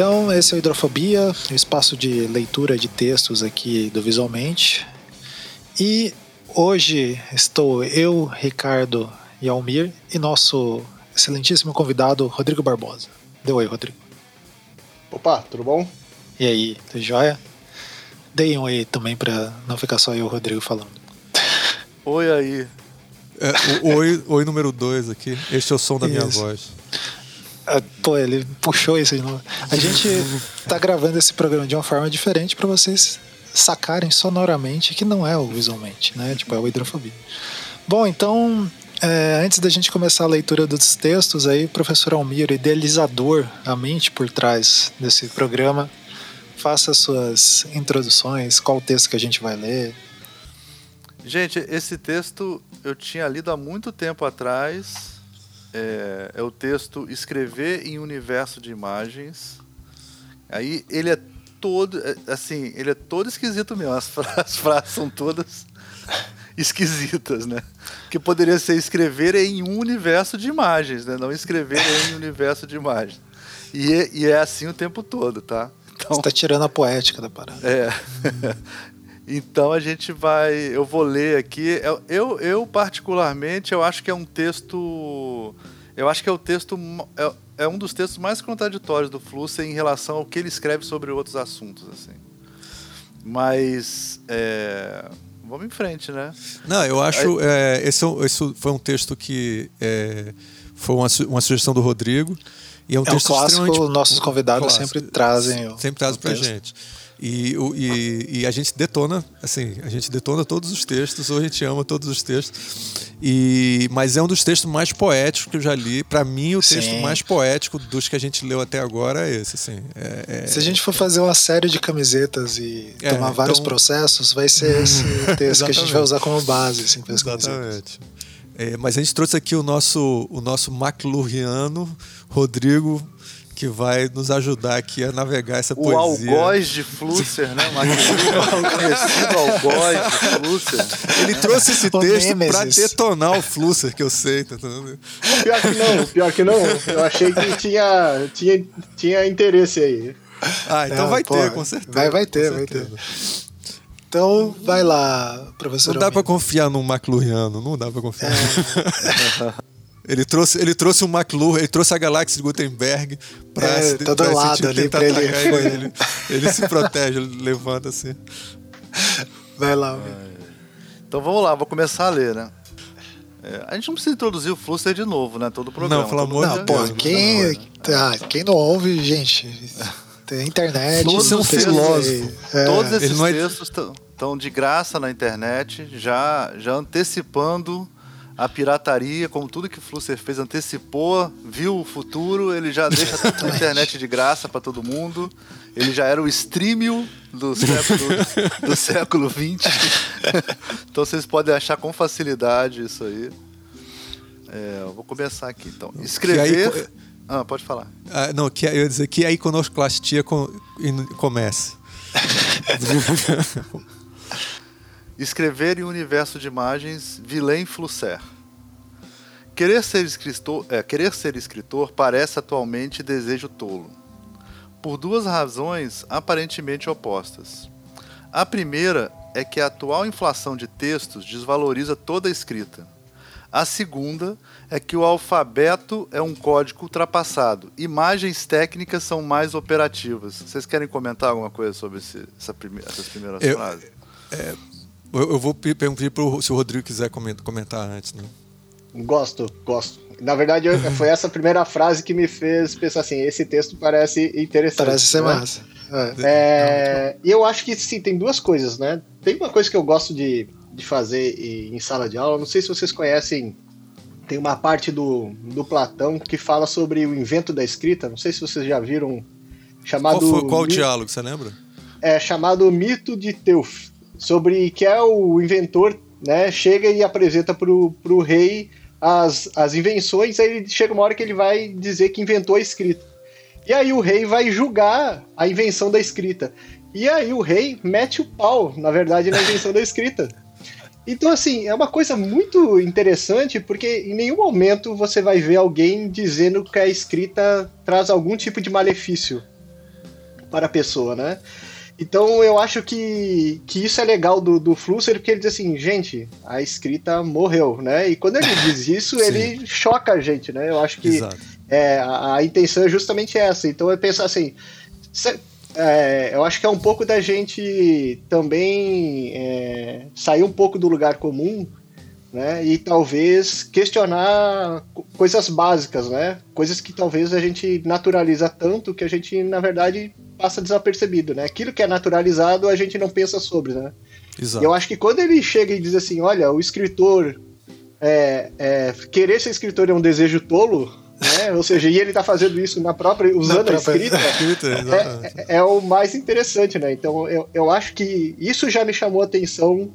Então, esse é o Hidrofobia, o espaço de leitura de textos aqui do Visualmente. E hoje estou eu, Ricardo e Almir e nosso excelentíssimo convidado, Rodrigo Barbosa. Deu oi, Rodrigo. Opa, tudo bom? E aí, tudo jóia? Deem um oi também para não ficar só eu e o Rodrigo falando. Oi aí. É, o oi, oi número 2 aqui. Este é o som da minha Isso. voz. Ah, Pô, ele puxou isso de novo. A gente tá gravando esse programa de uma forma diferente para vocês sacarem sonoramente que não é o visualmente, né? Tipo, é o hidrofobia. Bom, então, é, antes da gente começar a leitura dos textos aí, professor Almir, idealizador, a mente por trás desse programa, faça suas introduções, qual o texto que a gente vai ler. Gente, esse texto eu tinha lido há muito tempo atrás. É, é o texto Escrever em Universo de Imagens. Aí ele é todo, é, assim, ele é todo esquisito mesmo. As, fra- as frases são todas esquisitas, né? Que poderia ser escrever em um universo de imagens, né? Não escrever em um universo de imagens. E é, e é assim o tempo todo, tá? Então, Você tá tirando a poética da parada. é. Então a gente vai. Eu vou ler aqui. Eu, eu, eu, particularmente, eu acho que é um texto. Eu acho que é o texto. É, é um dos textos mais contraditórios do Flusser em relação ao que ele escreve sobre outros assuntos, assim. Mas. é, Vamos em frente, né? Não, eu acho. é, esse, é esse foi um texto que é, foi uma, uma sugestão do Rodrigo. E é um É um texto clássico, extremamente nossos convidados clássico. sempre trazem Sempre trazem pra texto. gente. E, e, e a gente detona, assim, a gente detona todos os textos, ou a gente ama todos os textos. E, mas é um dos textos mais poéticos que eu já li. Pra mim, o texto Sim. mais poético dos que a gente leu até agora é esse, assim. É- é- Se a gente for fazer uma série de camisetas e É, tomar vários então- processos, vai ser esse texto que a gente vai usar como base assim, para as. Exatamente. É, mas a gente trouxe aqui o nosso, o nosso McLuhaniano, Rodrigo, que vai nos ajudar aqui a navegar essa O poesia. algoz de Flusser, né? O conhecido algoz de Flusser. Ele trouxe esse O texto pra Nêmesis. detonar o Flusser, que eu sei, tá entendendo? Pior que não, pior que não. Eu achei que tinha, tinha, tinha interesse aí. Ah, então Não, vai pô, ter, com certeza. vai- vai ter, vai certeza. Então, vai lá, professor. Não dá pra Almir. confiar num McLuhaniano, não dá pra confiar. É. Ele trouxe, ele trouxe um McLuhan, ele trouxe a galáxia de Gutenberg pra, É, se- tá pra lado ali tentar pra ele- ele, ele. Se protege, ele levanta assim. Vai lá. Então vamos lá, vou começar a ler, né? É, a gente não precisa introduzir o Flusser de novo, né? Todo o programa. Não, pelo amor de Não, pô, Deus, viu. quem, né? tá, quem não ouve, gente, tem internet. Todos não os tem- filósofos. É, Todos esses não é- textos estão de graça na internet, já, já antecipando a pirataria, como tudo que o Flusser fez, antecipou, viu o futuro, ele já deixa tudo na internet de graça para todo mundo. Ele já era o streamio do século, do 20. então vocês podem achar com facilidade isso aí. É, eu vou começar aqui então. Escrever. aí- Ah, pode falar. Ah, não, que, eu ia dizer que a iconoclastia com, comece. Escrever em um universo de imagens, Vilain Flusser. Querer ser escritor, é, querer ser escritor parece atualmente desejo tolo. Por duas razões aparentemente opostas. A primeira é que a atual inflação de textos desvaloriza toda a escrita. A segunda é que o alfabeto é um código ultrapassado. Imagens técnicas são mais operativas. Vocês querem comentar alguma coisa sobre esse- essa prime- essas primeiras Eu- frases? Eu, eu vou pe- pedir pro, se o Rodrigo quiser comen- comentar antes, né? Gosto, gosto. Na verdade, eu- foi essa primeira frase que me fez pensar assim: esse texto parece interessante. Parece ser né? massa. É. É, e eu acho que sim, tem duas coisas, né? Tem uma coisa que eu gosto de, de fazer em, sala de aula, não sei se vocês conhecem, tem uma parte do, do Platão que fala sobre o invento da escrita, não sei se vocês já viram, chamado. Qual, foi, qual o Mi- diálogo, você lembra? é chamado Mito de Teuf, sobre que é o inventor, né, chega e apresenta pro, pro rei as, as invenções, aí chega uma hora que ele vai dizer que inventou a escrita. E aí o rei vai julgar a invenção da escrita. E aí o rei mete o pau, na verdade, na invenção da escrita. Então, assim, é uma coisa muito interessante, porque em nenhum momento você vai ver alguém dizendo que a escrita traz algum tipo de malefício para a pessoa, né? Então eu acho que, que isso é legal do, do Flusser, porque ele diz assim, gente, a escrita morreu, né? E quando ele diz isso, ele choca a gente, né? Eu acho que é, a, a, intenção é justamente essa. Então eu penso assim, é, eu acho que é um pouco da gente também é, sair um pouco do lugar comum né? E talvez questionar coisas básicas, né? Coisas que talvez a gente naturaliza tanto que a gente, na verdade, passa desapercebido, né? Aquilo que é naturalizado a gente não pensa sobre, né? Exato. Eu acho que quando ele chega e diz assim, olha, o escritor é, é, querer ser escritor é um desejo tolo, né? Ou seja, e ele está fazendo isso na própria usando na própria... a escrita, é, é, é, o mais interessante, né? Então eu, eu acho que isso já me chamou a atenção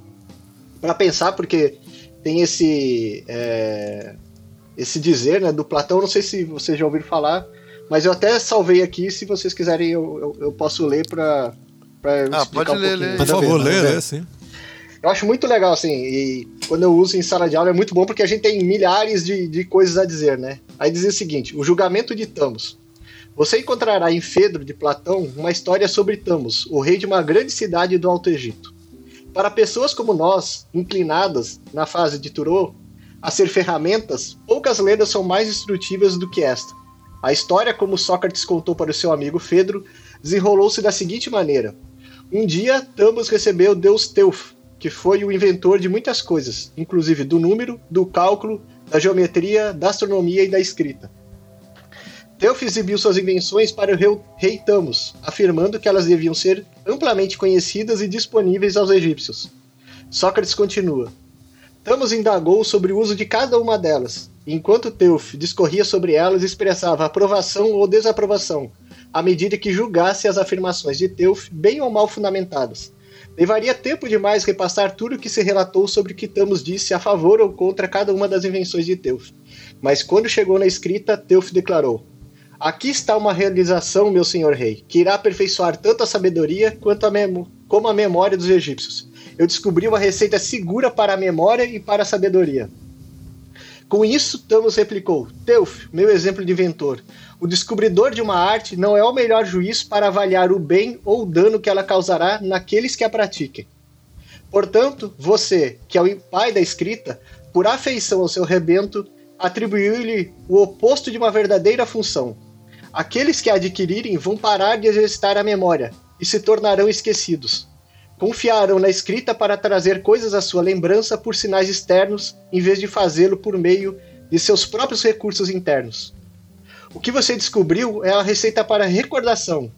para pensar, porque tem esse é, esse dizer né, do Platão, não sei se vocês já ouviram falar, mas eu até salvei aqui, se vocês quiserem eu, eu, eu posso ler para ah, pode um ler, ler. Por favor, lê, lê, sim. Eu acho muito legal, assim, e quando eu uso em sala de aula é muito bom porque a gente tem milhares de, de coisas a dizer, né? Aí diz o seguinte, o julgamento de Tamos. Você encontrará em Fedro de Platão uma história sobre Tamos, o rei de uma grande cidade do Alto Egito. Para pessoas como nós, inclinadas na fase de Turô a ser ferramentas, poucas lendas são mais instrutivas do que esta. A história, como Sócrates contou para o seu amigo Fedro, desenrolou-se da seguinte maneira: Um dia, Tamos recebeu o deus Teuf, que foi o inventor de muitas coisas, inclusive do número, do cálculo, da geometria, da astronomia e da escrita. Teuf exibiu suas invenções para o rei Tamos, afirmando que elas deviam ser amplamente conhecidas e disponíveis aos egípcios. Sócrates continua. Tamos indagou sobre o uso de cada uma delas, enquanto Teuf discorria sobre elas, expressava aprovação ou desaprovação, à medida que julgasse as afirmações de Teuf bem ou mal fundamentadas. Levaria tempo demais repassar tudo o que se relatou sobre o que Tamos disse a favor ou contra cada uma das invenções de Teuf. Mas quando chegou na escrita, Teuf declarou: Aqui está uma realização, meu senhor rei, que irá aperfeiçoar tanto a sabedoria quanto a como a memória dos egípcios. Eu descobri uma receita segura para a memória e para a sabedoria. Com isso, Thanos replicou: Teuf, meu exemplo de inventor, o descobridor de uma arte não é o melhor juiz para avaliar o bem ou o dano que ela causará naqueles que a pratiquem. Portanto, você, que é o pai da escrita, por afeição ao seu rebento, atribuiu-lhe o oposto de uma verdadeira função, Aqueles que a adquirirem vão parar de exercitar a memória e se tornarão esquecidos. Confiarão na escrita para trazer coisas à sua lembrança por sinais externos, em vez de fazê-lo por meio de seus próprios recursos internos. O que você descobriu é a receita para a recordação,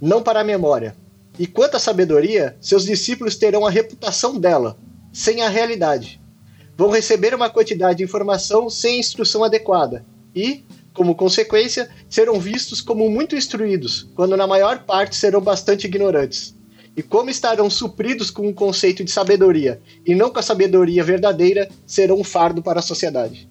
não para a memória. E quanto à sabedoria, seus discípulos terão a reputação dela, sem a realidade. Vão receber uma quantidade de informação sem instrução adequada e, como consequência, serão vistos como muito instruídos, quando na maior parte serão bastante ignorantes. E como estarão supridos com o conceito de sabedoria, e não com a sabedoria verdadeira, serão um fardo para a sociedade.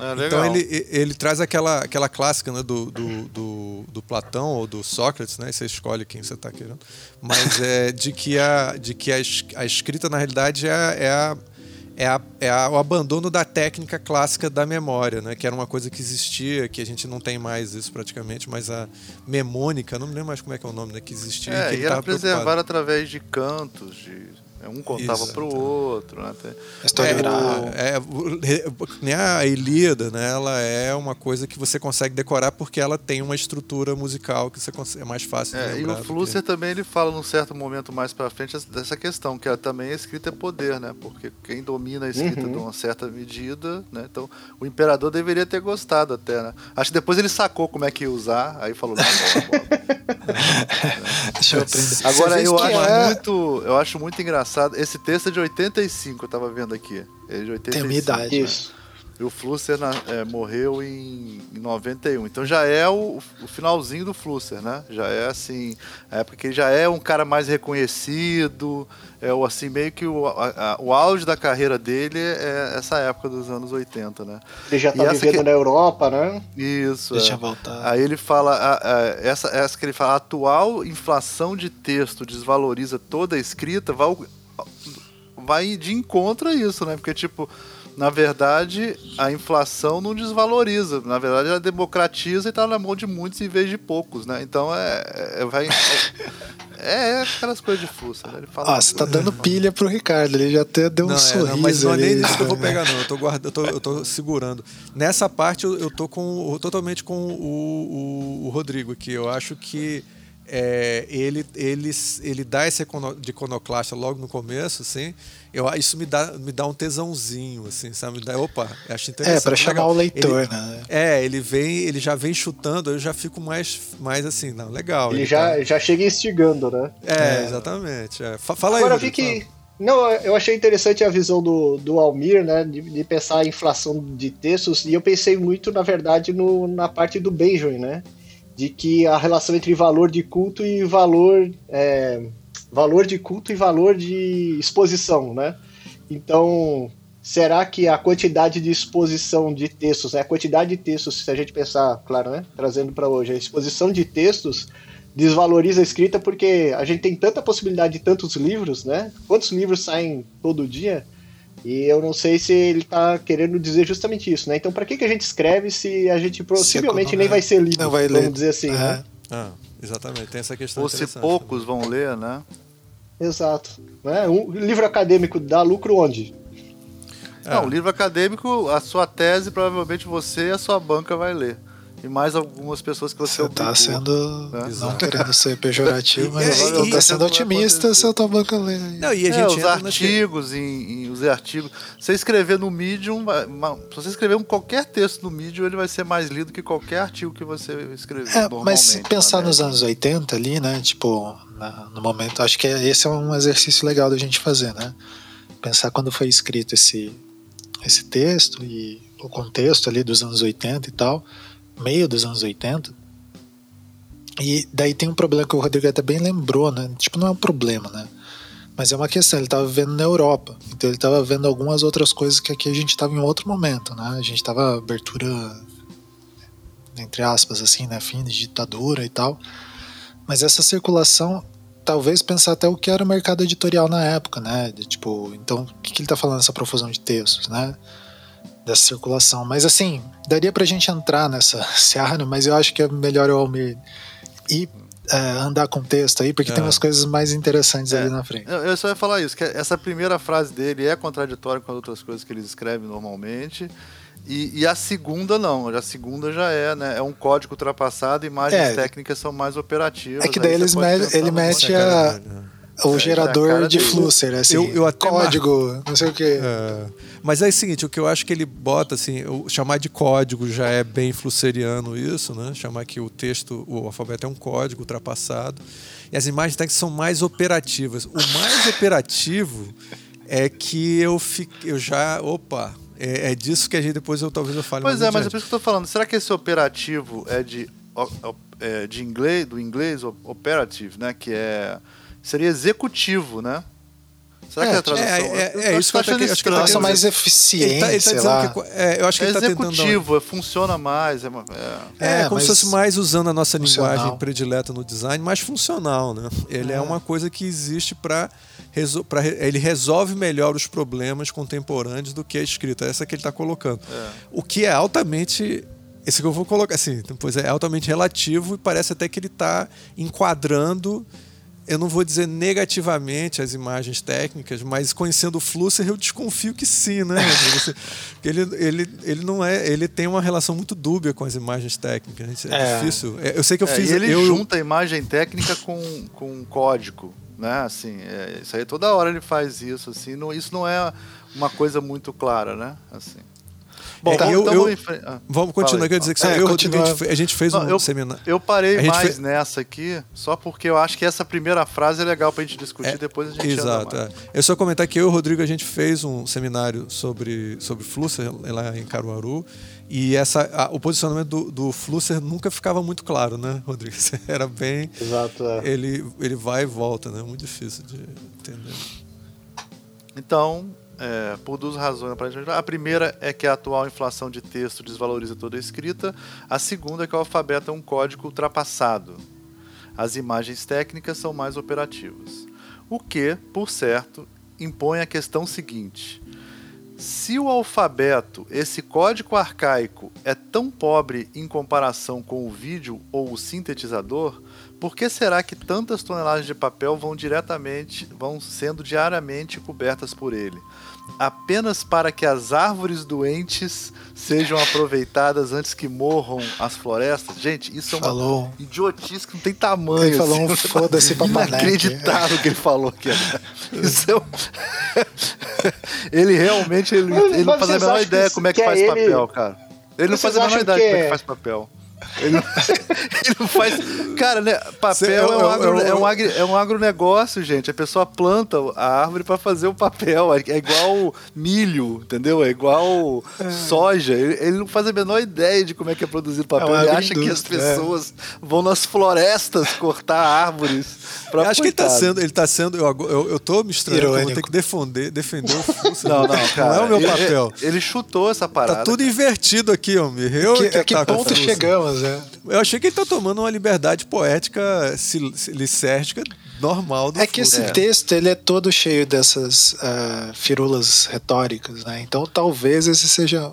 É, então ele, ele traz aquela, aquela clássica né, do, do, do, do, Platão ou do Sócrates, né? Você escolhe quem você está querendo. Mas é de que a, de que a, a escrita, na realidade, é, é a é, a, é a, o abandono da técnica clássica da memória, né? que era uma coisa que existia, que a gente não tem mais isso praticamente, mas a memônica, não me lembro mais como é que é o nome, né? que existia. É, que e era preservar através de cantos, de um contava para o outro. Né? A história é, é, nem a Ilíada, né? Ela é uma coisa que você consegue decorar porque ela tem uma estrutura musical que você consegue, é mais fácil é, E o Flusser que... também ele fala num certo momento mais para frente dessa questão, que é, também a escrita é poder, né? Porque quem domina a escrita uhum. de uma certa medida, né? Então o imperador deveria ter gostado até, né? Acho que depois ele sacou como é que ia usar, aí falou, não, Deixa eu aprender. Agora eu acho é... muito, eu acho muito engraçado engraçado. Esse texto é de 85, eu tava vendo aqui. É de 85. Tem a minha idade. Isso. Né? E o Flusser é, morreu em, em 91. Então já é o, o, finalzinho do Flusser, né? Já é assim, a época que ele já é um cara mais reconhecido, é o assim, meio que o, a, o auge da carreira dele é essa época dos anos 80, né? Ele já tá vivendo que... na Europa, né? Isso. Deixa é. voltar. Aí ele fala, a, a, essa, essa que ele fala, a atual inflação de texto desvaloriza toda a escrita, vai, vai de encontro a isso, né? Porque, tipo, na verdade, a inflação não desvaloriza. Na verdade, ela democratiza e está na mão de muitos em vez de poucos, né? Então é. é vai, é, é aquelas coisas de fuça, né? Ele fala ah, você tá dando pilha pro Ricardo, ele já até deu não, um é, sorriso. Não, mas não é nem isso que eu vou pegar, não. Eu tô, guardando, eu tô, eu tô segurando. Nessa parte eu, eu tô com, totalmente com o, o, o Rodrigo aqui. Eu acho que é, ele, ele, ele dá esse de iconoclasta logo no começo, assim, eu, isso me dá, me dá um tesãozinho, assim, sabe? Me dá, opa, acho interessante. É, para chamar legal. o leitor, ele, né? É, ele vem, ele já vem chutando, eu já fico mais, mais assim, não, legal. Ele, ele já, tá... já chega instigando, né? É, é. exatamente. É. Fala Agora, aí. Agora vi que. Não, eu achei interessante a visão do, do Almir, né, de, de, pensar a inflação de textos, e eu pensei muito, na verdade, no, na parte do Benjamin, né? De que a relação entre valor de culto e valor é, valor de culto e valor de exposição, né? Então, será que a quantidade de exposição de textos, né, a quantidade de textos, se a gente pensar, claro, né, trazendo para hoje, a exposição de textos desvaloriza a escrita porque a gente tem tanta possibilidade de tantos livros, né? Quantos livros saem todo dia? E eu não sei se ele está querendo dizer justamente isso, né? Então, para que, que a gente escreve se a gente possivelmente nem vai ser lido, não vai vamos ler. dizer assim, é. né? Ah, exatamente, tem essa questão. Ou se poucos vão ler, né? Exato. Né? Um livro acadêmico dá lucro onde? Não, é. livro acadêmico, a sua tese provavelmente você e a sua banca vai ler e mais algumas pessoas que você Você tá sendo. Né? Não querendo ser pejorativo, mas e, você tá sendo otimista seu tua banca lê. Não, e a é, gente é, os artigos, em, em, os artigos. Você escrever no Medium, uma, se você escrever um, qualquer texto no Medium, ele vai ser mais lido que qualquer artigo que você escrever. É, mas se pensar nos anos 80 ali, né? Tipo, na, no momento, acho que esse é um exercício legal da gente fazer, né? Pensar quando foi escrito esse, esse texto e o contexto ali dos anos 80 e tal meio dos anos 80. E daí tem um problema que o Rodrigo até bem lembrou, né? Tipo, não é um problema, né? Mas é uma questão, ele estava vivendo na Europa, então ele estava vendo algumas outras coisas que aqui a gente estava em outro momento, né? A gente estava abertura, entre aspas, assim, né? Fim de ditadura e tal. Mas essa circulação, talvez pensar até o que era o mercado editorial na época, né? De, tipo, então, o que, que ele está falando, essa profusão de textos, né? Dessa circulação. Mas assim, daria pra gente entrar nessa seara, mas eu acho que é melhor o Almir ir é, andar com o texto aí, porque é. tem umas coisas mais interessantes é. ali na frente. Eu só ia falar isso, que essa primeira frase dele é contraditória com as outras coisas que eles escrevem normalmente. E, e, a segunda não, a segunda já é, né? É um código ultrapassado, imagens é. técnicas são mais operativas. É que daí eles me ele mete a, o é, gerador de Flusser, assim, eu, eu código, não sei o que. É, mas é o seguinte, o que eu acho que ele bota, assim, chamar de código já é bem flusseriano isso, né? Chamar que o texto, o alfabeto é um código ultrapassado. E as imagens técnicas são mais operativas. O mais operativo é que eu, fico, eu já. Opa! É, é, disso que a gente depois eu talvez eu fale. Pois é, mas é por isso que eu tô falando. Será que esse operativo é de, é de inglês, do inglês operative, né? Que é seria executivo, né? Será é, que é a tradução? É, é, é isso que eu acho que, acho que ele tá mais eficiente, ele tá, ele tá dizendo que, é, eu acho que é ele tá executivo, tentando... funciona mais. É, é, é como se fosse mais usando a nossa funcional. linguagem predileta no design, mais funcional, né? Ele é, uma coisa que existe para ele resolve melhor os problemas contemporâneos do que a escrita. Essa que ele está colocando. O que é altamente esse que eu vou colocar assim, pois é altamente relativo e parece até que ele está enquadrando eu não vou dizer negativamente as imagens técnicas, mas conhecendo o Flusser, eu desconfio que sim, né? ele, ele, ele não é, ele tem uma relação muito dúbia com as imagens técnicas. É, é. difícil. É, eu sei que eu é, fiz. ele eu, junta a imagem técnica com, com código, né? Assim, é, isso aí toda hora ele faz isso, assim. Não, isso não é uma coisa muito clara, né? Assim. Bom, tá, eu, eu, ah, vamos continuar. Quer dizer que é, eu, a gente fez Não, um eu, seminário. Eu parei mais fez... nessa aqui, só porque eu acho que essa primeira frase é legal pra gente discutir, é, depois a gente Exato. É. Eu só comentar que eu e o Rodrigo a gente fez um seminário sobre, sobre Flusser lá em Caruaru. E essa, a, o posicionamento do, do Flusser nunca ficava muito claro, né, Rodrigo? Era bem. Exato. É. Ele, ele vai e volta, né? Muito difícil de entender. Então, é, por duas razões. A primeira é que a atual inflação de texto desvaloriza toda a escrita. A segunda é que o alfabeto é um código ultrapassado. As imagens técnicas são mais operativas. O que, por certo, impõe a questão seguinte: Se o alfabeto, esse código arcaico, é tão pobre em comparação com o vídeo ou o sintetizador, por que será que tantas toneladas de papel vão diretamente, vão sendo diariamente cobertas por ele? Apenas para que as árvores doentes sejam aproveitadas antes que morram as florestas. Gente, isso é uma falou. idiotice que não tem tamanho. Ele falou assim. um foda-se pra Inacreditável que ele falou aqui. Isso é um... ele realmente ele, ele não faz a menor ideia como é que, que faz é papel, cara. Ele não faz a menor ideia como é que faz papel. Ele não, ele não faz. Cara, né? Papel é, um agro, é, um agro, é um agronegócio, gente. A pessoa planta a árvore para fazer o papel. É, é igual milho, entendeu? É igual é. soja. Ele, ele, não faz a menor ideia de como é que é produzido papel. ele acha que as pessoas vão nas florestas cortar árvores. Eu acho que ele tá sendo. Ele tá sendo. Eu, eu, eu tô me estranhando, eu vou ter que defender, defender o fuso. Não, não, cara. Não é o meu papel. Ele, ele chutou essa parada. Tá tudo invertido aqui, homem. Eu que, que, que tá ponto chegamos, é? Eu achei que ele tá tomando uma liberdade poética licérgica normal do É que esse é. texto ele é todo cheio dessas uh, firulas retóricas, né? Então talvez esse seja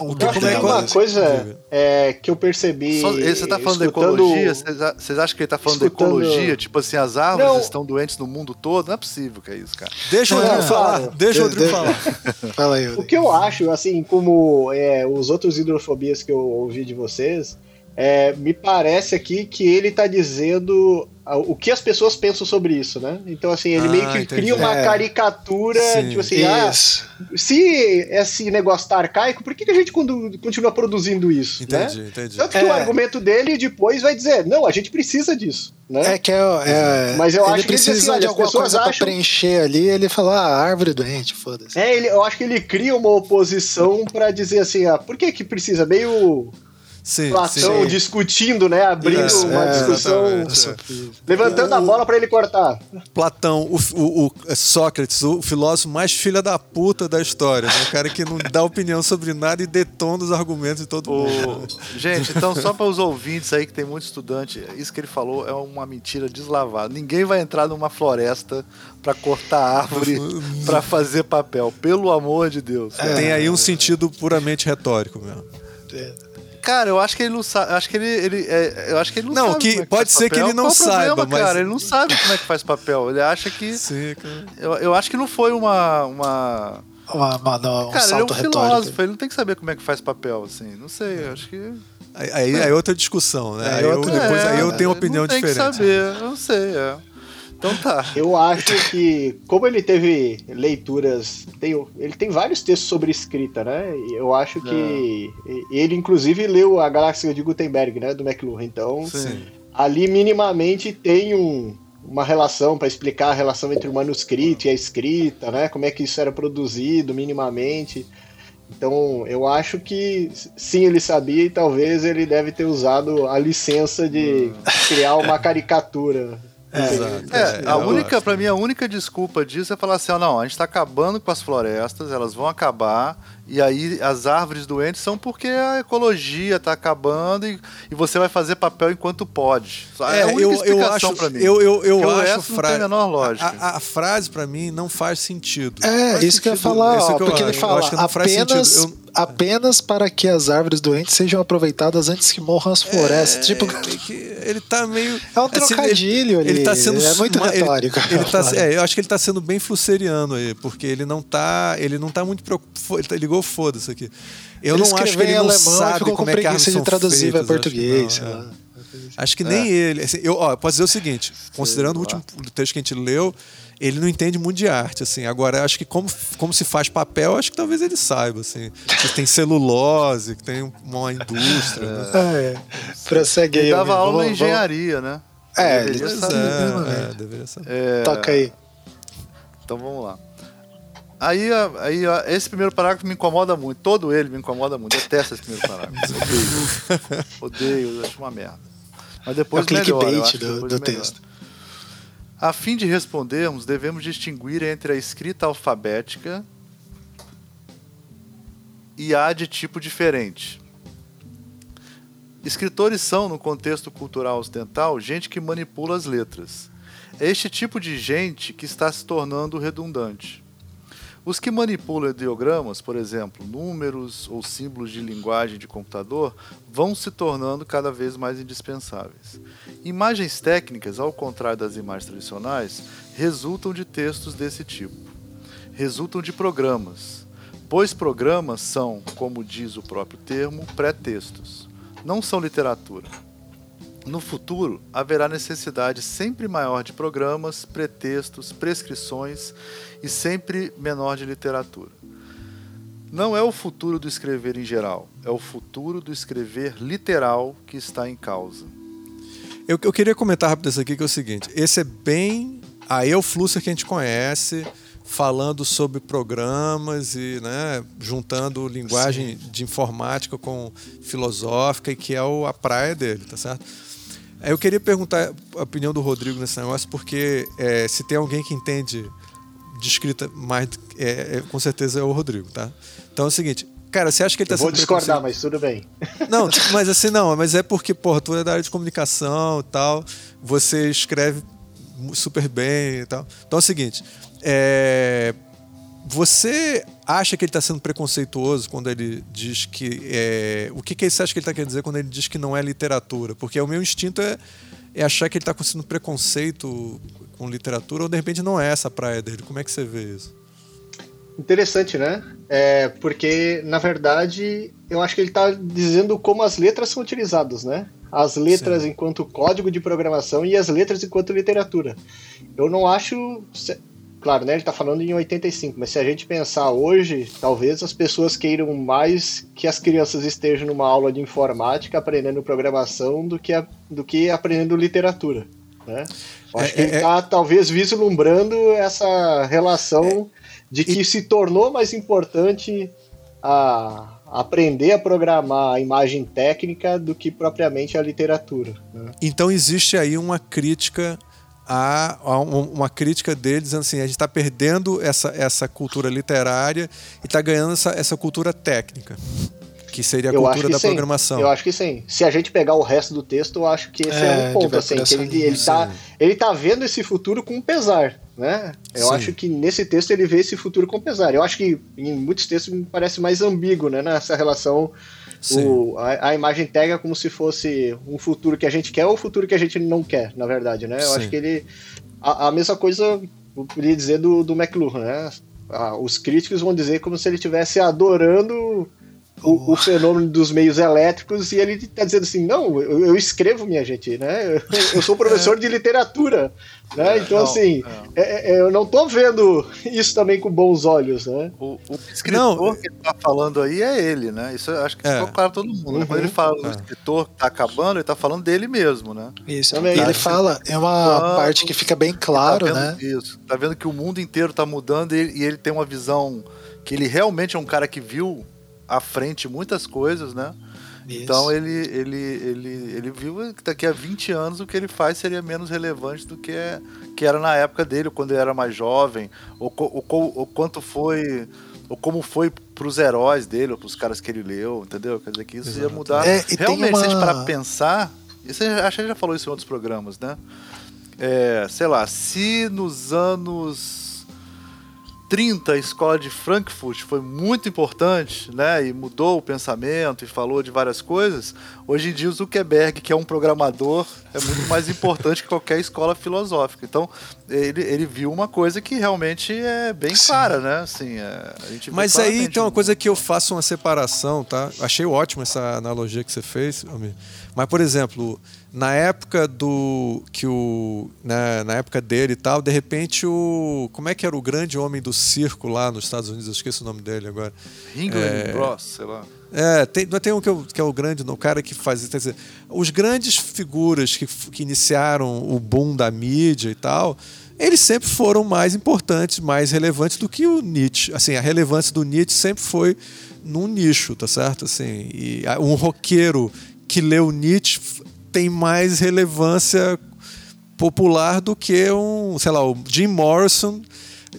um como é uma coisa é, que eu percebi. Só, você tá falando escutando... de ecologia? Vocês acham que ele tá falando escutando... de ecologia? Tipo assim, as árvores não. estão doentes no mundo todo? Não é possível que é isso, cara. Deixa o Rodrigo falar. Deixa o Rodrigo falar. Fala aí, o que eu acho, assim, como é, os outros hidrofobias que eu ouvi de vocês, é, me parece aqui que ele está dizendo o que as pessoas pensam sobre isso, né? Então, assim, ele ah, meio que entendi. cria uma é. caricatura, Sim. tipo assim, ah, se esse negócio tá arcaico, por que, que a gente continua produzindo isso? Entendi, né? entendi. Tanto que é. o argumento dele depois vai dizer, não, a gente precisa disso. Né? É que é, é Mas eu ele acho precisa que, assim, de alguma coisa acham... pra preencher ali, ele fala, ah, árvore doente, foda-se. É, ele, eu acho que ele cria uma oposição para dizer assim, ah, por que que precisa? Meio Sim, Platão sim. discutindo, né? Abrindo Isso, uma é, discussão, levantando o, a bola para ele cortar. Platão, o, o, o, é Sócrates, o filósofo mais filha da puta da história, né? O cara que não dá opinião sobre nada e detona os argumentos de todo mundo. Gente, então só para os ouvintes aí que tem muito estudante, isso que ele falou é uma mentira deslavada. Ninguém vai entrar numa floresta para cortar árvore para fazer papel, pelo amor de Deus. É, tem aí um sentido puramente retórico mesmo. É. Cara, eu acho que ele não sabe. Acho que ele, ele é, eu acho que ele não, não sabe. Que, é que pode ser papel. que ele não Qual saiba, problema, mas cara, ele não sabe como é que faz papel. Ele acha que. Sim, cara. Eu, eu acho que não foi uma uma uma, uma não, um cara, ele é um filósofo, ele não tem que saber como é que faz papel, assim. Não sei, eu acho que. Aí, aí é outra discussão, né? É, aí, eu, depois, é, aí eu tenho uma opinião não diferente. Tem que saber, eu não sei, é. Então tá. Eu acho que, como ele teve leituras, tem, ele tem vários textos sobre escrita, né? Eu acho que é. ele, inclusive, leu a Galáxia de Gutenberg, né? Do McLuhan. Então, Sim. ali minimamente tem um, uma relação para explicar a relação entre o manuscrito e a escrita, né? Como é que isso era produzido minimamente. Então, eu acho que sim, ele sabia e talvez ele deve ter usado a licença de hum. criar uma caricatura é, é, a única, para mim, a única desculpa disso é falar assim: ó, não, a gente está acabando com as florestas, elas vão acabar, e aí as árvores doentes são porque a ecologia está acabando e, e você vai fazer papel enquanto pode. É, é a única eu, explicação para mim. Eu, eu, eu acho fra... não tem a menor lógica. A, a, a frase para mim não faz sentido. É, faz isso sentido. que eu ia falar, ó, porque ele fala apenas, apenas para que as árvores doentes sejam aproveitadas antes que morram as florestas. É, tipo, ele tá meio. É um assim, trocadilho assim, ele, ele tá sendo é muito retórico. Ele, ele tá, é, eu acho que ele tá sendo bem flusseriano aí, porque ele não tá, ele não tá muito preocupado. Ele tá, ligou foda-se aqui. Eu ele não acho que ele não sabe como é que de traduzir para português. Acho, não, é. acho que nem é. ele. Assim, eu, ó, posso dizer o seguinte: considerando o último texto que a gente leu, ele não entende muito de arte, assim. Agora, acho que como, como se faz papel, acho que talvez ele saiba, assim. Que tem celulose, que tem uma indústria. Né? Ah, é. Prossegue aí. Ele dava aula em engenharia, né? É, ele saber. É, é, deveria saber. É... Toca aí. Então vamos lá. Aí, aí esse primeiro parágrafo me incomoda muito. Todo ele me incomoda muito. Eu detesto esse primeiro parágrafo. Odeio. Odeio, acho uma merda. Mas depois é o clickbait do, do texto. A fim de respondermos, devemos distinguir entre a escrita alfabética e a de tipo diferente. Escritores são, no contexto cultural ocidental, gente que manipula as letras. É este tipo de gente que está se tornando redundante. Os que manipulam ideogramas, por exemplo, números ou símbolos de linguagem de computador, vão se tornando cada vez mais indispensáveis. Imagens técnicas, ao contrário das imagens tradicionais, resultam de textos desse tipo. Resultam de programas, pois programas são, como diz o próprio termo, pré-textos. Não são literatura. No futuro, haverá necessidade sempre maior de programas, pretextos, prescrições e sempre menor de literatura. Não é o futuro do escrever em geral, é o futuro do escrever literal que está em causa. Eu, eu queria comentar rápido isso aqui, que é o seguinte: esse é bem. É o Flusser que a gente conhece, falando sobre programas e né, juntando linguagem Sim. de informática com filosófica, e que é o, a praia dele, tá certo? Eu queria perguntar a opinião do Rodrigo nesse negócio, porque é, se tem alguém que entende de escrita mais. É, é, com certeza é o Rodrigo, tá? Então é o seguinte. Cara, você acha que ele tá Eu vou discordar, mas tudo bem. Não, mas assim, não, mas é porque, porra, tu é da área de comunicação e tal, você escreve super bem e tal. Então é o seguinte, é, você acha que ele está sendo preconceituoso quando ele diz que. É, o que, que você acha que ele está querendo dizer quando ele diz que não é literatura? Porque o meu instinto é, é achar que ele está sendo preconceito com literatura, ou de repente não é essa a praia dele. Como é que você vê isso? Interessante, né? É, porque, na verdade, eu acho que ele está dizendo como as letras são utilizadas, né? As letras Sim. enquanto código de programação e as letras enquanto literatura. Eu não acho Claro, né? Ele está falando em 85, mas se a gente pensar hoje, talvez as pessoas queiram mais que as crianças estejam numa aula de informática aprendendo programação do que, a, do que aprendendo literatura. Né? Eu acho é, que ele está, é, é... talvez, vislumbrando essa relação de que e... se tornou mais importante a aprender a programar a imagem técnica do que propriamente a literatura. Né? Então existe aí uma crítica há, uma crítica deles dizendo assim: a gente está perdendo essa, essa cultura literária e está ganhando essa, essa cultura técnica. Que seria a eu cultura da sim. programação. Eu acho que sim. Se a gente pegar o resto do texto, eu acho que esse é, é um ponto. Assim, que ele, ele, tá, ele tá vendo esse futuro com pesar. Né? Eu sim. acho que nesse texto ele vê esse futuro com pesar. Eu acho que em muitos textos me parece mais ambíguo né, nessa relação o, a, a, imagem pega como se fosse um futuro que a gente quer ou o futuro que a gente não quer, na verdade, né? Eu Sim. acho que ele. A, a, mesma coisa eu queria dizer do, do McLuhan, né? Ah, os críticos vão dizer como se ele estivesse adorando o, o, fenômeno dos meios elétricos e ele está dizendo assim, não, eu, eu, escrevo, minha gente, né? Eu, eu sou professor é. de literatura, né? É, então, não, assim, é. é. é eu não estou vendo isso também com bons olhos, né? O, o escritor não, que está falando aí é ele, né? Isso eu acho que ficou claro todo mundo. Uhum. Né? Quando ele fala do escritor que está acabando, ele está falando dele mesmo, né? Isso, também. ele fala, é uma parte que fica bem claro, tá né? Isso, tá vendo que o mundo inteiro está mudando e, e ele tem uma visão que ele realmente é um cara que viu à frente muitas coisas, né? Isso. Então ele, ele, ele, ele viu que daqui a 20 anos o que ele faz seria menos relevante do que, é, que era na época dele, quando ele era mais jovem, ou, ou, ou quanto foi, ou como foi para os heróis dele, ou para os caras que ele leu, entendeu? Quer dizer que isso Exato. ia mudar. É, Realmente, uma... se a gente parar pensar, isso, acho que já falou isso em outros programas, né? É, sei lá, se nos anos 30, a escola de Frankfurt foi muito importante, né? E mudou o pensamento e falou de várias coisas. Hoje em dia, o Zuckerberg, que é um programador, é muito mais importante que qualquer escola filosófica. Então, ele, ele viu uma coisa que realmente é bem Sim. clara, né? Assim, é, Mas aí tem uma coisa que eu faço uma separação, tá? Achei ótimo essa analogia que você fez, Amir. Mas, por exemplo, na época do que o né, na, época dele e tal de repente o como é que era o grande homem do circo lá nos Estados Unidos? Eu esqueço o nome dele agora. Ringling é, Ross sei lá. é tem tem um que, é, que é o grande o cara que faz dizer, os grandes figuras que, que iniciaram o boom da mídia e tal eles sempre foram mais importantes mais relevantes do que o Nietzsche. Assim a relevância do Nietzsche sempre foi num nicho tá certo? Assim e um roqueiro que leu Nietzsche tem mais relevância popular do que um, sei lá, o Jim Morrison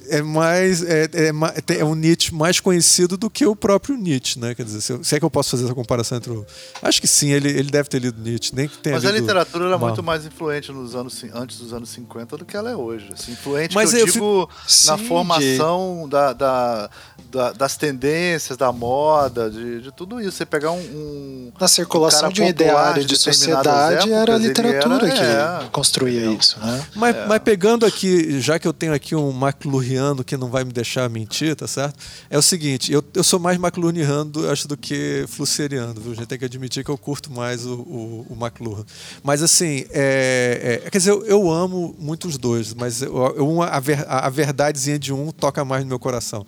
é mais é, é, é, um Nietzsche mais conhecido do que o próprio Nietzsche, né? Quer dizer, se, eu, se é que eu posso fazer essa comparação entre o... Acho que sim, ele, ele deve ter lido Nietzsche, nem que tenha Mas a literatura era muito mais influente nos anos antes dos anos 50 do que ela é hoje. Assim, influente Mas eu, eu digo fico... na sim, formação de... da, da, da, das tendências, da moda, de, de tudo isso. Você pegar um, um na circulação um de um ideário de, de sociedade épocas, era a literatura era, que é, construía isso, né? Mas, é. mas pegando aqui, já que eu tenho aqui um McLuhaniano que não vai me deixar mentir, tá certo? É o seguinte, eu, eu sou mais McLuhaniano, acho, do que Flusseriano, viu? A gente tem que admitir que eu curto mais o, o, o McLuhan. Mas assim, é, é, quer dizer, eu, eu, amo muito os dois, mas eu, eu, a, ver, a verdadezinha de um toca mais no meu coração.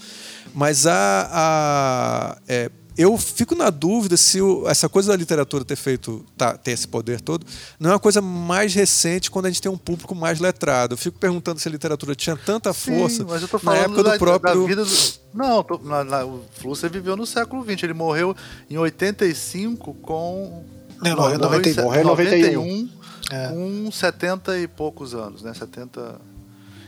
Mas a, a é, eu fico na dúvida se o, essa coisa da literatura ter feito, tá, ter esse poder todo, não é uma coisa mais recente quando a gente tem um público mais letrado. Eu fico perguntando se a literatura tinha tanta força Sim, mas eu tô falando na época da, do próprio. Da vida do... Não, tô, na, na, o Flusser viveu no século XX. Ele morreu em 85 com. Não, morreu em 91. Morreu em 91. É. Com 70 e poucos anos, né? 70.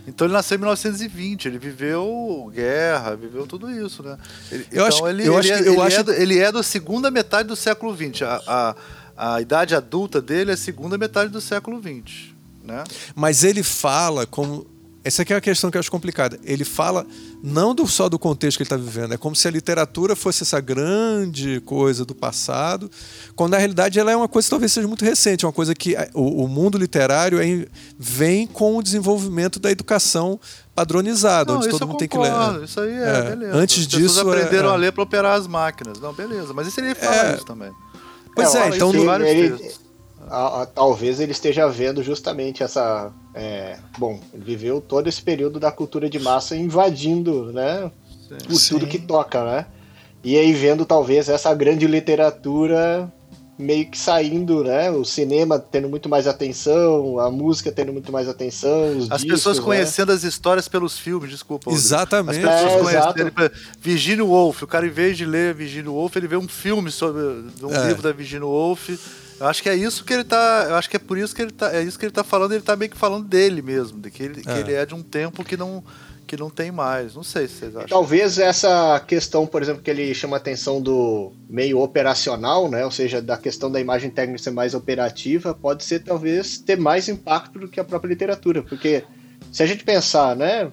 Então ele nasceu em 1920, ele viveu guerra, viveu tudo isso, né? Ele, eu então acho, ele, eu ele, acho, é, eu ele, acho... É do, ele é da segunda metade do século XX. A, a, a idade adulta dele é a segunda metade do século XX. Né? Mas ele fala como essa aqui é uma questão que eu acho complicada. Ele fala não do, só do contexto que ele está vivendo, é como se a literatura fosse essa grande coisa do passado, quando na realidade ela é uma coisa que talvez seja muito recente, uma coisa que o, o mundo literário é, vem com o desenvolvimento da educação padronizada, não, onde todo mundo tem que ler. Isso aí é, é beleza. Antes as disso. aprenderam é, a ler para operar as máquinas. Não, beleza. Mas isso ele fala É. isso também. Pois é, então. sim, no- ele- a- a- talvez ele esteja vendo justamente essa. é, bom, ele viveu todo esse período da cultura de massa invadindo, né? Sim. tudo que toca, né? E aí vendo talvez essa grande literatura meio que saindo, né? O cinema tendo muito mais atenção, a música tendo muito mais atenção, os As discos, pessoas né? conhecendo as histórias pelos filmes, desculpa. Exatamente. As pessoas É, conhecendo. exato. Virginia Woolf. O cara, em vez de ler Virginia Woolf, ele vê um filme sobre um É. livro da Virginia Woolf. Eu acho que é isso que ele tá. Eu acho que é por isso que ele tá. É isso que ele tá falando, ele tá meio que falando dele mesmo. De que ele que É. ele é de um tempo que não, que não tem mais. Não sei se vocês acham. Talvez essa questão, por exemplo, que ele chama a atenção do meio operacional, né? Ou seja, da questão da imagem técnica ser mais operativa, pode ser talvez ter mais impacto do que a própria literatura, porque se a gente pensar, né,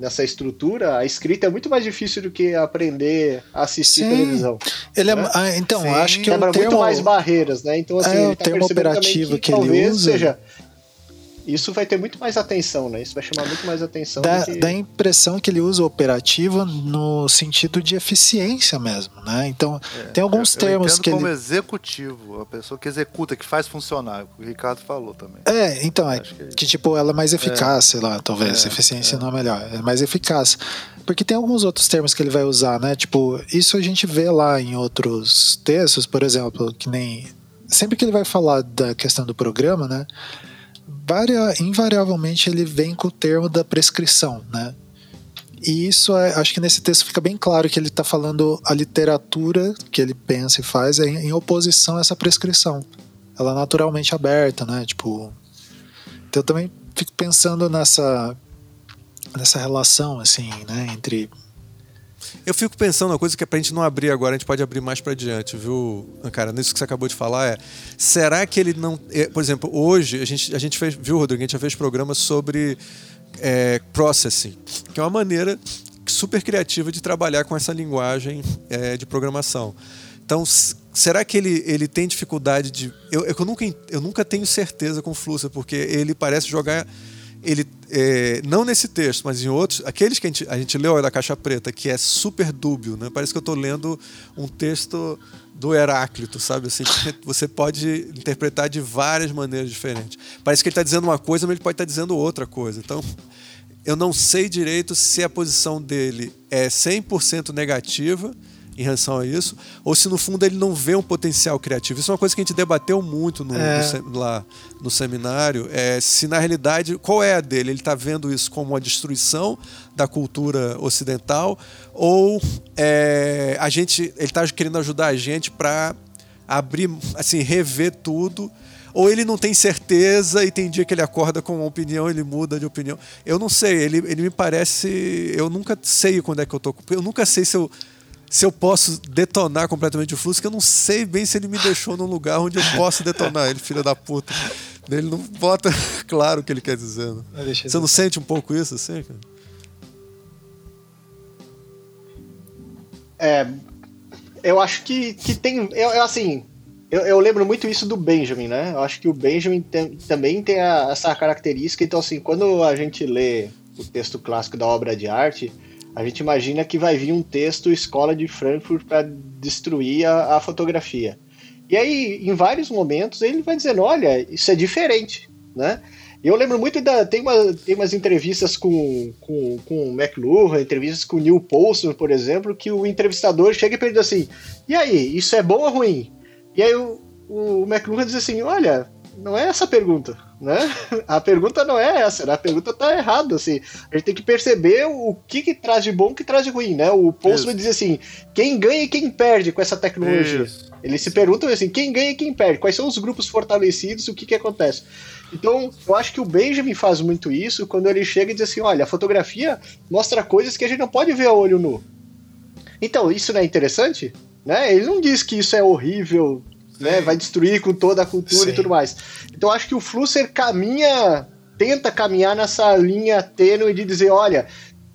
nessa estrutura, a escrita é muito mais difícil do que aprender a assistir Sim. televisão. Ele é, né? ah, então, Sim. acho que Quebra o termo muito mais barreiras, né? Então, assim, É, ele o tá termo operativo que ele talvez usa- seja isso vai ter muito mais atenção, né? Isso vai chamar muito mais atenção dá, que... dá a impressão que ele usa o operativo no sentido de eficiência mesmo, né? Então, tem alguns É, eu, eu termos entendo que como ele executivo, a pessoa que executa, que faz funcionar. O Ricardo falou também. É, então, é que- que tipo, ela é mais eficaz, sei lá, talvez. É, Eficiência não é melhor, é mais eficaz. Porque tem alguns outros termos que ele vai usar, né? Tipo, isso a gente vê lá em outros textos, por exemplo, que nem. Sempre que ele vai falar da questão do programa, né? Varia, invariavelmente ele vem com o termo da prescrição, né? E isso é, acho que nesse texto fica bem claro que ele está falando a literatura que ele pensa e faz é em, em oposição a essa prescrição. Ela é naturalmente aberta, né? Tipo, então eu também fico pensando nessa nessa relação assim, né, entre Eu fico pensando uma coisa que é pra gente não abrir agora, a gente pode abrir mais pra diante, viu, cara? Nisso que você acabou de falar é, será que ele não, é, por exemplo, hoje a gente a gente fez, viu, Rodrigo, a gente já fez programa sobre é, processing, que é uma maneira super criativa de trabalhar com essa linguagem é, de programação. Então, será que ele, ele tem dificuldade de. Eu, eu, nunca, eu nunca tenho certeza com o Flusser, porque ele parece jogar. Ele, é, não nesse texto, mas em outros, aqueles que a gente, a gente leu aí da Caixa Preta, que é super dúbio, né? parece que eu estou lendo um texto do Heráclito, sabe? Assim, você pode interpretar de várias maneiras diferentes. Parece que ele está dizendo uma coisa, mas ele pode estar dizendo outra coisa. Então, eu não sei direito se a posição dele é 100% negativa em relação a isso, ou se no fundo ele não vê um potencial criativo. Isso é uma coisa que a gente debateu muito no, É. no lá no seminário. É, se na realidade, qual é a dele? Ele está vendo isso como uma destruição da cultura ocidental, ou é, a gente, ele está querendo ajudar a gente para abrir, assim, rever tudo ou ele não tem certeza e tem dia que ele acorda com uma opinião, ele muda de opinião. Eu não sei, ele, ele me parece. Eu nunca sei quando é que eu tô. Eu nunca sei se eu, se eu posso detonar completamente o fluxo, que eu não sei bem se ele me deixou num lugar onde eu posso detonar ele, filho da puta. Ele não bota claro o que ele quer dizer. Né? Você não sente um pouco isso assim, cara? É, eu acho que, que tem. Eu, eu assim, eu, eu, lembro muito isso do Benjamin, né? Eu acho que o Benjamin tem, também tem a, essa característica. Então, assim, quando a gente lê o texto clássico da obra de arte, a gente imagina que vai vir um texto Escola de Frankfurt para destruir a, a, fotografia. E aí, em vários momentos, ele vai dizendo: olha, isso é diferente, né? Eu lembro muito da. Tem, uma, tem umas entrevistas com, com, com o McLuhan, entrevistas com o Neil Poulsen, por exemplo, que o entrevistador chega e pergunta assim: e aí, isso é bom ou ruim? E aí o, o McLuhan diz assim: olha, não é essa a pergunta, né? A pergunta não é essa, né? a pergunta tá errada, assim. A gente tem que perceber o que, que traz de bom e o que traz de ruim, né? O Postman diz assim: quem ganha e quem perde com essa tecnologia. Isso. Eles se perguntam assim: quem ganha e quem perde? Quais são os grupos fortalecidos o que, que acontece? Então, eu acho que o Benjamin faz muito isso quando ele chega e diz assim: olha, a fotografia mostra coisas que a gente não pode ver a olho nu. Então, isso não é interessante? Né? Ele não diz que isso é horrível, né? vai destruir com toda a cultura Sim. e tudo mais. Então acho que o Flusser caminha, tenta caminhar nessa linha tênue de dizer, olha,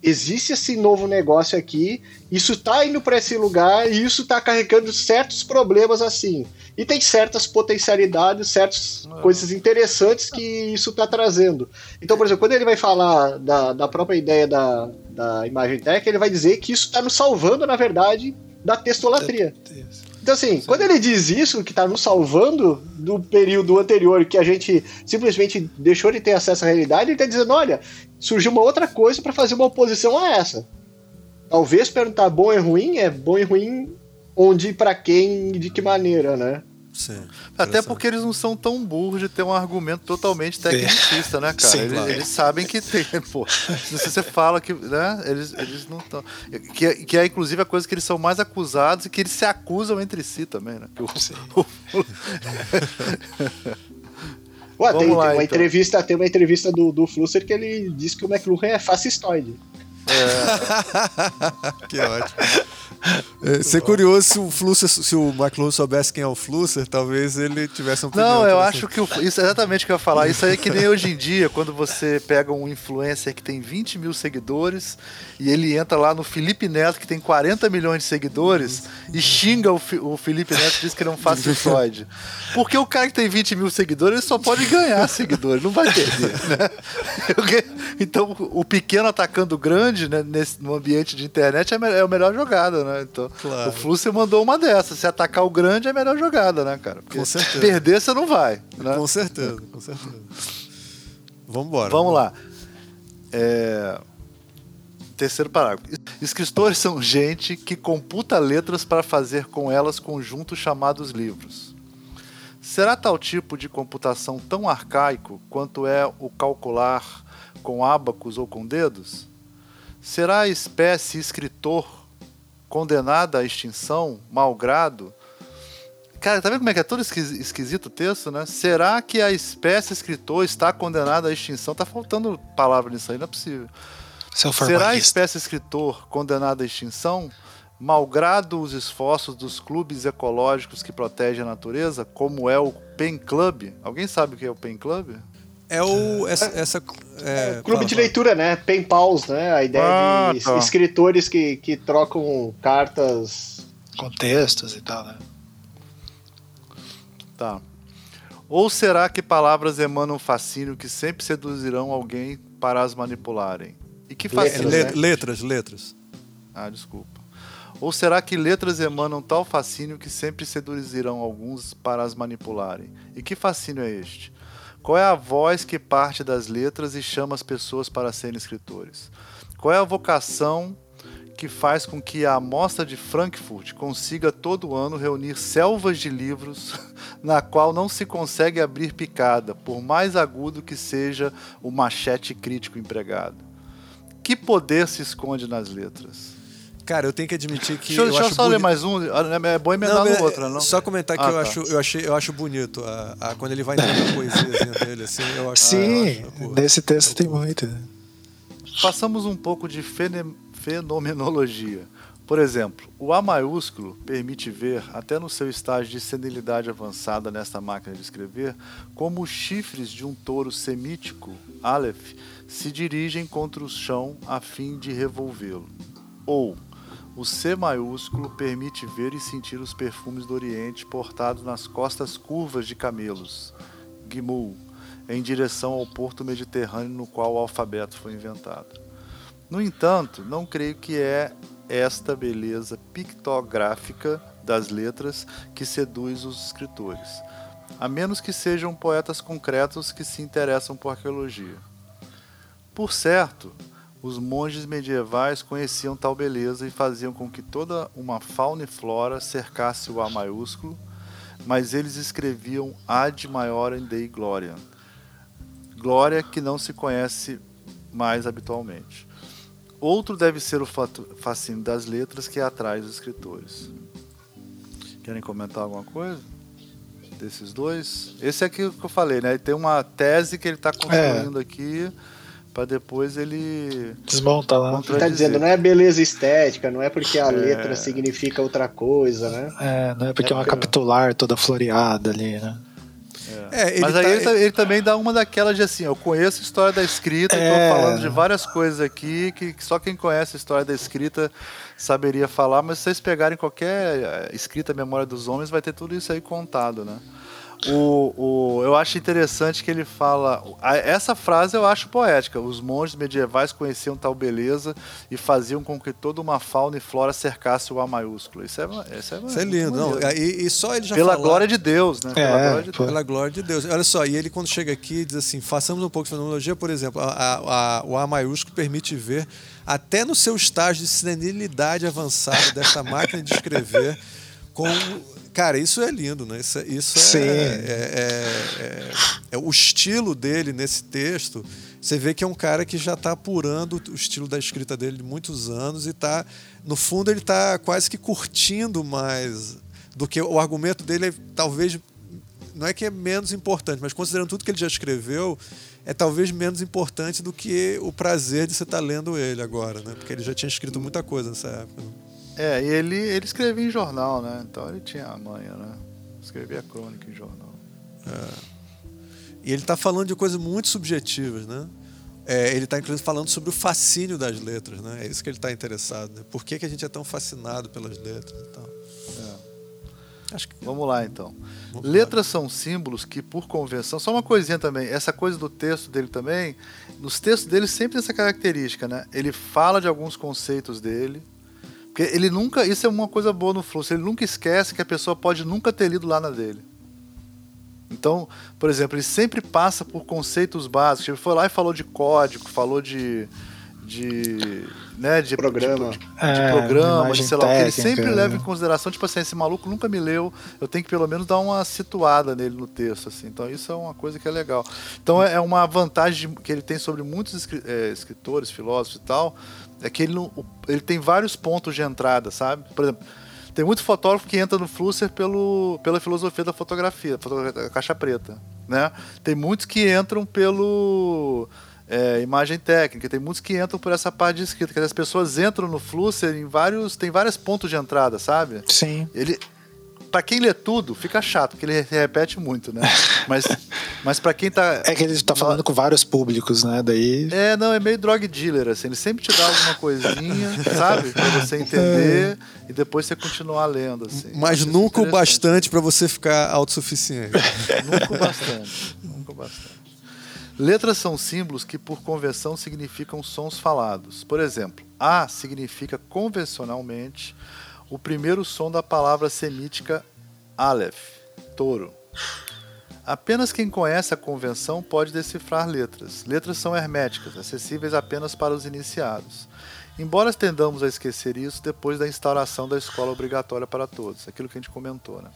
existe esse novo negócio aqui, isso está indo para esse lugar e isso está carregando certos problemas assim. E tem certas potencialidades, certas ah. coisas interessantes que isso está trazendo. Então, por exemplo, quando ele vai falar da, da própria ideia da, da imagem tech, ele vai dizer que isso está nos salvando, na verdade, da textolatria. Então, assim, Sim. quando ele diz isso, que está nos salvando do período anterior, que a gente simplesmente deixou de ter acesso à realidade, ele está dizendo: olha, surgiu uma outra coisa para fazer uma oposição a essa. Talvez perguntar bom e ruim é bom e ruim onde, para quem e de que maneira, né? Sim. Até porque eles não são tão burros de ter um argumento totalmente tecnicista, né, cara? Sim, eles, claro. eles, sabem que tem, pô. Se você fala que, né, eles, eles não estão. Que, é, que é inclusive a coisa que eles são mais acusados e que eles se acusam entre si também, né? O, Sim. O... Ué, tem, lá, tem, uma então. entrevista, tem uma entrevista do, do Flusser que ele diz que o McLuhan é fascistoide. É. que ótimo. É, ser curioso se o Flusser, se o McLuhan soubesse quem é o Flusser, talvez ele tivesse um Não, eu acho que o, isso é exatamente o que eu ia falar. Isso aí é que nem hoje em dia, quando você pega um influencer que tem 20 mil seguidores e ele entra lá no Felipe Neto, que tem 40 milhões de seguidores, e xinga o, o Felipe Neto diz que ele é um fascistoide. Porque o cara que tem 20 mil seguidores, ele só pode ganhar seguidores, não vai perder. Né? Então, o pequeno atacando o grande né, nesse, no ambiente de internet é, é a melhor jogada, né? Então, claro. o Flusser mandou uma dessas. Se atacar o grande é a melhor jogada, né, cara? Porque com certeza. perder você não vai. Né? Com certeza, com certeza. Vamos embora. Vamos lá. É... Terceiro parágrafo. Escritores são gente que computa letras para fazer com elas conjuntos chamados livros. Será tal tipo de computação tão arcaico quanto é o calcular com ábacos ou com dedos? Será a espécie escritor condenada à extinção, malgrado? Cara, tá vendo como é que é todo esquisito o texto, né? Será que a espécie escritor está condenada à extinção? Tá faltando palavra nisso aí, não é possível. Será a espécie escritor condenada à extinção? malgrado os esforços dos clubes ecológicos que protegem a natureza, como é o Pen Club. Alguém sabe o que é o Pen Club? É o essa, essa é, é, clube fala, de leitura, né? Pen Pals, né? A ideia ah, de tá. escritores que, que trocam cartas, contextos e tal, né? Tá. Ou será que palavras emanam fascínio que sempre seduzirão alguém para as manipularem? E que fascínio, letras, né? letras, letras. Ah, desculpa. Ou será que letras emanam tal fascínio que sempre seduzirão alguns para as manipularem? E que fascínio é este? Qual é a voz que parte das letras e chama as pessoas para serem escritores? Qual é a vocação que faz com que a Mostra de Frankfurt consiga todo ano reunir selvas de livros na qual não se consegue abrir picada, por mais agudo que seja o machete crítico empregado? Que poder se esconde nas letras? Cara, eu tenho que admitir que. Deixa, eu, deixa eu só bonito... ler mais um. Ah, é bom emendar não, no outro, não? Só comentar que ah, eu, tá. acho, eu, achei, eu acho bonito. A, a, quando ele vai entender a poesia dele, assim, eu acho. Sim, ah, acho, nesse texto tem muito. Passamos um pouco de fenomenologia. Por exemplo, o A maiúsculo permite ver, até no seu estágio de senilidade avançada nesta máquina de escrever, como os chifres de um touro semítico, Aleph, se dirigem contra o chão a fim de revolvê-lo. Ou, o C maiúsculo permite ver e sentir os perfumes do Oriente portados nas costas curvas de camelos, Gimul, em direção ao porto mediterrâneo no qual o alfabeto foi inventado. No entanto, não creio que é esta beleza pictográfica das letras que seduz os escritores, a menos que sejam poetas concretos que se interessam por arqueologia. Por certo, os monges medievais conheciam tal beleza e faziam com que toda uma fauna e flora cercasse o A maiúsculo, mas eles escreviam Ad maiorem Dei Gloria, glória que não se conhece mais habitualmente. Outro deve ser o fascínio das letras que atrai os escritores. Querem comentar alguma coisa? Desses dois? Esse é aqui que eu falei, né? Tem uma tese que ele está construindo é. aqui para depois ele desmonta lá. Está dizendo não é beleza estética, não é porque a é. letra significa outra coisa, né? É, não é porque é, uma capitular toda floreada ali, né? É, Mas aí tá... ele, ele, também dá uma daquelas de assim, eu conheço a história da escrita, é... tô falando de várias coisas aqui que só quem conhece a história da escrita saberia falar, mas se vocês pegarem qualquer eh, escrita Memória dos Homens, vai ter tudo isso aí contado, né? O, o, eu acho interessante que ele fala. Essa frase eu acho poética. Os monges medievais conheciam tal beleza e faziam com que toda uma fauna e flora cercasse o A maiúsculo. Isso é, isso é, isso é lindo. Não, e, e, só ele já Pela falar... glória de Deus, né? Pela, é, glória de Deus. pela glória de Deus. Olha só, e ele quando chega aqui diz assim: façamos um pouco de fenomenologia, por exemplo, a, a, o A maiúsculo permite ver, até no seu estágio de senilidade avançada desta máquina de escrever, com Cara, isso é lindo, né? Isso, é, isso é, é, é, é, é, o estilo dele nesse texto. Você vê que é um cara que já está apurando o estilo da escrita dele de muitos anos e tá, no fundo, ele está quase que curtindo mais do que o argumento dele é talvez não é que é menos importante, mas considerando tudo que ele já escreveu, é talvez menos importante do que o prazer de você estar tá lendo ele agora, né? Porque ele já tinha escrito muita coisa nessa época. É, e ele, ele escrevia em jornal, né? Então ele tinha a manha, né? Escrevia crônica em jornal. É. E ele está falando de coisas muito subjetivas, né? É, ele está inclusive falando sobre o fascínio das letras, né? É isso que ele está interessado. Né? Por que, que a gente é tão fascinado pelas letras e tal? É. Acho que... Vamos lá então. Vamos letras lá. são símbolos que, por convenção, só uma coisinha também. Essa coisa do texto dele também, nos textos dele sempre tem essa característica, né? Ele fala de alguns conceitos dele, porque ele nunca. Isso é uma coisa boa no fluxo. Ele nunca esquece que a pessoa pode nunca ter lido lá na dele. Então, por exemplo, ele sempre passa por conceitos básicos. Ele foi lá e falou de código, falou de. de né, de programa, de, de, é, de programa, de sei lá, técnica, ele sempre leva em consideração, tipo assim, esse maluco nunca me leu, eu tenho que pelo menos dar uma situada nele no texto, assim. Então isso é uma coisa que é legal. Então é uma vantagem que ele tem sobre muitos é, escritores, filósofos e tal, é que ele, não, ele tem vários pontos de entrada, sabe? Por exemplo, tem muito fotógrafo que entra no Flusser pelo, pela filosofia da fotografia, fotografia caixa preta, né? Tem muitos que entram pelo é, imagem técnica, tem muitos que entram por essa parte de escrita, que as pessoas entram no Flusser em vários, tem vários pontos de entrada, sabe? Sim. Ele para quem lê tudo, fica chato, porque ele repete muito, né? Mas, mas para quem tá. É que ele tá falando com vários públicos, né? Daí. É, não, é meio drug dealer, assim. Ele sempre te dá alguma coisinha, sabe? Pra você entender e depois você continuar lendo, assim. Mas nunca o bastante para você ficar autossuficiente. nunca o bastante. Nunca o bastante. Letras são símbolos que, por convenção, significam sons falados. Por exemplo, A significa convencionalmente o primeiro som da palavra semítica Aleph, touro. Apenas quem conhece a convenção pode decifrar letras. Letras são herméticas, acessíveis apenas para os iniciados. Embora tendamos a esquecer isso depois da instauração da escola obrigatória para todos, aquilo que a gente comentou. Né?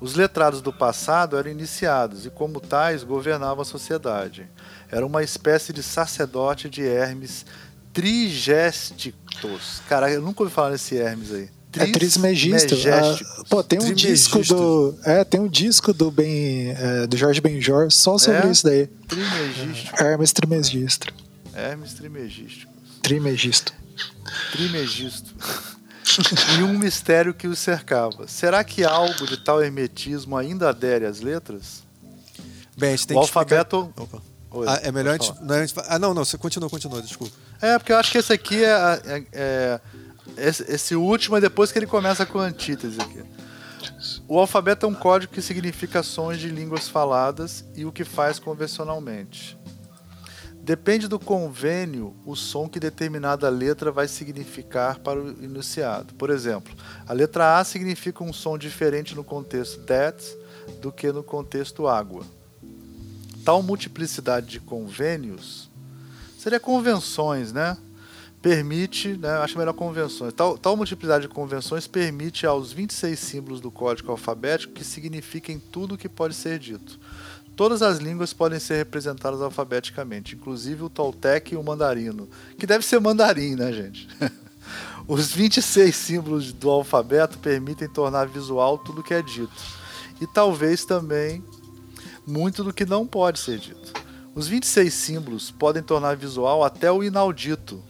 Os letrados do passado eram iniciados e, como tais, governavam a sociedade. Era uma espécie de sacerdote de Hermes Trigésticos. Cara, eu nunca ouvi falar nesse Hermes aí. É Trismegisto. Ah, pô, tem um disco do. É, tem um disco do Ben. É, do Jorge Benjor só sobre é? isso daí. Trimegisto. Hermes Trimegisto. Hermes Trimegisto. Trimegisto. Trimegisto. e um mistério que o cercava. Será que algo de tal hermetismo ainda adere às letras? Bem, a gente tem o que alfabeto. Oi, ah, é melhor a gente, não, a gente, Ah, não, não, você continua, continua, desculpa. É, porque eu acho que esse aqui é, é, é esse, esse, último é depois que ele começa com a antítese aqui. O alfabeto é um código que significa sons de línguas faladas e o que faz convencionalmente. Depende do convênio o som que determinada letra vai significar para o enunciado. Por exemplo, a letra A significa um som diferente no contexto that do que no contexto água. Tal multiplicidade de convênios seria convenções, né? Permite, né, acho melhor convenções. Tal, tal multiplicidade de convenções permite aos 26 símbolos do código alfabético que signifiquem tudo o que pode ser dito. Todas as línguas podem ser representadas alfabeticamente, inclusive o tolteque e o mandarino, que deve ser mandarim, né, gente? Os 26 símbolos do alfabeto permitem tornar visual tudo que é dito, e talvez também muito do que não pode ser dito. Os 26 símbolos podem tornar visual até o inaudito,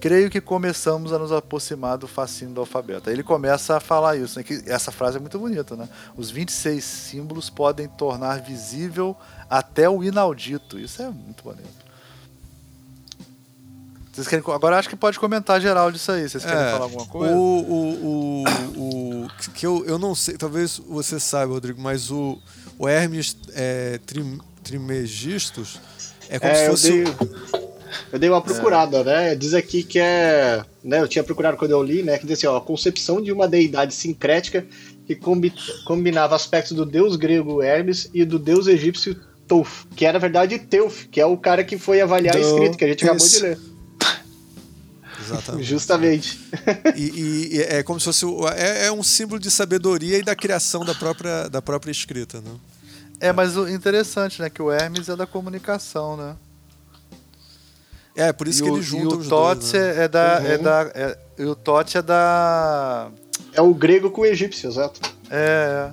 creio que começamos a nos aproximar do fascínio do alfabeto. Aí ele começa a falar isso, né? que essa frase é muito bonita, né? Os 26 símbolos podem tornar visível até o inaudito. Isso é muito bonito. Vocês querem, agora acho que pode comentar geral disso aí. Vocês querem é, falar alguma coisa? O, o, o, o, que eu, eu não sei, talvez você saiba, Rodrigo, mas o, o Hermes é, trim, Trimegistus é como é, se fosse. Eu eu dei uma procurada, é. né? Diz aqui que é. Né, eu tinha procurado quando eu li, né? Que diz assim, ó, a concepção de uma deidade sincrética que combi combinava aspectos do deus grego Hermes e do deus egípcio Thoth, que era na verdade Teuf, que é o cara que foi avaliar do... a escrita, que a gente acabou de ler. Exatamente. Justamente. E, e, é como se fosse. É, é, um símbolo de sabedoria e da criação da própria, da própria escrita, né? É, mas o interessante, né? Que o Hermes é da comunicação, né? É, por isso e que o, ele junta os dois. Né? É da, uhum. é da, é, e o Tote é da. É o grego com o egípcio, exato. É.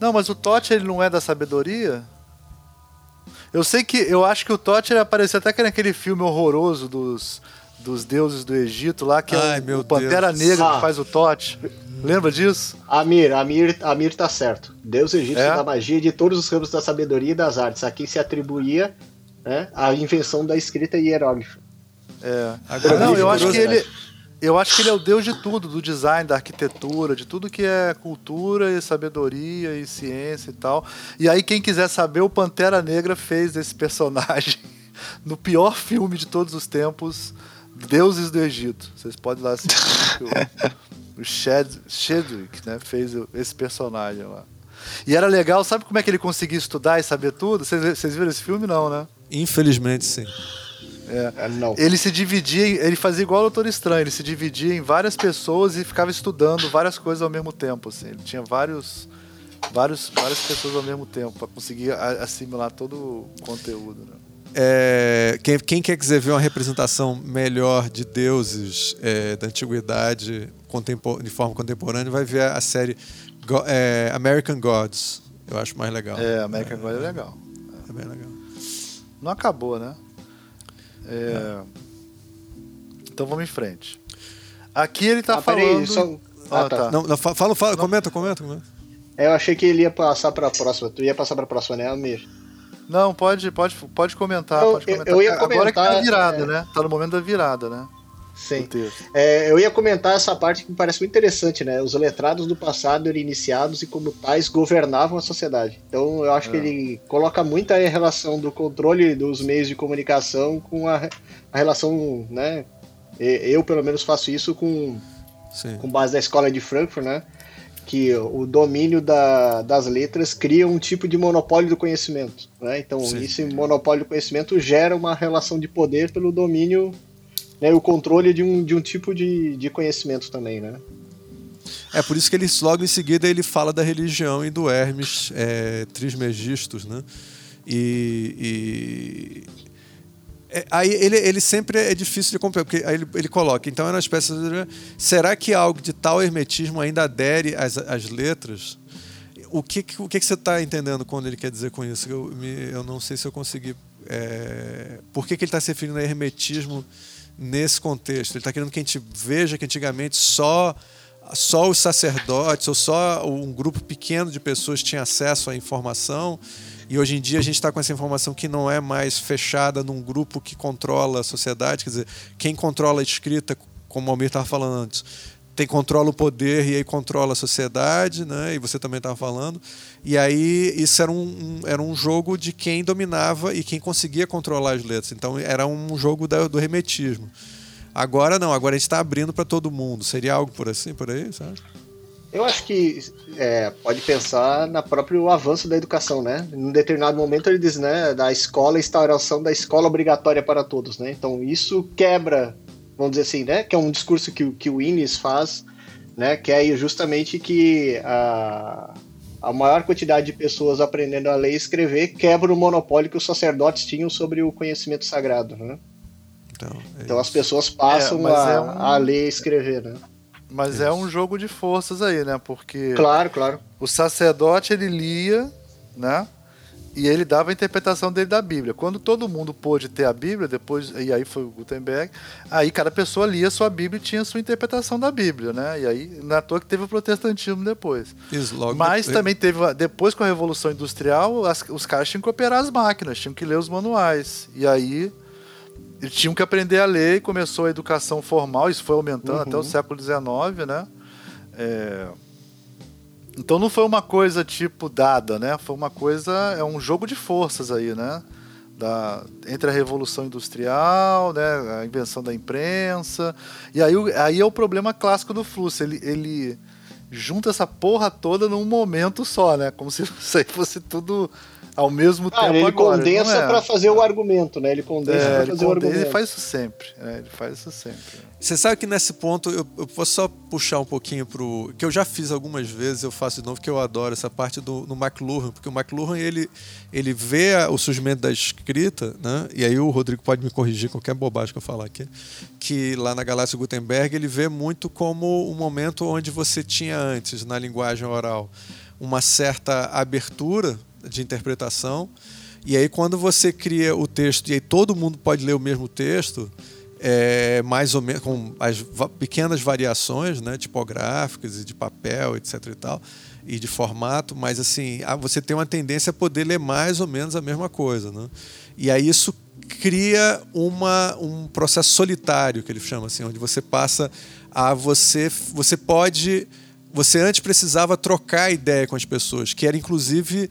Não, mas o Tote ele não é da sabedoria? Eu sei que. Eu acho que o Tote ele apareceu até naquele filme horroroso dos, dos deuses do Egito lá, que Ai, é o, o Pantera Deus. Negra ah. que faz o Tote. Lembra disso? Amir, Amir, Amir tá certo. Deus egípcio é? da magia de todos os campos da sabedoria e das artes. Aqui se atribuía né, a invenção da escrita hieróglifa. É. Agora, não, eu acho que ele. Eu acho que ele é o deus de tudo, do design, da arquitetura, de tudo que é cultura e sabedoria e ciência e tal. E aí, quem quiser saber, o Pantera Negra fez esse personagem no pior filme de todos os tempos, Deuses do Egito. Vocês podem lá assistir. o, Chadwick né, fez esse personagem lá. E era legal, sabe como é que ele conseguia estudar e saber tudo? Vocês viram esse filme? Não, né? Infelizmente, sim. É. é. Não. Ele se dividia, ele fazia igual o Doutor Estranho, ele se dividia em várias pessoas e ficava estudando várias coisas ao mesmo tempo. Assim. Ele tinha vários, vários, várias pessoas ao mesmo tempo para conseguir assimilar todo o conteúdo. Né? É, quem, quem, quer quiser ver uma representação melhor de deuses é, da antiguidade de forma contemporânea, vai ver a série Go, é, American Gods. Eu acho mais legal. É, American Gods é legal. É bem legal. Não acabou, né? É... Então vamos em frente. Aqui ele está ah, falando. Peraí, só... ah, ah, tá. tá. Não, não, fala, fala, não. comenta, comenta, comenta. É, eu achei que ele ia passar para a próxima. Tu ia passar para a próxima, né, Amir? Não, pode, pode, pode comentar. Eu, pode comentar. eu ia comentar. Agora que tá virada, é... né? Tá no momento da virada, né? Sim. É, eu ia comentar essa parte que me parece muito interessante, né? Os letrados do passado eram iniciados e, como tais, governavam a sociedade. Então, eu acho é. que ele coloca muito a relação do controle dos meios de comunicação com a, a relação, né? Eu, pelo menos, faço isso com, com base da escola de Frankfurt, né? que o domínio da, das letras cria um tipo de monopólio do conhecimento. Né? Então, Sim. esse monopólio do conhecimento gera uma relação de poder pelo domínio né, o controle de um, de um tipo de, de conhecimento também, né? É por isso que ele logo em seguida ele fala da religião e do Hermes é, Trismegistus, né? E, É, aí ele, ele sempre é difícil de compreender, porque aí ele, ele coloca, então é uma espécie de. Será que algo de tal hermetismo ainda adere às, às letras? O que, o que você está entendendo quando ele quer dizer com isso? Eu, me, eu não sei se eu consegui. É, por que, que ele está se referindo a hermetismo nesse contexto? Ele está querendo que a gente veja que antigamente só só os sacerdotes ou só um grupo pequeno de pessoas tinha acesso à informação e hoje em dia a gente está com essa informação que não é mais fechada num grupo que controla a sociedade, quer dizer, quem controla a escrita, como o Almir estava falando antes, tem controla o poder e aí controla a sociedade, né? E você também estava falando. E aí isso era um, um, era um jogo de quem dominava e quem conseguia controlar as letras. Então era um jogo da, do remetismo. Agora não, agora a gente está abrindo para todo mundo. Seria algo por assim, por aí, sabe? Eu acho que é, pode pensar na próprio avanço da educação, né? Em determinado momento ele diz, né, da escola, instauração da escola obrigatória para todos, né? Então isso quebra, vamos dizer assim, né? Que é um discurso que, que o Innes faz, né? Que é justamente que a, a maior quantidade de pessoas aprendendo a ler e escrever quebra o monopólio que os sacerdotes tinham sobre o conhecimento sagrado, né? Então, é então as pessoas passam é, a, é um... a ler e escrever, né? Mas Isso. é um jogo de forças aí, né? Porque. Claro, claro. O sacerdote ele lia, né? E ele dava a interpretação dele da Bíblia. Quando todo mundo pôde ter a Bíblia, depois, e aí foi o Gutenberg, aí cada pessoa lia a sua Bíblia e tinha a sua interpretação da Bíblia, né? E aí, na toa que teve o protestantismo depois. Mas depois... também teve, depois com a Revolução Industrial, as, os caras tinham que operar as máquinas, tinham que ler os manuais. E aí eles tinham que aprender a ler e começou a educação formal, isso foi aumentando uhum. até o século XIX, né? É... Então não foi uma coisa tipo dada, né? Foi uma coisa, é um jogo de forças aí, né? Da, entre a Revolução Industrial, né? a invenção da imprensa. E aí, aí é o problema clássico do fluxo. Ele, ele junta essa porra toda num momento só, né? Como se isso aí fosse tudo ao mesmo ah, tempo ele agora, condensa é. para fazer o argumento, né? Ele condensa é, para fazer o argumento. Ele faz isso sempre, é, ele faz isso sempre. Você sabe que nesse ponto eu, eu posso só puxar um pouquinho pro que eu já fiz algumas vezes, eu faço de novo que eu adoro essa parte do no McLuhan, porque o McLuhan ele ele vê o surgimento da escrita, né? E aí o Rodrigo pode me corrigir qualquer bobagem que eu falar aqui, que lá na Galáxia Gutenberg ele vê muito como um momento onde você tinha antes na linguagem oral uma certa abertura de interpretação. E aí, quando você cria o texto e aí todo mundo pode ler o mesmo texto, é, mais ou menos com as pequenas variações né, tipográficas e de papel, etc. e tal, e de formato, mas assim, você tem uma tendência a poder ler mais ou menos a mesma coisa. Né? E aí isso cria uma, um processo solitário, que ele chama assim, onde você passa a você. Você pode. Você antes precisava trocar ideia com as pessoas, que era inclusive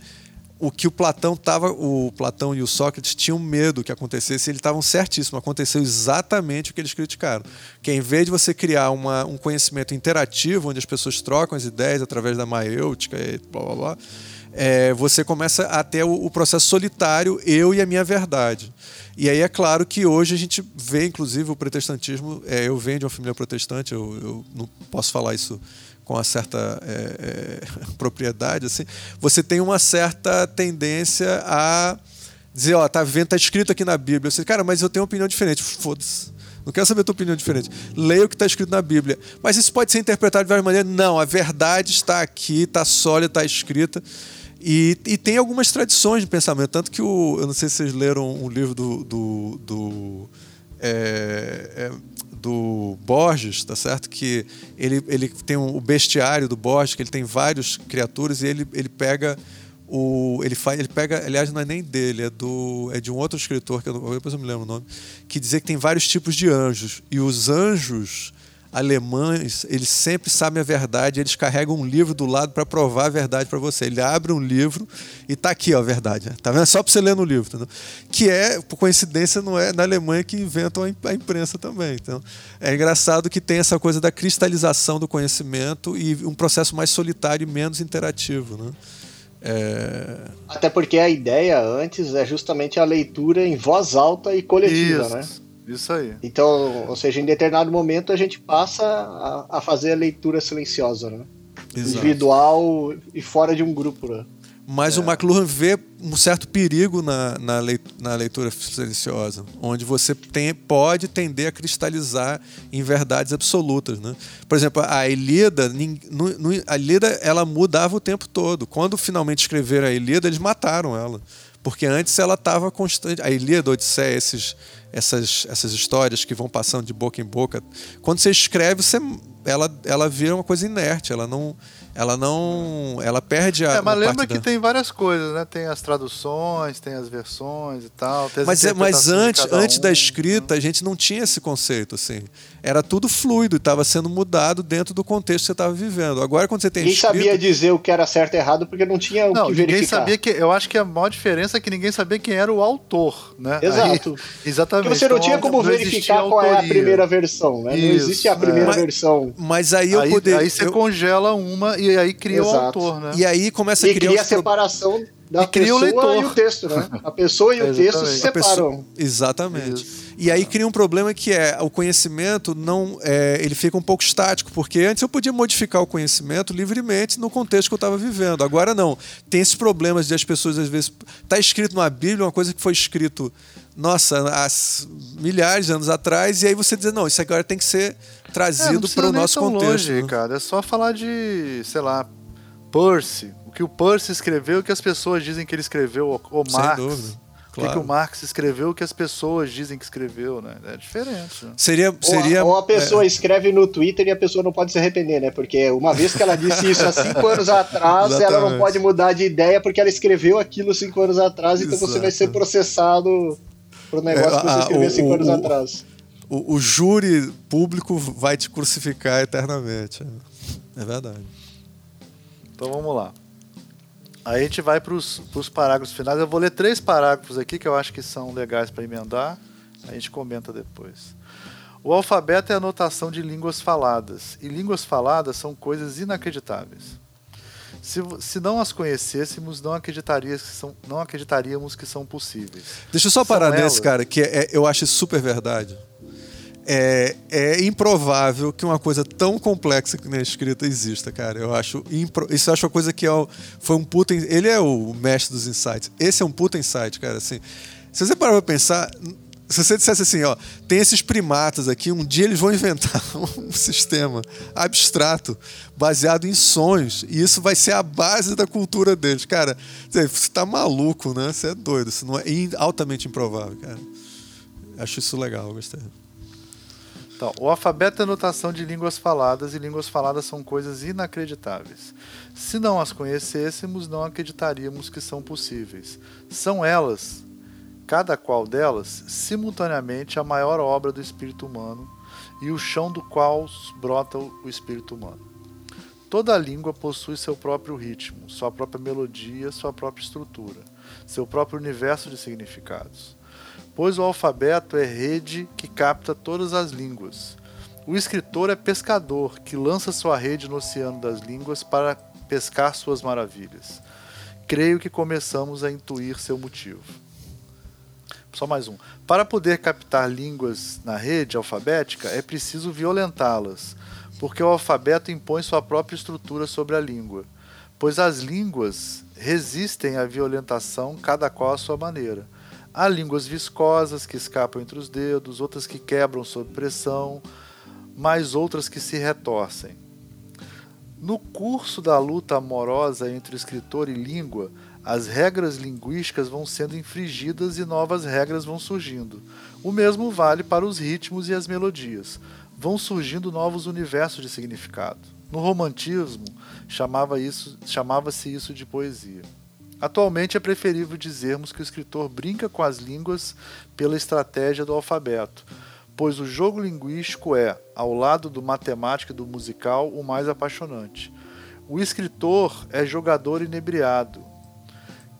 o que o Platão tava, o Platão e o Sócrates tinham medo que acontecesse, eles estavam certíssimos, aconteceu exatamente o que eles criticaram. Que em vez de você criar uma, um conhecimento interativo, onde as pessoas trocam as ideias através da maêutica e blá blá blá, é, você começa a ter o, o, processo solitário, eu e a minha verdade. E aí é claro que hoje a gente vê, inclusive, o protestantismo, é, eu venho de uma família protestante, eu, eu não posso falar isso com uma certa é, é, propriedade, assim, você tem uma certa tendência a dizer, ó, tá vendo, tá escrito aqui na Bíblia. Você, cara, mas eu tenho uma opinião diferente. Foda-se. Não quero saber a tua opinião diferente. Leia o que está escrito na Bíblia. Mas isso pode ser interpretado de várias maneiras. Não, a verdade está aqui, está sólida, está escrita. E, e, tem algumas tradições de pensamento. Tanto que o. Eu não sei se vocês leram um livro do. do, do é, é, do Borges, tá certo? Que ele, ele tem um, o bestiário do Borges, que ele tem várias criaturas e ele, ele pega o ele faz ele pega aliás não é nem dele é do é de um outro escritor que eu, depois eu me lembro o nome que dizia que tem vários tipos de anjos e os anjos alemães, eles sempre sabem a verdade, eles carregam um livro do lado para provar a verdade para você. Ele abre um livro e tá aqui ó, a verdade. Tá vendo? Só para você ler no livro. Entendeu? Que é, por coincidência, não é na Alemanha que inventam a imprensa também. Então, é engraçado que tem essa coisa da cristalização do conhecimento e um processo mais solitário e menos interativo. Né? É... Até porque a ideia antes é justamente a leitura em voz alta e coletiva, Isso. né? Isso aí. Então, ou seja, em determinado momento a gente passa a, a fazer a leitura silenciosa, né? Exato. Individual e fora de um grupo, né? Mas é. o McLuhan vê um certo perigo na, na, leitura, na leitura silenciosa, onde você tem, pode tender a cristalizar em verdades absolutas. Né? Por exemplo, a Elida, a Elida ela mudava o tempo todo. Quando finalmente escreveram a Elida, eles mataram ela. Porque antes ela estava constante. A Ilíada, a Odisseia, esses, essas, essas histórias que vão passando de boca em boca. Quando você escreve, você, ela, ela vira uma coisa inerte. Ela não, ela não. Ela perde a. É, mas lembra que da... tem várias coisas, né? Tem as traduções, tem as versões e tal. mas, é, mas antes, antes um, da escrita, né? a gente não tinha esse conceito, assim. Era tudo fluido, estava sendo mudado dentro do contexto que você estava vivendo. Agora, quando você tem. Ninguém escrito... sabia dizer o que era certo e errado, porque não tinha o não, que verificar. Ninguém sabia que. Eu acho que a maior diferença é que ninguém sabia quem era o autor, né? Exato. Aí, exatamente. Porque você não então, tinha como verificar qual é a primeira versão, né? Isso, não existe a primeira é. versão. Mas aí eu aí, poderia. Aí você eu... congela uma e aí cria Exato. o autor, né? E aí começa a criar. E cria a separação da e pessoa o leitor. e o texto, né? A pessoa e o texto se separam. Pessoa... Exatamente. Isso. E aí cria um problema que é o conhecimento não é, ele fica um pouco estático, porque antes eu podia modificar o conhecimento livremente no contexto que eu estava vivendo. Agora não. Tem esses problemas de as pessoas às vezes tá escrito numa Bíblia uma coisa que foi escrito nossa, há milhares de anos atrás, e aí você diz, não, isso agora tem que ser trazido é, para o nosso contexto. Longe, né? cara. É só falar de, sei lá, Percy, o que o Percy escreveu, o que as pessoas dizem que ele escreveu, o Marx. Sem dúvida. Claro. O que, o Marx escreveu, o que as pessoas dizem que escreveu, né? É diferente. Né? Seria, seria, ou, a, ou a pessoa é... escreve no Twitter e a pessoa não pode se arrepender, né? Porque uma vez que ela disse isso há cinco anos atrás, ela não pode mudar de ideia porque ela escreveu aquilo cinco anos atrás, então Exato. você vai ser processado pro negócio é, que você escreveu cinco o, anos o, atrás. O, o, júri público vai te crucificar eternamente. É verdade. Então vamos lá. Aí a gente vai para os parágrafos finais. Eu vou ler três parágrafos aqui que eu acho que são legais para emendar. A gente comenta depois. O alfabeto é a notação de línguas faladas, e línguas faladas são coisas inacreditáveis. Se, se não as conhecêssemos, não, acreditaria que são, não acreditaríamos que são possíveis. Deixa eu só parar são nesse, elas... cara, que é, é, eu acho super verdade é, é improvável que uma coisa tão complexa que nem a escrita exista, cara. Eu acho impro... isso eu acho uma coisa que é o... foi um puta. Ele é o mestre dos insights. Esse é um puta insight, cara. Assim, se você parar pra pensar, se você dissesse assim, ó, tem esses primatas aqui, um dia eles vão inventar um sistema abstrato baseado em sonhos e isso vai ser a base da cultura deles, cara. Você tá maluco, né? Você é doido, isso não é altamente improvável, cara. Acho isso legal, gostei. Então, o alfabeto é notação de línguas faladas e línguas faladas são coisas inacreditáveis. Se não as conhecêssemos, não acreditaríamos que são possíveis. São elas, cada qual delas, simultaneamente a maior obra do espírito humano e o chão do qual brota o espírito humano. Toda língua possui seu próprio ritmo, sua própria melodia, sua própria estrutura, seu próprio universo de significados pois o alfabeto é rede que capta todas as línguas. O escritor é pescador que lança sua rede no oceano das línguas para pescar suas maravilhas. Creio que começamos a intuir seu motivo. Só mais um. Para poder captar línguas na rede alfabética, é preciso violentá-las, porque o alfabeto impõe sua própria estrutura sobre a língua, pois as línguas resistem à violentação, cada qual à sua maneira Há línguas viscosas que escapam entre os dedos, outras que quebram sob pressão, mais outras que se retorcem. No curso da luta amorosa entre escritor e língua, as regras linguísticas vão sendo infringidas e novas regras vão surgindo. O mesmo vale para os ritmos e as melodias. Vão surgindo novos universos de significado. No romantismo, chamava isso, chamava-se isso de poesia. Atualmente é preferível dizermos que o escritor brinca com as línguas pela estratégia do alfabeto, pois o jogo linguístico é, ao lado do matemático e do musical, o mais apaixonante. O escritor é jogador inebriado.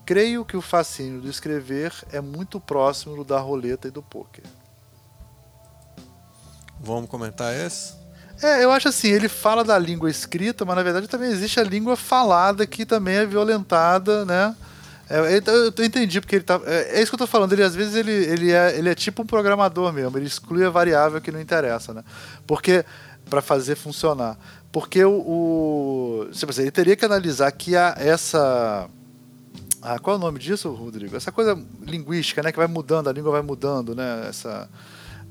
Creio que o fascínio do escrever é muito próximo do da roleta e do pôquer. Vamos comentar esse? É, eu acho assim, ele fala da língua escrita, mas na verdade também existe a língua falada que também é violentada, né? É, eu entendi porque ele tá. É, é, isso que eu tô falando. Ele às vezes ele, ele, é, ele é tipo um programador mesmo. Ele exclui a variável que não interessa, né? Porque para fazer funcionar. Porque o, o ele teria que analisar que a, essa Ah, qual é o nome disso, Rodrigo? Essa coisa linguística, né? Que vai mudando, a língua vai mudando, né? Essa,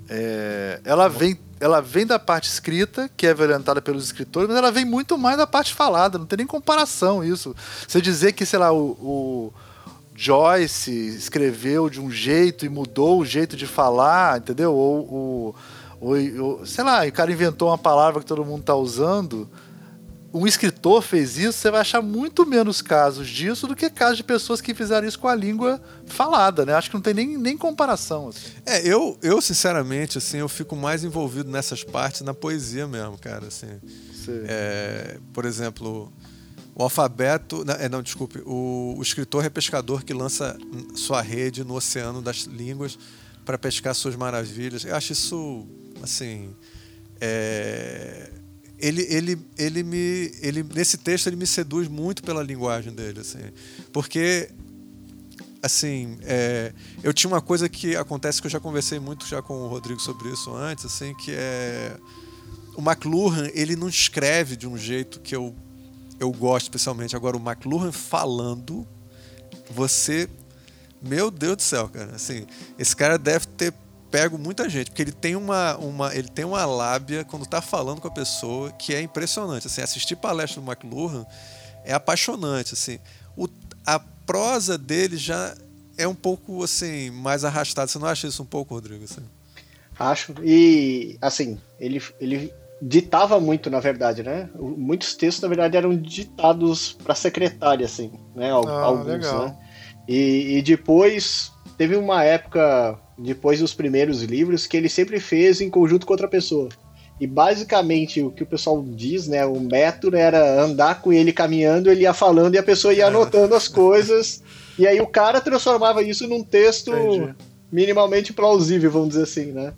é, ela, vem, ela vem da parte escrita, que é violentada pelos escritores, mas ela vem muito mais da parte falada, não tem nem comparação isso. Você dizer que, sei lá, o, o Joyce escreveu de um jeito e mudou o jeito de falar, entendeu? Ou, ou, ou sei lá, o cara inventou uma palavra que todo mundo está usando um escritor fez isso, você vai achar muito menos casos disso do que casos de pessoas que fizeram isso com a língua falada, né? Acho que não tem nem, nem comparação. Assim. É, eu, eu, sinceramente, assim, eu fico mais envolvido nessas partes na poesia mesmo, cara. Assim. É, por exemplo, o alfabeto. É, não, desculpe. O, o escritor é pescador que lança sua rede no oceano das línguas para pescar suas maravilhas. Eu acho isso, assim. É, ele, ele, ele me ele nesse texto ele me seduz muito pela linguagem dele assim. Porque assim é, eu tinha uma coisa que acontece que eu já conversei muito já com o Rodrigo sobre isso antes assim que é o McLuhan ele não escreve de um jeito que eu eu gosto especialmente. Agora o McLuhan falando você meu Deus do céu cara assim esse cara deve ter pego muita gente, porque ele tem uma, uma, ele tem uma lábia quando está falando com a pessoa que é impressionante. Assim, assistir palestra do McLuhan é apaixonante. Assim, o, a prosa dele já é um pouco assim mais arrastada. Você não acha isso um pouco, Rodrigo? Assim? Acho. E assim, ele, ele ditava muito, na verdade, né? Muitos textos, na verdade, eram ditados para secretária, assim, né? Ah, Alguns, legal. né? E, e depois teve uma época depois dos primeiros livros, que ele sempre fez em conjunto com outra pessoa. E basicamente o que o pessoal diz, né, o método era andar com ele caminhando, ele ia falando e a pessoa ia anotando as coisas. E aí o cara transformava isso num texto Entendi. minimamente plausível, vamos dizer assim, né?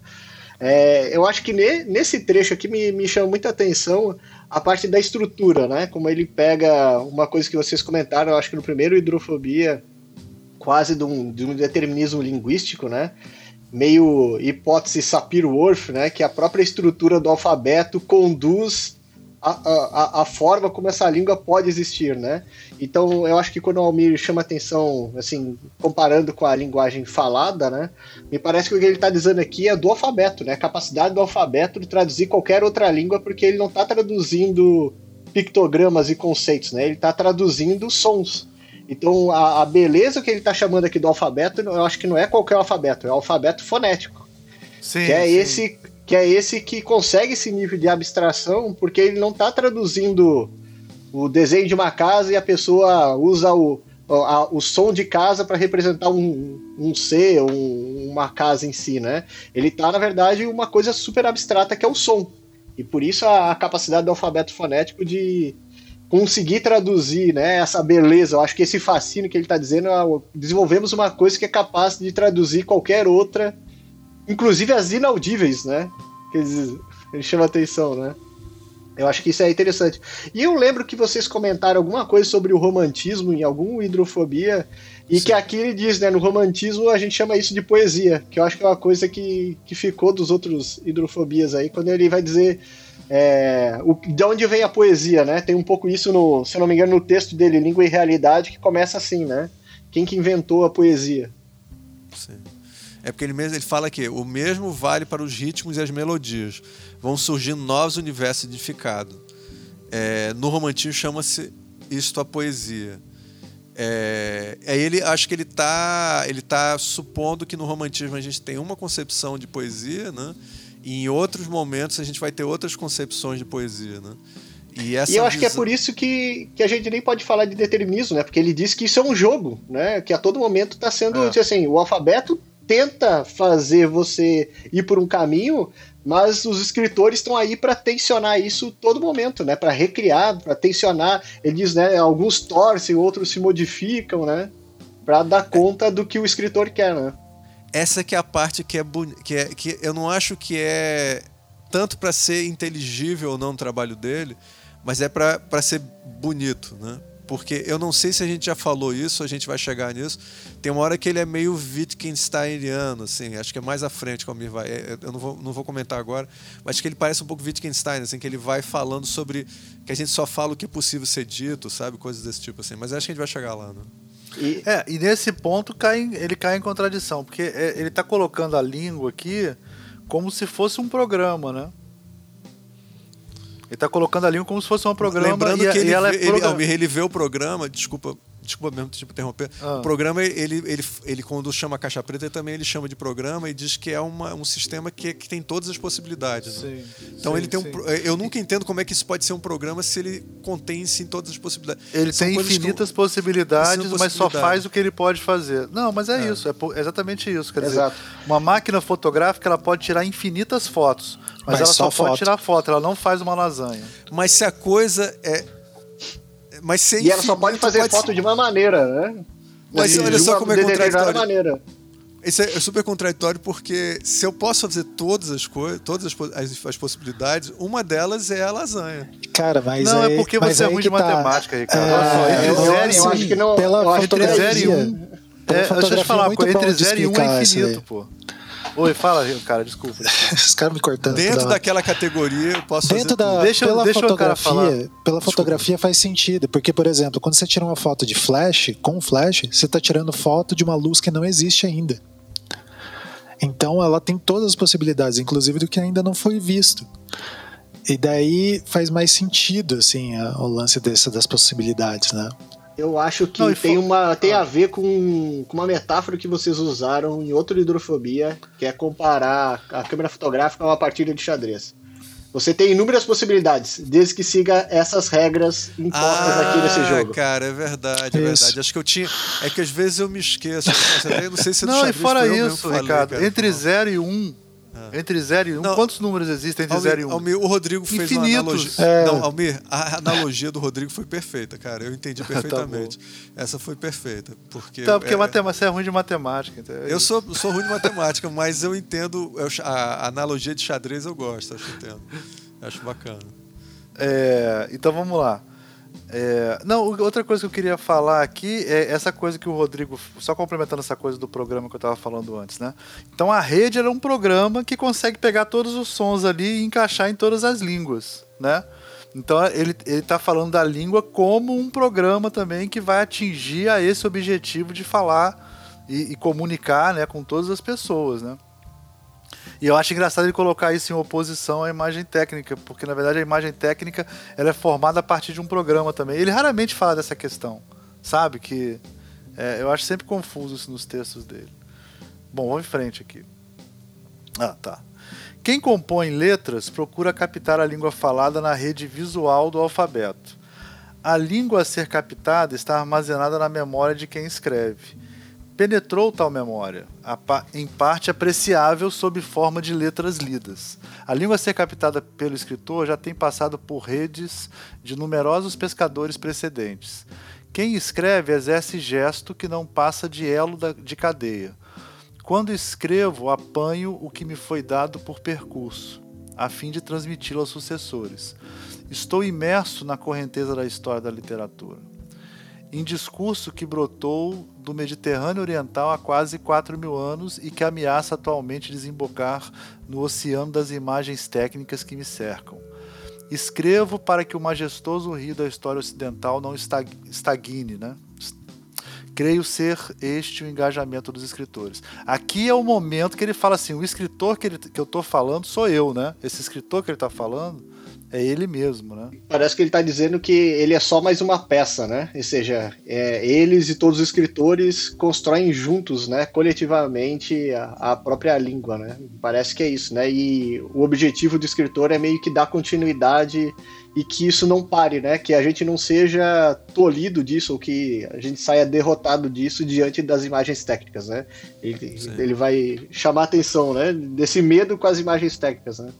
É, eu acho que ne, nesse trecho aqui me, me chama muita atenção a parte da estrutura, né? Como ele pega uma coisa que vocês comentaram, eu acho que no primeiro Hidrofobia, quase de um, de um determinismo linguístico, né? Meio hipótese Sapir-Whorf, né? Que a própria estrutura do alfabeto conduz a, a, a, forma como essa língua pode existir, né? Então, eu acho que quando o Almir chama atenção, assim, comparando com a linguagem falada, né? Me parece que o que ele está dizendo aqui é do alfabeto, né? A capacidade do alfabeto de traduzir qualquer outra língua, porque ele não está traduzindo pictogramas e conceitos, né? Ele está traduzindo sons. Então, a, a beleza que ele está chamando aqui do alfabeto, eu acho que não é qualquer alfabeto, é o alfabeto fonético. Sim, que é sim. esse que é esse que consegue esse nível de abstração, porque ele não está traduzindo o desenho de uma casa e a pessoa usa o, a, o som de casa para representar um, um C, um, uma casa em si, né? Ele está, na verdade, uma coisa super abstrata que é o som. E por isso a, a capacidade do alfabeto fonético de, conseguir traduzir né, essa beleza. Eu acho que esse fascínio que ele está dizendo, é desenvolvemos uma coisa que é capaz de traduzir qualquer outra, inclusive as inaudíveis, né? Que ele, ele chama atenção, né? Eu acho que isso é interessante. E eu lembro que vocês comentaram alguma coisa sobre o romantismo em algum hidrofobia, e Sim. que aqui ele diz, né, no romantismo a gente chama isso de poesia, que eu acho que é uma coisa que, que ficou dos outros hidrofobias aí, quando ele vai dizer é, o, de onde vem a poesia, né? Tem um pouco isso, no, se não me engano, no texto dele, Língua e Realidade, que começa assim, né? Quem que inventou a poesia? Sim. É porque ele mesmo ele fala que o mesmo vale para os ritmos e as melodias. Vão surgindo novos universos edificados. É, no romantismo chama-se isto a poesia. É, aí ele acho que ele está ele tá supondo que no romantismo a gente tem uma concepção de poesia, né? E em outros momentos a gente vai ter outras concepções de poesia, né? E, e, eu acho visão... que é por isso que, que a gente nem pode falar de determinismo, né? Porque ele diz que isso é um jogo, né? Que a todo momento está sendo, é. assim, o alfabeto tenta fazer você ir por um caminho, mas os escritores estão aí para tensionar isso todo momento, né? Para recriar, para tensionar. Ele diz, né? Alguns torcem, outros se modificam, né? Para dar conta do que o escritor quer, né? Essa que é a parte que é, que é que eu não acho que é tanto para ser inteligível ou não o trabalho dele, mas é para ser bonito, né? Porque eu não sei se a gente já falou isso, a gente vai chegar nisso. Tem uma hora que ele é meio Wittgensteiniano, assim, acho que é mais à frente como ele vai. É, eu não vou, não vou comentar agora, mas que ele parece um pouco Wittgenstein, assim, que ele vai falando sobre que a gente só fala o que é possível ser dito, sabe? Coisas desse tipo, assim. Mas acho que a gente vai chegar lá, né? E... É, e nesse ponto cai ele cai em contradição, porque é, ele está colocando a língua aqui como se fosse um programa, né? Ele está colocando a língua como se fosse um programa Lembrando e, que ele, e ela é ele, ele vê o programa, desculpa desculpa mesmo te interromper. Ah. O programa, ele, ele, ele, quando chama Caixa Preta, também ele chama de programa e diz que é uma, um sistema que, que tem todas as possibilidades. Né? Então sim, ele tem um. Eu nunca entendo como é que isso pode ser um programa se ele contém sim todas as possibilidades. Ele São tem infinitas possibilidades, mas só faz o que ele pode fazer. Não, mas é, é. isso, é exatamente isso. Quer Exato. dizer, uma máquina fotográfica ela pode tirar infinitas fotos. Mas, mas ela só, só pode tirar foto, ela não faz uma lasanha. Mas se a coisa é mas sem E ela só pode fazer pode foto de uma maneira, né? Mas de, olha só como é contraditório. Maneira. Isso é super contraditório porque se eu posso fazer todas as coisas, todas as, as, as, possibilidades, uma delas é a lasanha. Cara, mas não é, é porque você é ruim de tá. matemática, Ricardo. É, entre eu, zero, eu acho que não. Pela entre 0 e 1. Um, é, deixa eu te falar, entre 0 e 1 um é infinito, pô. Oi, fala, cara, desculpa. Os caras me cortando. Dentro daquela categoria, eu posso Dentro fazer da, deixa, pela deixa fotografia, pela fotografia faz sentido, porque por exemplo, quando você tira uma foto de flash, com flash, você está tirando foto de uma luz que não existe ainda. Então ela tem todas as possibilidades, inclusive do que ainda não foi visto. E daí faz mais sentido assim o lance dessa das possibilidades, né? Eu acho que não, tem, uma, tem a ver com, com uma metáfora que vocês usaram em outro hidrofobia, que é comparar a câmera fotográfica a uma partida de xadrez. Você tem inúmeras possibilidades, desde que siga essas regras impostas ah, aqui nesse jogo. Cara, é verdade, é isso. verdade. Acho que eu tinha. É que às vezes eu me esqueço. Eu não sei se é Não, e fora isso, Ricardo, falei, entre 0 e 1, um, é. Entre 0 e 1, um, quantos números existem entre 0 e 1? Um? Almir, o Rodrigo fez Infinitos. uma analogia. É. Não, Almir, a analogia do Rodrigo foi perfeita, cara. Eu entendi tá perfeitamente. tá Essa foi perfeita. Porque, tá, porque é, matemática, você é ruim de matemática. Então é eu sou, sou ruim de matemática, mas eu entendo. Eu, a, a, analogia de xadrez eu gosto, acho que entendo. Acho bacana. É, então vamos lá. É, não, outra coisa que eu queria falar aqui é essa coisa que o Rodrigo, só complementando essa coisa do programa que eu estava falando antes, né? Então a rede era um programa que consegue pegar todos os sons ali e encaixar em todas as línguas, né? Então ele está falando da língua como um programa também que vai atingir a esse objetivo de falar e, e comunicar, né, com todas as pessoas, né? E eu acho engraçado ele colocar isso em oposição à imagem técnica, porque na verdade a imagem técnica ela é formada a partir de um programa também. Ele raramente fala dessa questão, sabe? Que é, eu acho sempre confuso isso nos textos dele. Bom, vamos em frente aqui. Ah, tá. Quem compõe letras procura captar a língua falada na rede visual do alfabeto. A língua a ser captada está armazenada na memória de quem escreve penetrou tal memória, em parte apreciável sob forma de letras lidas. A língua a ser captada pelo escritor já tem passado por redes de numerosos pescadores precedentes. Quem escreve exerce gesto que não passa de elo de cadeia. Quando escrevo, apanho o que me foi dado por percurso, a fim de transmiti-lo aos sucessores. Estou imerso na correnteza da história da literatura em discurso que brotou do Mediterrâneo Oriental há quase 4 mil anos e que ameaça atualmente desembocar no oceano das imagens técnicas que me cercam. Escrevo para que o majestoso rio da história ocidental não estagne, né? Creio ser este o engajamento dos escritores. Aqui é o momento que ele fala assim: o escritor que, ele, que eu estou falando sou eu, né? Esse escritor que ele está falando é ele mesmo, né? Parece que ele está dizendo que ele é só mais uma peça, né? Ou seja, é, eles e todos os escritores constroem juntos, né? Coletivamente a, a, própria língua, né? Parece que é isso, né? E o objetivo do escritor é meio que dar continuidade e que isso não pare, né? Que a gente não seja tolhido disso ou que a gente saia derrotado disso diante das imagens técnicas, né? Ele, ele vai chamar atenção, né? Desse medo com as imagens técnicas, né?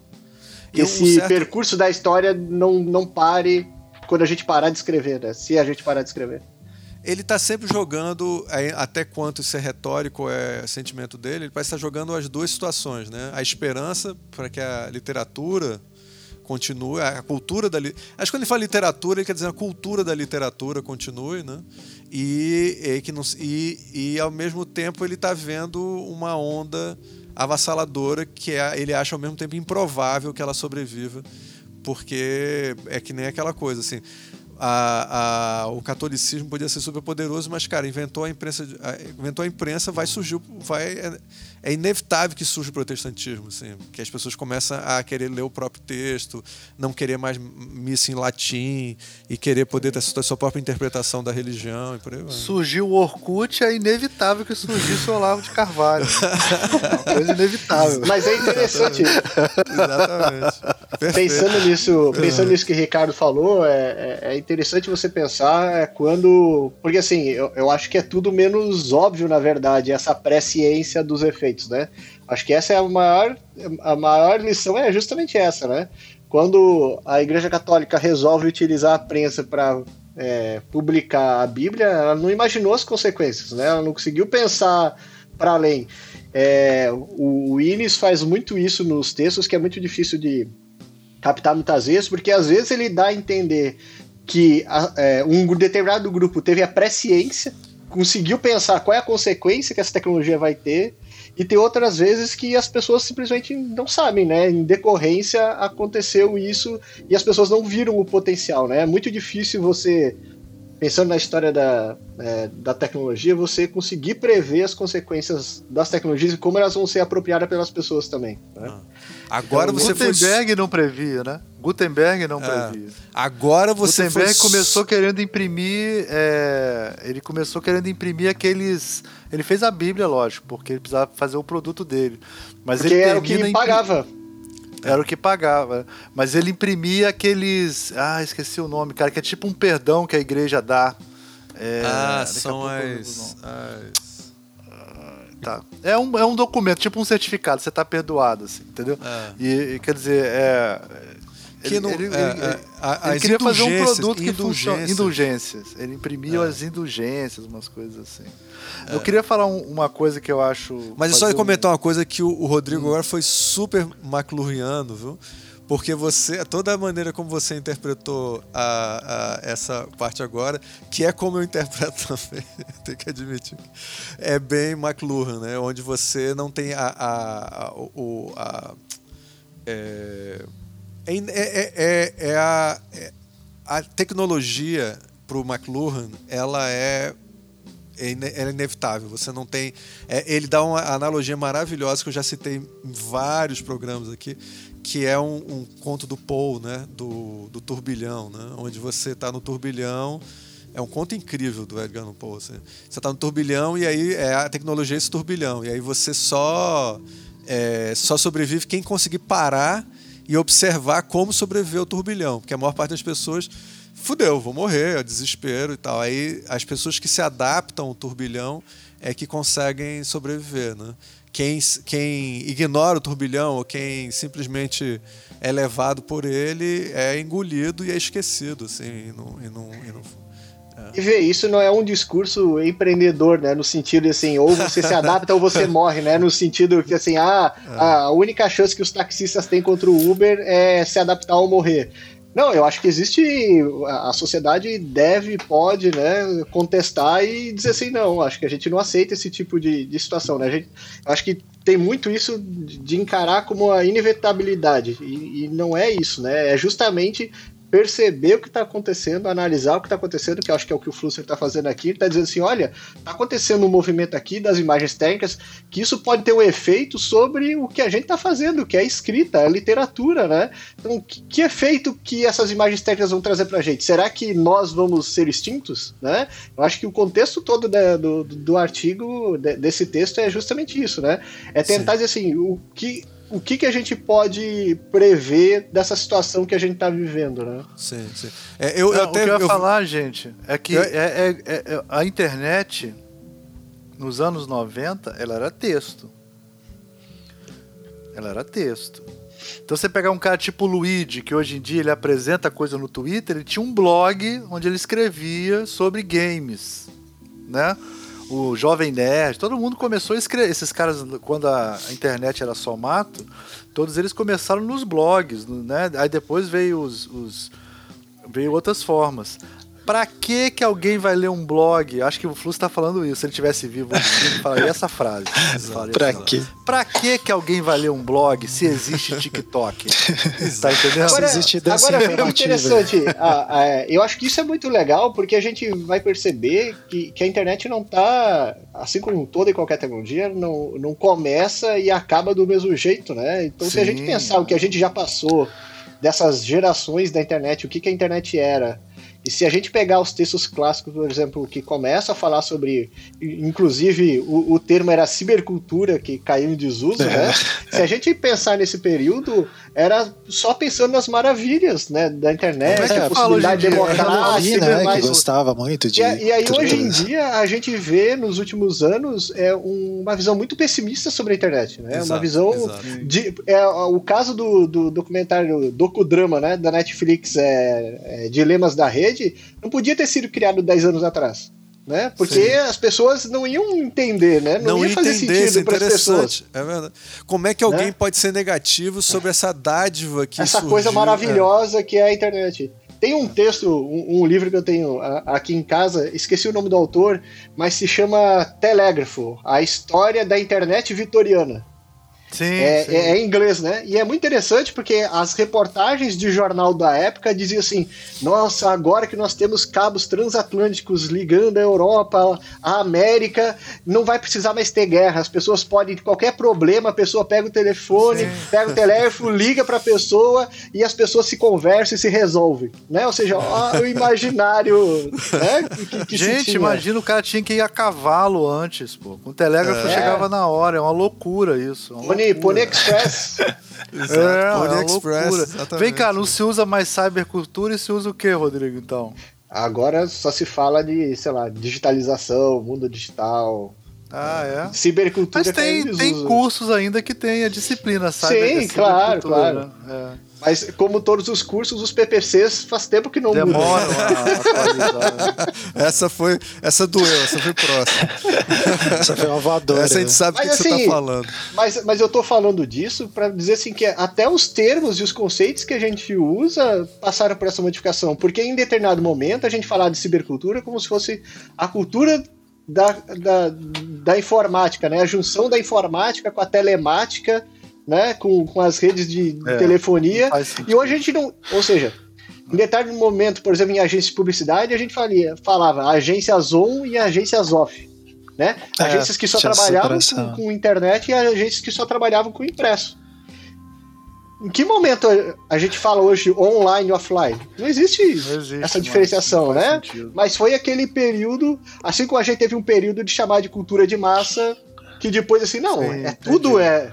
Que esse certo... percurso da história não, não pare quando a gente parar de escrever, né? Se a gente parar de escrever. Ele está sempre jogando, até quanto isso é retórico, é sentimento dele, ele parece estar jogando as duas situações, né? A esperança para que a literatura continue, a cultura da acho que quando ele fala literatura ele quer dizer a cultura da literatura continue, né? E, e que não, e, e ao mesmo tempo ele está vendo uma onda avassaladora que é, ele acha ao mesmo tempo improvável que ela sobreviva, porque é que nem aquela coisa assim. a, a, o catolicismo podia ser super poderoso, mas, cara, inventou a imprensa, inventou a imprensa, vai surgir, vai, é, inevitável que surja o protestantismo, assim, que as pessoas começam a querer ler o próprio texto, não querer mais missa em latim e querer poder ter a sua própria interpretação da religião e por aí vai. Surgiu o Orkut, é inevitável que surgisse o Olavo de Carvalho. Uma coisa inevitável. Mas é interessante. Exatamente. Pensando nisso, pensando nisso que o Ricardo falou, é, é, é interessante você pensar é, quando. Porque assim, eu, eu acho que é tudo menos óbvio, na verdade, essa presciência dos efeitos, né? Acho que essa é a maior, a maior lição é justamente essa, né? Quando a Igreja Católica resolve utilizar a prensa para é, publicar a Bíblia, ela não imaginou as consequências, né? Ela não conseguiu pensar para além. É, o Willis faz muito isso nos textos, que é muito difícil de captar muitas vezes, porque às vezes ele dá a entender que é, um determinado grupo teve a presciência, conseguiu pensar qual é a consequência que essa tecnologia vai ter, e tem outras vezes que as pessoas simplesmente não sabem, né? Em decorrência aconteceu isso e as pessoas não viram o potencial, né? É muito difícil você pensando na história da, é, da tecnologia, você conseguir prever as consequências das tecnologias e como elas vão ser apropriadas pelas pessoas também. Né? Ah. Agora então, você Gutenberg foi... não previa, né? Gutenberg não é. previa. Agora você Gutenberg foi... começou querendo imprimir, é... ele começou querendo imprimir aqueles, ele fez a Bíblia, lógico, porque ele precisava fazer o produto dele. Mas porque ele era o que pagava. Era o que pagava. Mas ele imprimia aqueles. Ah, esqueci o nome, cara, que é tipo um perdão que a igreja dá. É, ah, são as. as... Tá. É um, é um documento, tipo um certificado, você tá perdoado, assim, entendeu? É. E, e, quer dizer, é. Que ele, não, ele, é, ele, é, ele queria fazer um produto que funciona. Indulgências. Ele imprimia é. as indulgências, umas coisas assim. É. Eu queria falar um, uma coisa que eu acho. Mas é só comentar um... uma coisa que o, o Rodrigo hum. agora foi super McLuhaniano, viu? Porque você, toda a maneira como você interpretou a, a, essa parte agora, que é como eu interpreto também, tenho que admitir, é bem McLuhan, né? Onde você não tem a, a, a, o, a é, é, é, é, é a, é, a tecnologia para o McLuhan, ela é é, é inevitável. Você não tem. É, ele dá uma analogia maravilhosa que eu já citei em vários programas aqui, que é um, um conto do Paul, né? Do, do turbilhão, né? Onde você está no turbilhão. É um conto incrível do Edgar Allan Poe. Assim. Você está no turbilhão e aí é a tecnologia é esse turbilhão. E aí você só, é, só sobrevive quem conseguir parar e observar como sobreviver ao turbilhão. Porque a maior parte das pessoas fudeu, vou morrer, é desespero e tal. Aí as pessoas que se adaptam ao turbilhão é que conseguem sobreviver, né? Quem, quem ignora o turbilhão ou quem simplesmente é levado por ele é engolido e é esquecido, assim, e não, e não, e não. E vê, isso não é um discurso empreendedor, né? No sentido assim, ou você se adapta ou você morre, né? No sentido que assim, ah, é. a única chance que os taxistas têm contra o Uber é se adaptar ou morrer. Não, eu acho que existe. A sociedade deve, pode, né, contestar e dizer assim, não, acho que a gente não aceita esse tipo de, de situação, né? A gente, acho que tem muito isso de encarar como a inevitabilidade. E, e não é isso, né? É justamente perceber o que está acontecendo, analisar o que está acontecendo, que eu acho que é o que o Flusser está fazendo aqui. Ele está dizendo assim: olha, está acontecendo um movimento aqui das imagens técnicas, que isso pode ter um efeito sobre o que a gente está fazendo, que é a escrita, a literatura, né? Então, que, que efeito que essas imagens técnicas vão trazer para a gente? Será que nós vamos ser extintos? Né? Eu acho que o contexto todo da, do, do artigo, de, desse texto, é justamente isso, né? É tentar Sim. dizer assim: o que o que, que a gente pode prever dessa situação que a gente está vivendo, né? Sim, sim. É, eu, eu, até, o que eu ia falar, gente, é que é, é, é, é, a internet, nos anos 90, ela era texto. Ela era texto. Então você pegar um cara tipo o Luigi, que hoje em dia ele apresenta coisa no Twitter, ele tinha um blog onde ele escrevia sobre games, né? O Jovem Nerd, todo mundo começou a escrever. Esses caras, quando a internet era só mato, todos eles começaram nos blogs, né? Aí depois veio os, os veio outras formas. Pra que que alguém vai ler um blog? Acho que o Flu está falando isso. Se ele tivesse vivo, ele falaria essa frase. Falaria pra quê? Pra que que alguém vai ler um blog se existe TikTok? tá entendendo? Agora, Se existe dança agora informativa. interessante. Ah, é, eu acho que isso é muito legal porque a gente vai perceber que, que a internet não tá, assim como toda e qualquer tecnologia, não, não começa e acaba do mesmo jeito, né? Então, se a Sim. gente pensar o que a gente já passou dessas gerações da internet, o que, que a internet era, e se a gente pegar os textos clássicos, por exemplo, que começam a falar sobre, inclusive o, o termo era cibercultura, que caiu em desuso, né? Se a gente pensar nesse período, era só pensando nas maravilhas, né, da internet, é a possibilidade dia? democrática, né, mais que gostava muito de. e, e aí, hoje em dia, a gente vê nos últimos anos é, um- uma visão muito pessimista sobre a internet, né? uma Exato, visão. exato. De, é, o caso do, do documentário Docudrama, né, da Netflix, é, é, Dilemas da Rede, não podia ter sido criado 10 anos atrás. Né? Porque Sim. as pessoas não iam entender, né? Não, Não ia fazer entender, é sentido para as pessoas. É verdade. Como é que alguém Né? pode ser negativo sobre essa dádiva que essa surgiu? coisa maravilhosa que é a internet. Tem um texto, um, um livro que eu tenho aqui em casa, esqueci o nome do autor, mas se chama Telégrafo, a história da internet vitoriana. Sim, É, sim. é- é em inglês, né? E é muito interessante porque as reportagens de jornal da época diziam assim: nossa, agora que nós temos cabos transatlânticos ligando a Europa, a América, não vai precisar mais ter guerra. As pessoas podem, qualquer problema, a pessoa pega o telefone, Sim. pega o teléfono, liga para a pessoa e as pessoas se conversam e se resolvem, né? Ou seja, ó, o imaginário, né? Que, que Gente, imagina o cara tinha que ir a cavalo antes, pô. Com o telégrafo É. chegava na hora. É uma loucura isso. é uma Pony. Pony Express. Exato. É, Pony é Express. Vem cá, não se usa mais cybercultura e se usa o que, Rodrigo, então? Agora só se fala de, sei lá, digitalização, mundo digital, Ah, é? cibercultura Mas tem, tem cursos ainda que tem a disciplina, sabe? Sim, claro, claro. É. Mas como todos os cursos, os PPCs faz tempo que não mudam. Demoram a né? Essa foi. Essa doeu, essa foi próxima. Essa foi uma voadora. Essa a gente né? sabe o que, Mas que você assim, tá falando. Mas, mas eu tô falando disso para dizer assim que até os termos e os conceitos que a gente usa passaram por essa modificação. Porque em determinado momento a gente falava de cibercultura como se fosse a cultura da, da, da informática, né? A junção da informática com a telemática, né? Com, com as redes de É, telefonia. E hoje a gente não. Ou seja, em determinado momento, por exemplo, em agência de publicidade, a gente falia, falava agências on e agências off. Né? É, agências que só trabalhavam com, com internet e agências que só trabalhavam com impresso. Em que momento a- gente fala hoje online e offline? Não existe, Não existe essa diferenciação, né? sentido. Mas foi aquele período, assim como a gente teve um período de chamar de cultura de massa, que depois assim, não, Sim, é tudo entendi. é,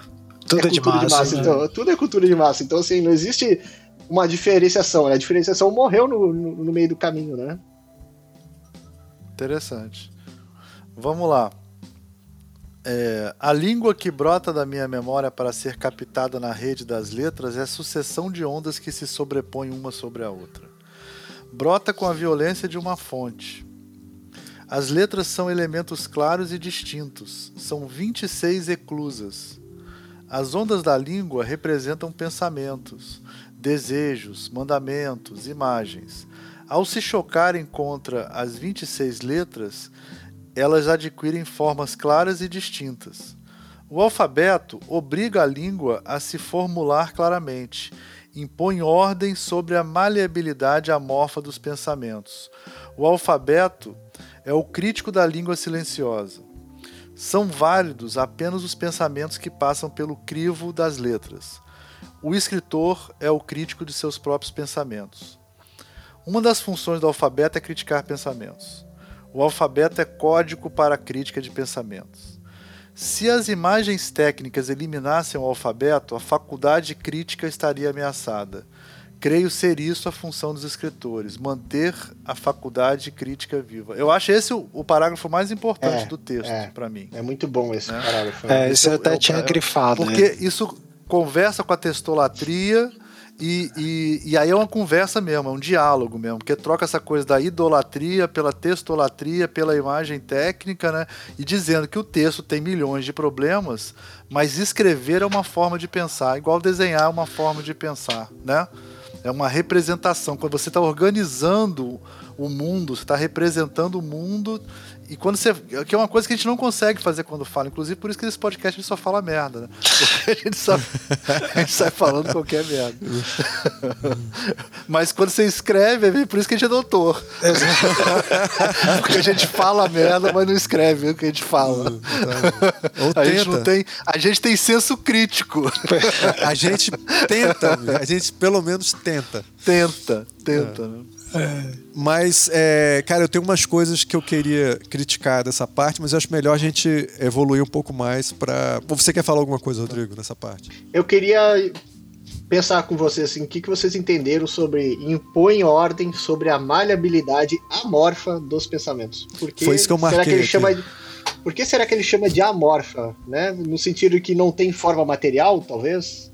Tudo é é de cultura massa. né? então, tudo é cultura de massa. Então, assim, não existe uma diferenciação, né? A diferenciação morreu no, no, no meio do caminho, né? Interessante. Vamos lá. É, a língua que brota da minha memória para ser captada na rede das letras é a sucessão de ondas que se sobrepõem uma sobre a outra. Brota com a violência de uma fonte. As letras são elementos claros e distintos. São 26 eclusas. As ondas da língua representam pensamentos, desejos, mandamentos, imagens. Ao se chocarem contra as 26 letras, elas adquirem formas claras e distintas. O alfabeto obriga a língua a se formular claramente, impõe ordem sobre a maleabilidade amorfa dos pensamentos. O alfabeto é o crítico da língua silenciosa. São válidos apenas os pensamentos que passam pelo crivo das letras. O escritor é o crítico de seus próprios pensamentos. Uma das funções do alfabeto é criticar pensamentos. O alfabeto é código para a crítica de pensamentos. Se as imagens técnicas eliminassem o alfabeto, a faculdade crítica estaria ameaçada. Creio ser isso a função dos escritores, manter a faculdade crítica viva. Eu acho esse o, o parágrafo mais importante É, do texto, é. para mim. É muito bom esse Né? parágrafo. É, isso eu é até o- tinha é- grifado. Porque né? isso conversa com a textolatria e, e, e aí é uma conversa mesmo, é um diálogo mesmo, porque troca essa coisa da idolatria pela textolatria, pela imagem técnica, né? E dizendo que o texto tem milhões de problemas, mas escrever é uma forma de pensar, igual desenhar é uma forma de pensar, né? É uma representação. Quando você está organizando o mundo, você está representando o mundo e quando você. Que é uma coisa que a gente não consegue fazer quando fala. Inclusive, por isso que esse podcast a gente só fala merda, né? Porque a gente, só, a gente sai falando qualquer merda. Mas quando você escreve, é por isso que a gente é doutor. Porque a gente fala merda, mas não escreve o que a gente fala. Ou a gente não tem. A gente tem senso crítico. A gente tenta, a gente pelo menos tenta. Tenta, tenta, é. né? Mas, é, cara, eu tenho umas coisas que eu queria criticar dessa parte, mas eu acho melhor a gente evoluir um pouco mais para. Você quer falar alguma coisa, Rodrigo, nessa parte? Eu queria pensar com vocês assim, o que, que vocês entenderam sobre impõe ordem sobre a maleabilidade amorfa dos pensamentos. Porque Foi isso que eu marquei. Será que ele aqui. chama de, por que será que ele chama de amorfa, né? No sentido que não tem forma material, talvez?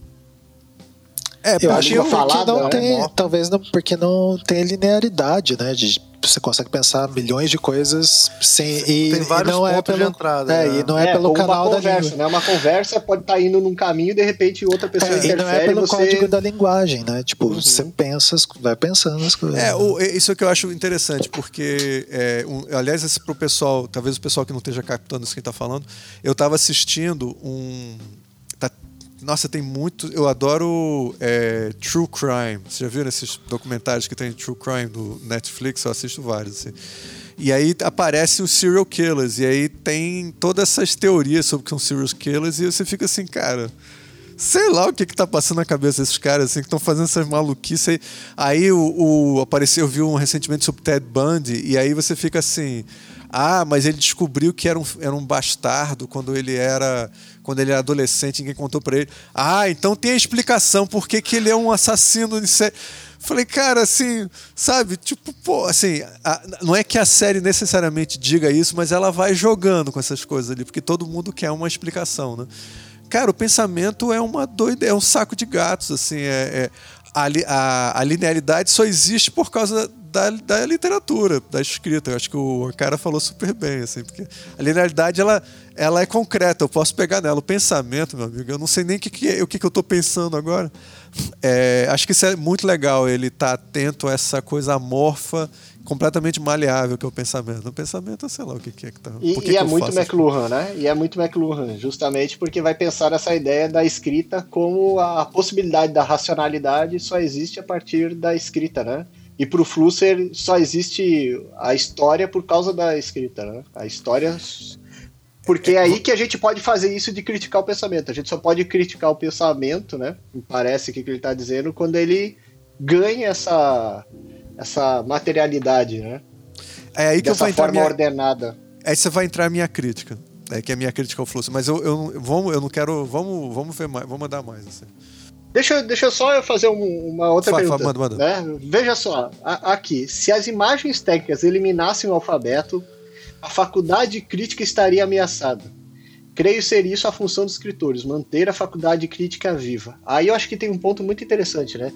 É, eu acho que falada, não né? tem, talvez não, porque não tem linearidade, né? De, você consegue pensar milhões de coisas sem e, tem vários e não é pelo entrada, é, né? e não é, é pelo canal uma conversa, da né? Uma conversa pode estar tá indo num caminho e de repente outra pessoa é, interfere. E não é pelo você... código da linguagem, né? Tipo, uhum. você pensa, vai pensando as coisas. É, o, isso é que eu acho interessante, porque é, um, aliás, esse pro pessoal, talvez o pessoal que não esteja captando isso que está falando, eu estava assistindo um nossa, tem muito. Eu adoro é, True Crime. Você já viu esses documentários que tem True Crime do Netflix? Eu assisto vários. Assim. E aí aparecem os serial killers. E aí tem todas essas teorias sobre que são serial killers. E você fica assim, cara. Sei lá o que que tá passando na cabeça desses caras, assim, que estão fazendo essas maluquices aí. Aí o, o, apareceu, eu vi um recentemente sobre Ted Bundy, e aí você fica assim. Ah, mas ele descobriu que era um, era um bastardo quando ele era quando ele era adolescente, ninguém contou para ele. Ah, então tem a explicação por que, que ele é um assassino de série. Falei, cara, assim, sabe? Tipo, pô, assim, a, não é que a série necessariamente diga isso, mas ela vai jogando com essas coisas ali, porque todo mundo quer uma explicação, né? Cara, o pensamento é uma doida, é um saco de gatos, assim, é, é a, a, a linearidade só existe por causa da, da literatura, da escrita. Eu acho que o cara falou super bem, assim, porque a linearidade ela, ela é concreta, eu posso pegar nela. O pensamento, meu amigo, eu não sei nem o que, que, o que, que eu estou pensando agora. É, acho que isso é muito legal, ele tá atento a essa coisa amorfa, completamente maleável que é o pensamento. O pensamento, sei lá o que, que é que tá. E, que e é muito McLuhan, né? E é muito McLuhan, justamente porque vai pensar essa ideia da escrita como a possibilidade da racionalidade só existe a partir da escrita, né? E pro Flusser só existe a história por causa da escrita, né? A história. Porque é aí que a gente pode fazer isso de criticar o pensamento. A gente só pode criticar o pensamento, né? Me parece que ele está dizendo, quando ele ganha essa, essa materialidade, né? É aí que Dessa eu vou entrar forma minha... ordenada. Aí você vai entrar a minha crítica. É que é a minha crítica ao fluxo. Mas eu, eu, vamos, eu não quero. Vamos, vamos ver mais, vamos mandar mais. Assim. Deixa, deixa só eu fazer um, uma outra pergunta. manda, manda. Né? Veja só, a, aqui, se as imagens técnicas eliminassem o alfabeto, a faculdade crítica estaria ameaçada. Creio ser isso a função dos escritores, manter a faculdade crítica viva. Aí eu acho que tem um ponto muito interessante, né?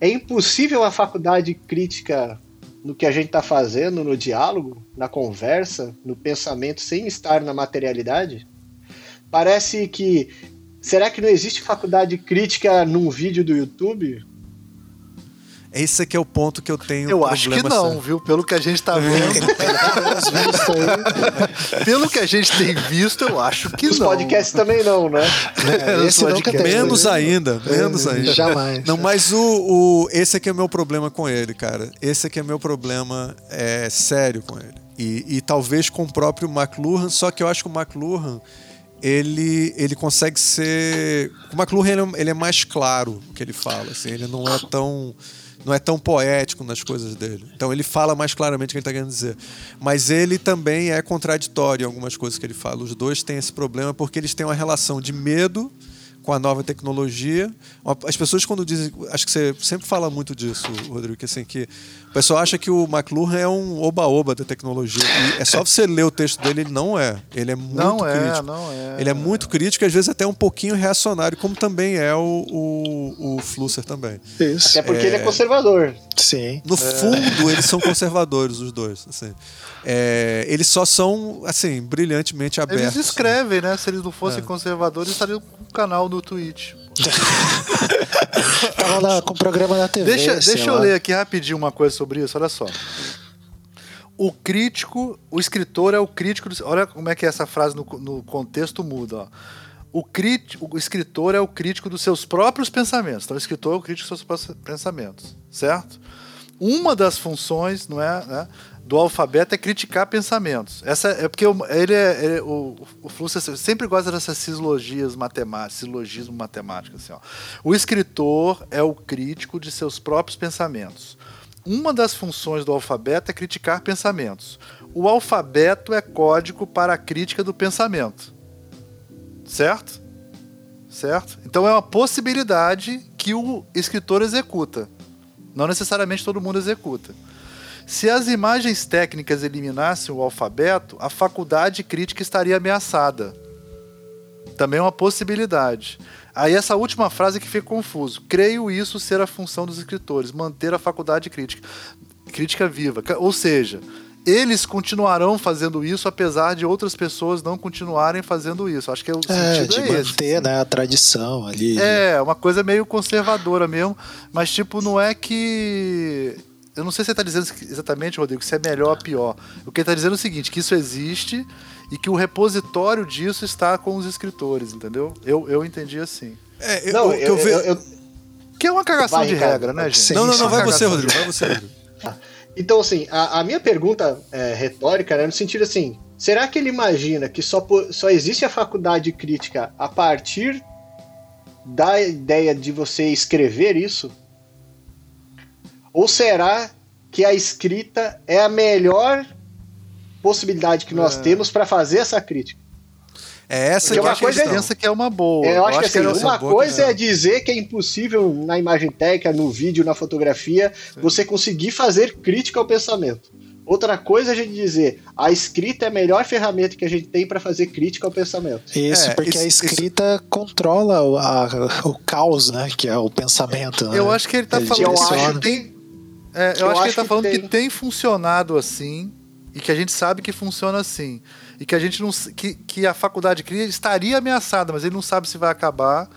É impossível a faculdade crítica no que a gente está fazendo, no diálogo, na conversa, no pensamento, sem estar na materialidade? Parece que Será que não existe faculdade crítica num vídeo do YouTube? Esse aqui é o ponto que eu tenho. Eu acho que não, sério. viu? Pelo que a gente tá vendo. pelo que a gente tem visto, eu acho que Os não. Os podcasts também não, né? É, esse nunca tem. Menos ainda, menos é, ainda. Jamais. Não, mas o, o, esse aqui é o meu problema com ele, cara. Esse aqui é meu problema é, sério com ele. E, e talvez com o próprio McLuhan, só que eu acho que o McLuhan ele, ele consegue ser. O McLuhan ele, é, ele é mais claro o que ele fala, assim, ele não é tão não é tão poético nas coisas dele. Então ele fala mais claramente o que ele está querendo dizer. Mas ele também é contraditório em algumas coisas que ele fala. Os dois têm esse problema porque eles têm uma relação de medo com a nova tecnologia. As pessoas quando dizem, acho que você sempre fala muito disso, Rodrigo, que assim que o pessoal acha que o McLuhan é um oba-oba da tecnologia. E é só você ler o texto dele, ele não é. Ele é muito não crítico. É, não é. Ele é muito crítico, às vezes até um pouquinho reacionário, como também é o, o, o Flusser também. Isso. Até porque é... ele é conservador. Sim. No é. fundo, eles são conservadores, os dois. Assim. É, eles só são, assim, brilhantemente abertos. Eles escrevem, né? Se eles não fossem é. conservadores, estariam com um canal no no Twitch. Tava lá com o programa na TV. Deixa, deixa eu ler aqui rapidinho uma coisa sobre isso, olha só. O crítico, o escritor é o crítico. Do, olha como é que é essa frase no, no contexto muda. Ó. O, crítico, o escritor é o crítico dos seus próprios pensamentos. Então, o escritor é o crítico dos seus próprios pensamentos, certo? Uma das funções, não é, né, do alfabeto é criticar pensamentos. Essa é porque ele é, ele, o, o Fluxo sempre gosta dessas silogias matemáticas, silogismo matemático. Assim, ó. O escritor é o crítico de seus próprios pensamentos. Uma das funções do alfabeto é criticar pensamentos. O alfabeto é código para a crítica do pensamento. Certo? Certo? Então é uma possibilidade que o escritor executa. Não necessariamente todo mundo executa. Se as imagens técnicas eliminassem o alfabeto, a faculdade crítica estaria ameaçada. Também é uma possibilidade. Aí essa última frase que fica confuso. Creio isso ser a função dos escritores, manter a faculdade crítica, crítica viva. Ou seja, eles continuarão fazendo isso apesar de outras pessoas não continuarem fazendo isso. Acho que é o é, sentido de é manter esse. né, a tradição ali. É, uma coisa meio conservadora mesmo, mas tipo, não é que eu não sei se ele está dizendo exatamente, Rodrigo, se é melhor ou pior. O que ele está dizendo é o seguinte, que isso existe e que o repositório disso está com os escritores, entendeu? Eu, eu entendi assim. É, eu, não, eu, eu, eu, eu, Que é uma cagação vai, de regra, né, gente? não, não, não, vai você, Rodrigo, vai você, Rodrigo. Então, assim, a, a minha pergunta é, retórica era no sentido assim: será que ele imagina que só, só existe a faculdade crítica a partir da ideia de você escrever isso? Ou será que a escrita é a melhor possibilidade que nós é. temos para fazer essa crítica? É essa que uma coisa é, pensa que é uma boa. É, eu, eu acho, acho que, assim, que uma coisa é dizer que é impossível na imagem técnica, no vídeo, na fotografia, Sim. você conseguir fazer crítica ao pensamento. Outra coisa é a gente dizer, a escrita é a melhor ferramenta que a gente tem para fazer crítica ao pensamento. Isso, é, porque isso, a escrita isso... controla o, a, o caos, né? Que é o pensamento. Eu né? acho que ele está falando. Eu acho que tem, é, eu, eu, acho que ele está falando tem. que tem funcionado assim e que a gente sabe que funciona assim e que a gente não que, que a faculdade cria estaria ameaçada, mas ele não sabe se vai acabar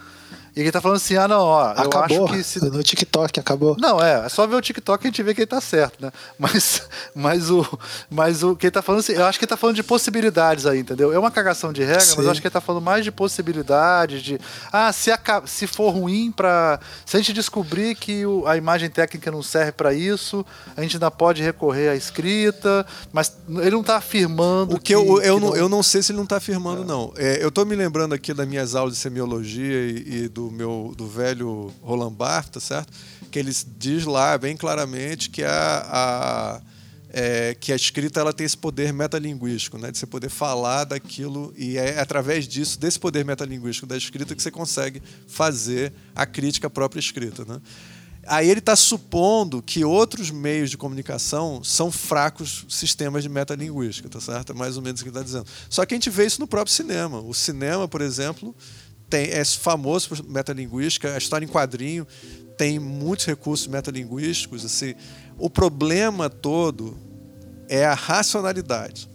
e ele tá falando assim: ah, não, ó, acabou. eu acho que. Se... No TikTok acabou. Não, é, é só ver o TikTok que a gente vê que ele tá certo, né? Mas, mas, o, mas o que ele tá falando assim, eu acho que ele tá falando de possibilidades aí, entendeu? É uma cagação de regra, Sim. mas eu acho que ele tá falando mais de possibilidades, de. Ah, se, a, se for ruim para Se a gente descobrir que o, a imagem técnica não serve para isso, a gente ainda pode recorrer à escrita, mas ele não tá afirmando. O que, que eu, eu, que não, não, eu não sei se ele não tá afirmando, é. não. É, eu tô me lembrando aqui das minhas aulas de semiologia e, e do do meu do velho Roland Barthes, tá certo? Que ele diz lá bem claramente que a, a é, que a escrita ela tem esse poder metalinguístico, né, de você poder falar daquilo e é através disso, desse poder metalinguístico da escrita que você consegue fazer a crítica à própria escrita, né? Aí ele está supondo que outros meios de comunicação são fracos sistemas de metalinguística, tá certo? É mais ou menos o que ele está dizendo. Só que a gente vê isso no próprio cinema. O cinema, por exemplo, tem, é famoso por metalinguística, a história em quadrinho tem muitos recursos metalinguísticos. Assim, o problema todo é a racionalidade.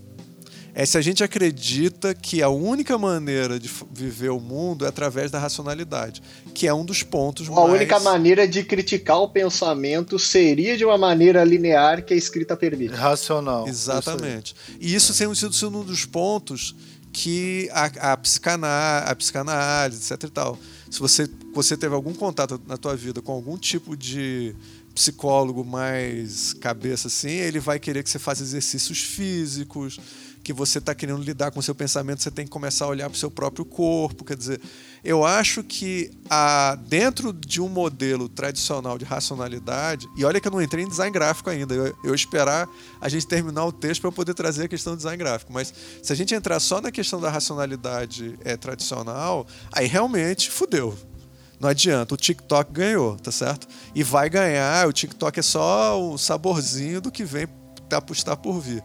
É se a gente acredita que a única maneira de viver o mundo é através da racionalidade, que é um dos pontos a mais... A única maneira de criticar o pensamento seria de uma maneira linear que a escrita permite. Racional. Exatamente. E isso tem sido um dos pontos que a, a, a psicanálise, etc e tal. Se você, você teve algum contato na tua vida com algum tipo de psicólogo mais cabeça assim, ele vai querer que você faça exercícios físicos, que você está querendo lidar com o seu pensamento, você tem que começar a olhar para o seu próprio corpo. Quer dizer, eu acho que a, dentro de um modelo tradicional de racionalidade, e olha que eu não entrei em design gráfico ainda, eu, eu esperar a gente terminar o texto para poder trazer a questão do design gráfico, mas se a gente entrar só na questão da racionalidade é, tradicional, aí realmente fudeu. Não adianta, o TikTok ganhou, tá certo? E vai ganhar, o TikTok é só o saborzinho do que vem está por vir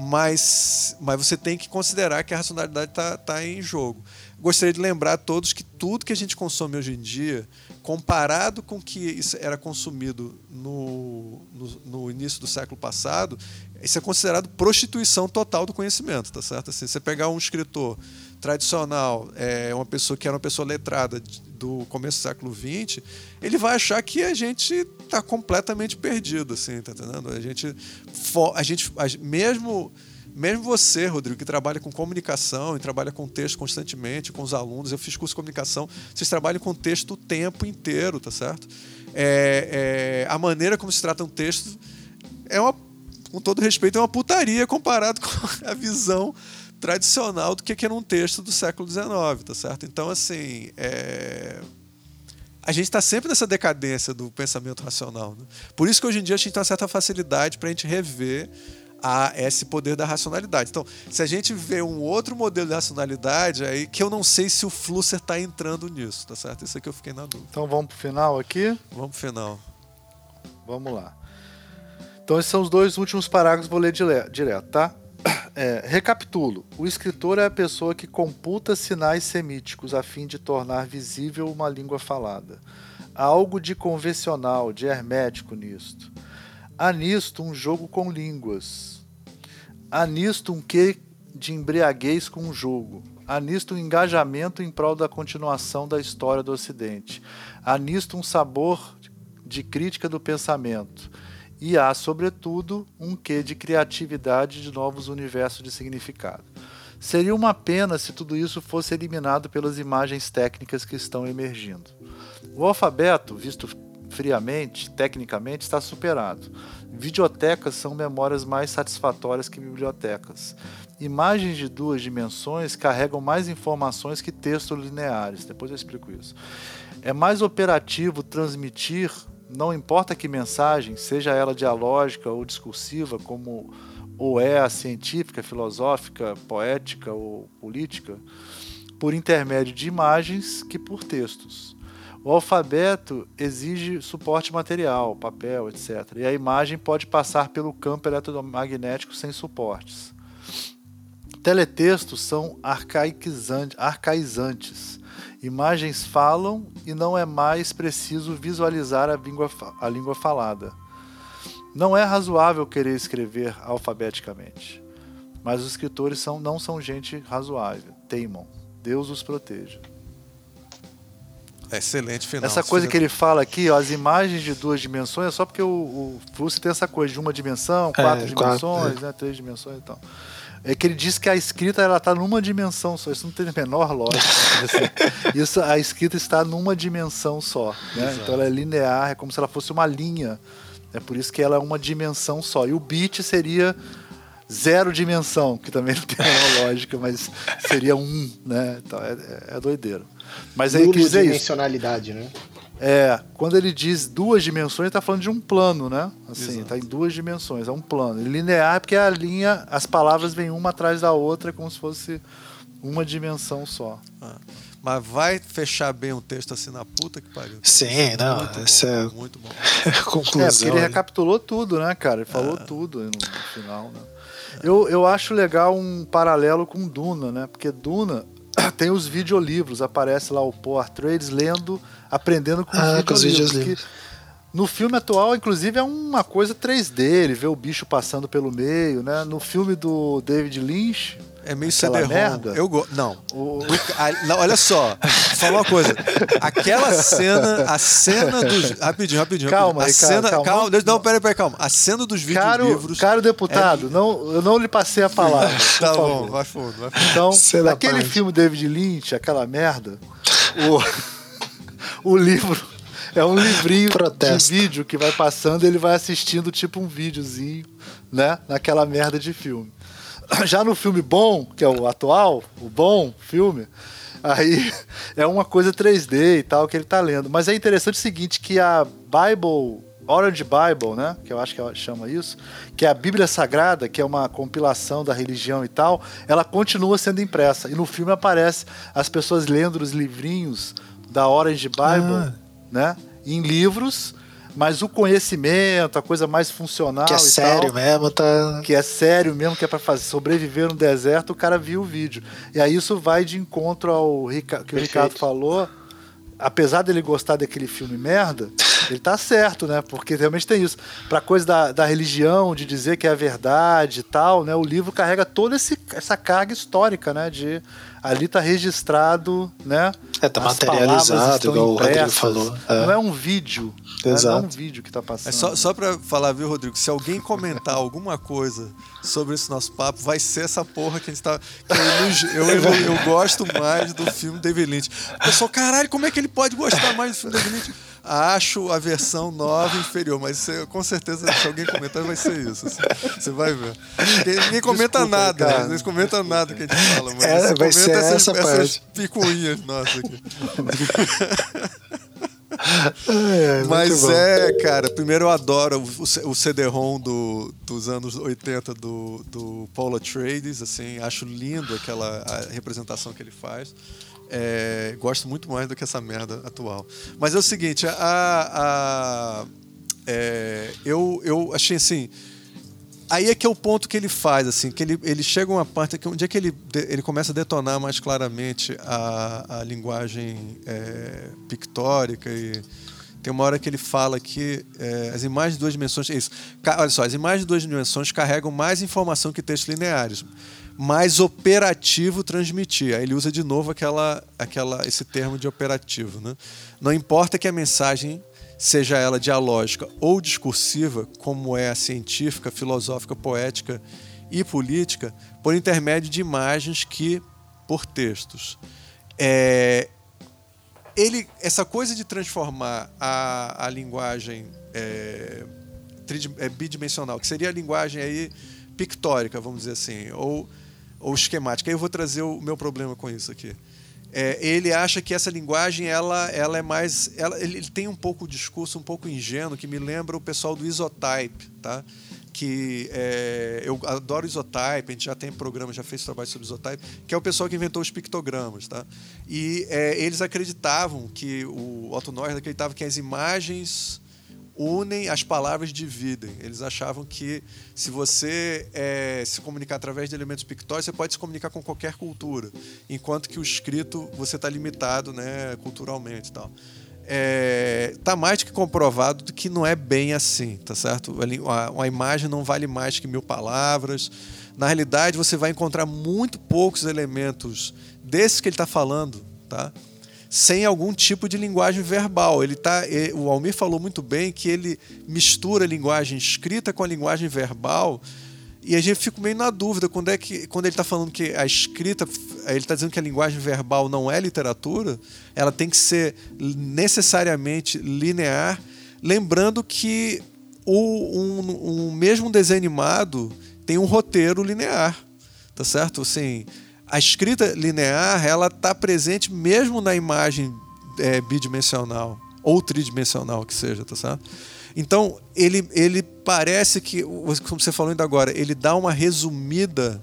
mas, mas você tem que considerar que a racionalidade está tá em jogo. Gostaria de lembrar a todos que tudo que a gente consome hoje em dia, comparado com o que era consumido no, no, no, início do século passado, isso é considerado prostituição total do conhecimento, tá certo? Assim, você pegar um escritor tradicional, é uma pessoa que era uma pessoa letrada do começo do século XX, ele vai achar que a gente está completamente perdido, assim, tá entendendo? A gente, a gente, mesmo mesmo você, Rodrigo, que trabalha com comunicação e trabalha com texto constantemente, com os alunos, eu fiz curso de comunicação, vocês trabalham com texto o tempo inteiro, tá certo? É, é, a maneira como se trata um texto é uma, com todo respeito, é uma putaria comparado com a visão tradicional do que era um texto do século XIX, tá certo? Então, assim, é... a gente está sempre nessa decadência do pensamento racional. Né? Por isso que hoje em dia a gente tem uma certa facilidade para a gente rever a esse poder da racionalidade. Então, se a gente vê um outro modelo de racionalidade, aí que eu não sei se o Flusser está entrando nisso, tá certo? Isso que eu fiquei na dúvida. Então vamos pro final aqui? Vamos pro final. Vamos lá. Então esses são os dois últimos parágrafos, vou ler direto, tá? É, recapitulo. O escritor é a pessoa que computa sinais semíticos a fim de tornar visível uma língua falada. Há algo de convencional, de hermético nisto. Há nisto um jogo com línguas. Há nisto um quê de embriaguez com o jogo. Há nisto um engajamento em prol da continuação da história do Ocidente. Há nisto um sabor de crítica do pensamento. E há, sobretudo, um quê de criatividade de novos universos de significado. Seria uma pena se tudo isso fosse eliminado pelas imagens técnicas que estão emergindo. O alfabeto, visto friamente, tecnicamente, está superado. Videotecas são memórias mais satisfatórias que bibliotecas. Imagens de duas dimensões carregam mais informações que textos lineares. Depois eu explico isso. É mais operativo transmitir, não importa que mensagem, seja ela dialógica ou discursiva, como ou é a científica, filosófica, poética ou política, por intermédio de imagens que por textos. O alfabeto exige suporte material, papel, etc. E a imagem pode passar pelo campo eletromagnético sem suportes. Teletextos são arcaizantes. Imagens falam e não é mais preciso visualizar a língua, a língua falada. Não é razoável querer escrever alfabeticamente. Mas os escritores são, não são gente razoável. Teimam. Deus os proteja. Excelente final. Essa coisa que ele fala aqui, ó, as imagens de duas dimensões, é só porque o, o Flussi tem essa coisa de uma dimensão, quatro é, dimensões, quatro, é. né, três dimensões e tal. É que ele diz que a escrita ela está numa dimensão só. Isso não tem a menor lógica. assim. Isso, a escrita está numa dimensão só. Né? Então ela é linear, é como se ela fosse uma linha. É por isso que ela é uma dimensão só. E o bit seria zero dimensão, que também não tem uma lógica, mas seria um, né? Então, é, é, é doideiro. Mas aí quer dizer dimensionalidade, né? É, quando ele diz duas dimensões, ele está falando de um plano, né? Assim, está em duas dimensões, é um plano. Linear é porque a linha, as palavras vêm uma atrás da outra, como se fosse uma dimensão só. Ah, mas vai fechar bem o texto assim na puta que pariu. Sim, não, muito esse bom, é muito bom. Conclusão. É, porque ele recapitulou tudo, né, cara? Ele falou é. tudo no, no final, né? Eu, eu acho legal um paralelo com Duna, né? Porque Duna tem os videolivros, aparece lá o Atreides lendo, aprendendo com ah, os videolivros. no filme atual, inclusive, é uma coisa 3D, ele vê o bicho passando pelo meio, né? No filme do David Lynch, é meio cd merda. Eu gosto. Não. O... A, não. Olha só. Fala uma coisa. Aquela cena, a cena dos. Rapidinho, rapidinho. Calma, a aí, cena, calma. calma. Não, não, peraí, peraí, calma. A cena dos vídeos caro, livros. Caro deputado, é... não, eu não lhe passei a palavra. tá bom, vai fundo, vai fundo. Então, cena aquele parte. filme David Lynch, aquela merda, o, o livro é um livrinho Protesto. de vídeo que vai passando e ele vai assistindo tipo um videozinho, né? Naquela merda de filme. Já no filme bom, que é o atual, o bom filme, aí é uma coisa 3D e tal que ele tá lendo. Mas é interessante o seguinte, que a Bible, Orange Bible, né, que eu acho que ela chama isso, que é a Bíblia Sagrada, que é uma compilação da religião e tal, ela continua sendo impressa. E no filme aparece as pessoas lendo os livrinhos da Orange Bible, ah. né, em livros mas o conhecimento, a coisa mais funcional. Que é sério tal, mesmo, tá. Que é sério mesmo, que é para fazer sobreviver no deserto, o cara viu o vídeo. E aí isso vai de encontro ao que o Ricardo falou. Apesar dele gostar daquele filme merda, Ele tá certo, né? Porque realmente tem isso. Pra coisa da, da religião, de dizer que é a verdade e tal, né? O livro carrega toda esse, essa carga histórica, né? De ali tá registrado, né? É, tá materializado, igual o Rodrigo falou. É. Não é um vídeo. Exato. Não é um vídeo que tá passando. É só, só pra falar, viu, Rodrigo? Se alguém comentar alguma coisa sobre esse nosso papo, vai ser essa porra que a gente tá. Eu, eu, eu, eu, gosto mais do filme David Lynch. O pessoal, caralho, como é que ele pode gostar mais do filme David Lynch? Acho a versão nova inferior, mas você, com certeza, se alguém comentar, vai ser isso. Assim, você vai ver. Ninguém comenta Desculpa, nada, cara. ninguém comenta nada que a gente fala, mas é, vai ser essas, essa essas picuinhas nossas aqui. É, Mas é, cara, primeiro eu adoro o, o CD-ROM do, dos anos 80 do, do Paula Trades, assim, acho lindo aquela representação que ele faz. É, gosto muito mais do que essa merda atual. Mas é o seguinte, a, a é, eu, eu achei assim. Aí é que é o ponto que ele faz, assim, que ele, ele chega a uma parte que onde é que ele, ele começa a detonar mais claramente a, a linguagem é, pictórica e tem uma hora que ele fala que é, as imagens de duas dimensões. É isso. Olha só, as imagens de duas dimensões carregam mais informação que textos lineares mais operativo transmitir. Aí ele usa de novo aquela, aquela, esse termo de operativo. Né? Não importa que a mensagem seja ela dialógica ou discursiva, como é a científica, filosófica, poética e política, por intermédio de imagens que por textos. É, ele, essa coisa de transformar a, a linguagem é, é, bidimensional, que seria a linguagem aí pictórica, vamos dizer assim, ou ou esquemática. Aí eu vou trazer o meu problema com isso aqui. É, ele acha que essa linguagem ela, ela é mais ela, ele tem um pouco o discurso um pouco ingênuo que me lembra o pessoal do Isotype tá que é, eu adoro Isotype a gente já tem programa já fez trabalho sobre Isotype que é o pessoal que inventou os pictogramas tá e é, eles acreditavam que o Otto Neuer acreditava que as imagens unem, as palavras dividem. Eles achavam que se você é, se comunicar através de elementos pictóricos, você pode se comunicar com qualquer cultura, enquanto que o escrito você está limitado né, culturalmente tal. É, tá mais que comprovado que não é bem assim, tá certo? Uma imagem não vale mais que mil palavras. Na realidade, você vai encontrar muito poucos elementos desses que ele está falando, tá? Sem algum tipo de linguagem verbal. Ele tá, o Almir falou muito bem que ele mistura a linguagem escrita com a linguagem verbal. E a gente fica meio na dúvida quando é que quando ele está falando que a escrita, ele está dizendo que a linguagem verbal não é literatura, ela tem que ser necessariamente linear, lembrando que o um, um mesmo desenho animado tem um roteiro linear, tá certo? Assim, a escrita linear ela está presente mesmo na imagem é, bidimensional ou tridimensional que seja, tá certo? Então ele, ele parece que, como você falou ainda agora, ele dá uma resumida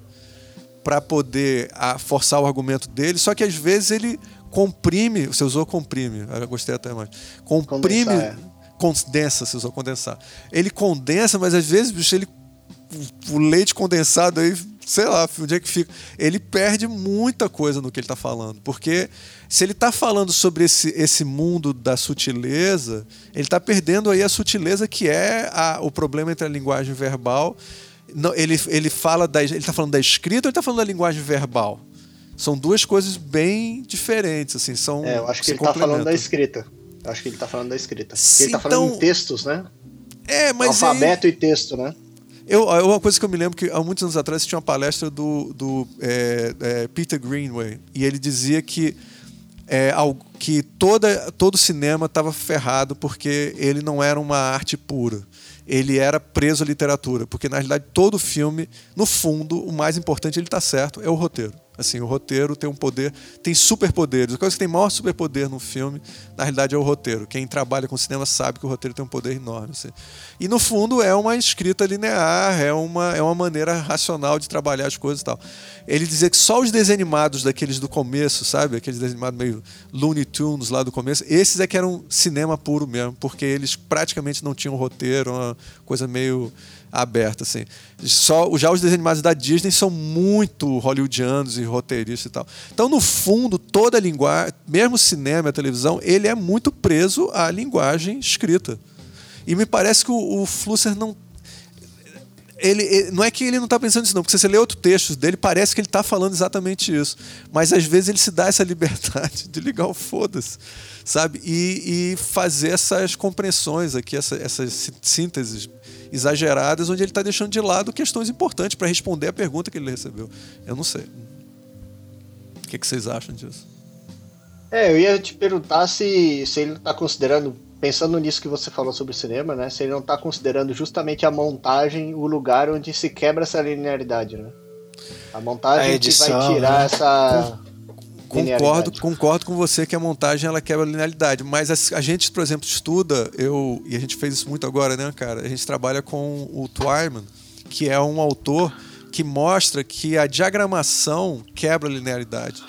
para poder a, forçar o argumento dele, só que às vezes ele comprime, você usou comprime, eu gostei até mais, comprime, condensar, é. condensa, você usou condensar. Ele condensa, mas às vezes bicho, ele o leite condensado aí sei lá, onde é que fica. Ele perde muita coisa no que ele está falando, porque se ele está falando sobre esse, esse mundo da sutileza, ele está perdendo aí a sutileza que é a, o problema entre a linguagem verbal. Não, ele, ele fala da, ele está falando da escrita ou ele está falando da linguagem verbal? São duas coisas bem diferentes, assim, são. É, eu acho que ele está falando da escrita. Eu acho que ele está falando da escrita. Porque ele está falando em então textos, né? É, mas alfabeto aí... e texto, né? Eu, uma coisa que eu me lembro que há muitos anos atrás tinha uma palestra do, do é, é, Peter Greenway e ele dizia que é, que toda, todo cinema estava ferrado porque ele não era uma arte pura. Ele era preso à literatura, porque na realidade todo filme, no fundo, o mais importante, ele está certo, é o roteiro. Assim, o roteiro tem um poder, tem superpoderes. A coisa que tem maior superpoder no filme, na realidade, é o roteiro. Quem trabalha com cinema sabe que o roteiro tem um poder enorme. Assim. E no fundo é uma escrita linear, é uma, é uma maneira racional de trabalhar as coisas e tal. Ele dizia que só os desanimados daqueles do começo, sabe? Aqueles desanimados meio Looney Tunes lá do começo, esses é que eram cinema puro mesmo, porque eles praticamente não tinham roteiro, uma coisa meio aberta, assim. Só, já os desenhos animados da Disney são muito hollywoodianos e roteiristas e tal. Então, no fundo, toda a linguagem, mesmo o cinema e a televisão, ele é muito preso à linguagem escrita. E me parece que o, o Flusser não ele, ele, não é que ele não está pensando nisso, não, porque se você lê outro texto dele, parece que ele está falando exatamente isso. Mas às vezes ele se dá essa liberdade de ligar o foda-se, sabe? E, e, fazer essas compreensões aqui, essa, essas sínteses exageradas, onde ele está deixando de lado questões importantes para responder a pergunta que ele recebeu. Eu não sei. O que, que vocês acham disso? É, eu ia te perguntar se, se ele está considerando, pensando nisso que você falou sobre o cinema, né? Se ele não está considerando justamente a montagem o lugar onde se quebra essa linearidade, né? A montagem a edição, que vai tirar né? essa. Concordo, concordo com você que a montagem ela quebra a linearidade, mas a, a, gente, por exemplo, estuda, eu e a gente fez isso muito agora, né, cara? A gente trabalha com o Twyman, que é um autor que mostra que a diagramação quebra a linearidade.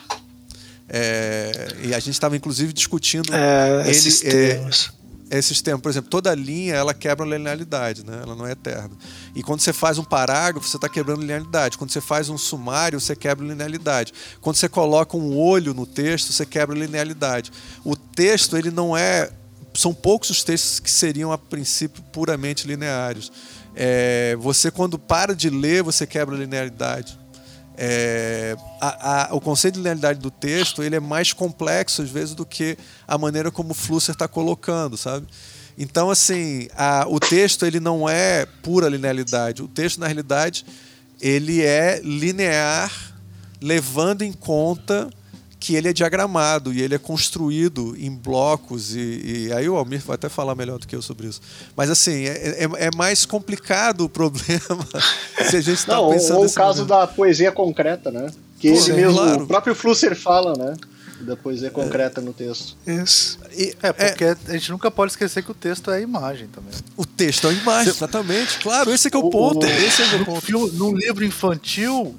É, e a gente estava inclusive discutindo é, ele, esses é, termos. É, esses termos, por exemplo, toda linha ela quebra a linearidade, né? ela não é eterna. E quando você faz um parágrafo, você está quebrando linearidade. Quando você faz um sumário, você quebra linearidade. Quando você coloca um olho no texto, você quebra linearidade. O texto ele não é são poucos os textos que seriam a princípio puramente lineares. É, você quando para de ler, você quebra a linearidade. É, a, a, o conceito de linearidade do texto ele é mais complexo às vezes do que a maneira como o Flusser está colocando, sabe? Então assim, a, o texto ele não é pura linearidade. O texto na realidade ele é linear, levando em conta que ele é diagramado e ele é construído em blocos e, e, aí o Almir vai até falar melhor do que eu sobre isso. Mas assim, é, é, é mais complicado o problema se a gente está pensando... Ou o caso momento. da poesia concreta, né? Que Pô, ele mesmo, claro. o próprio Flusser fala, né? Da poesia concreta é, no texto. Isso. E, é, porque é, a gente nunca pode esquecer que o texto é a imagem também. O texto é a imagem, exatamente. Claro, esse é que é o, o ponto. O, esse é o ponto. Num livro infantil,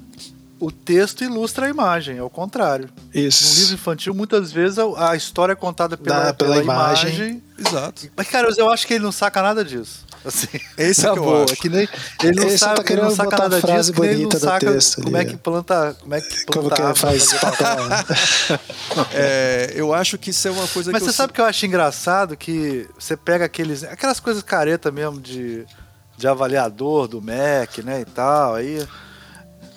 o texto ilustra a imagem, é o contrário. Isso. No livro infantil, muitas vezes a, história é contada pela, pela, pela imagem. imagem. Exato. Mas, cara, eu acho que ele não saca nada disso. Assim, Esse é que eu acho. É que nem, ele não Esse tá sabe, tá ele não saca nada disso, ele não saca como é que planta, como é que planta como que faz. Né? é, eu acho que isso é uma coisa Mas você eu sabe que eu acho engraçado que você pega aqueles aquelas coisas careta mesmo de de avaliador do MEC, né, e tal, aí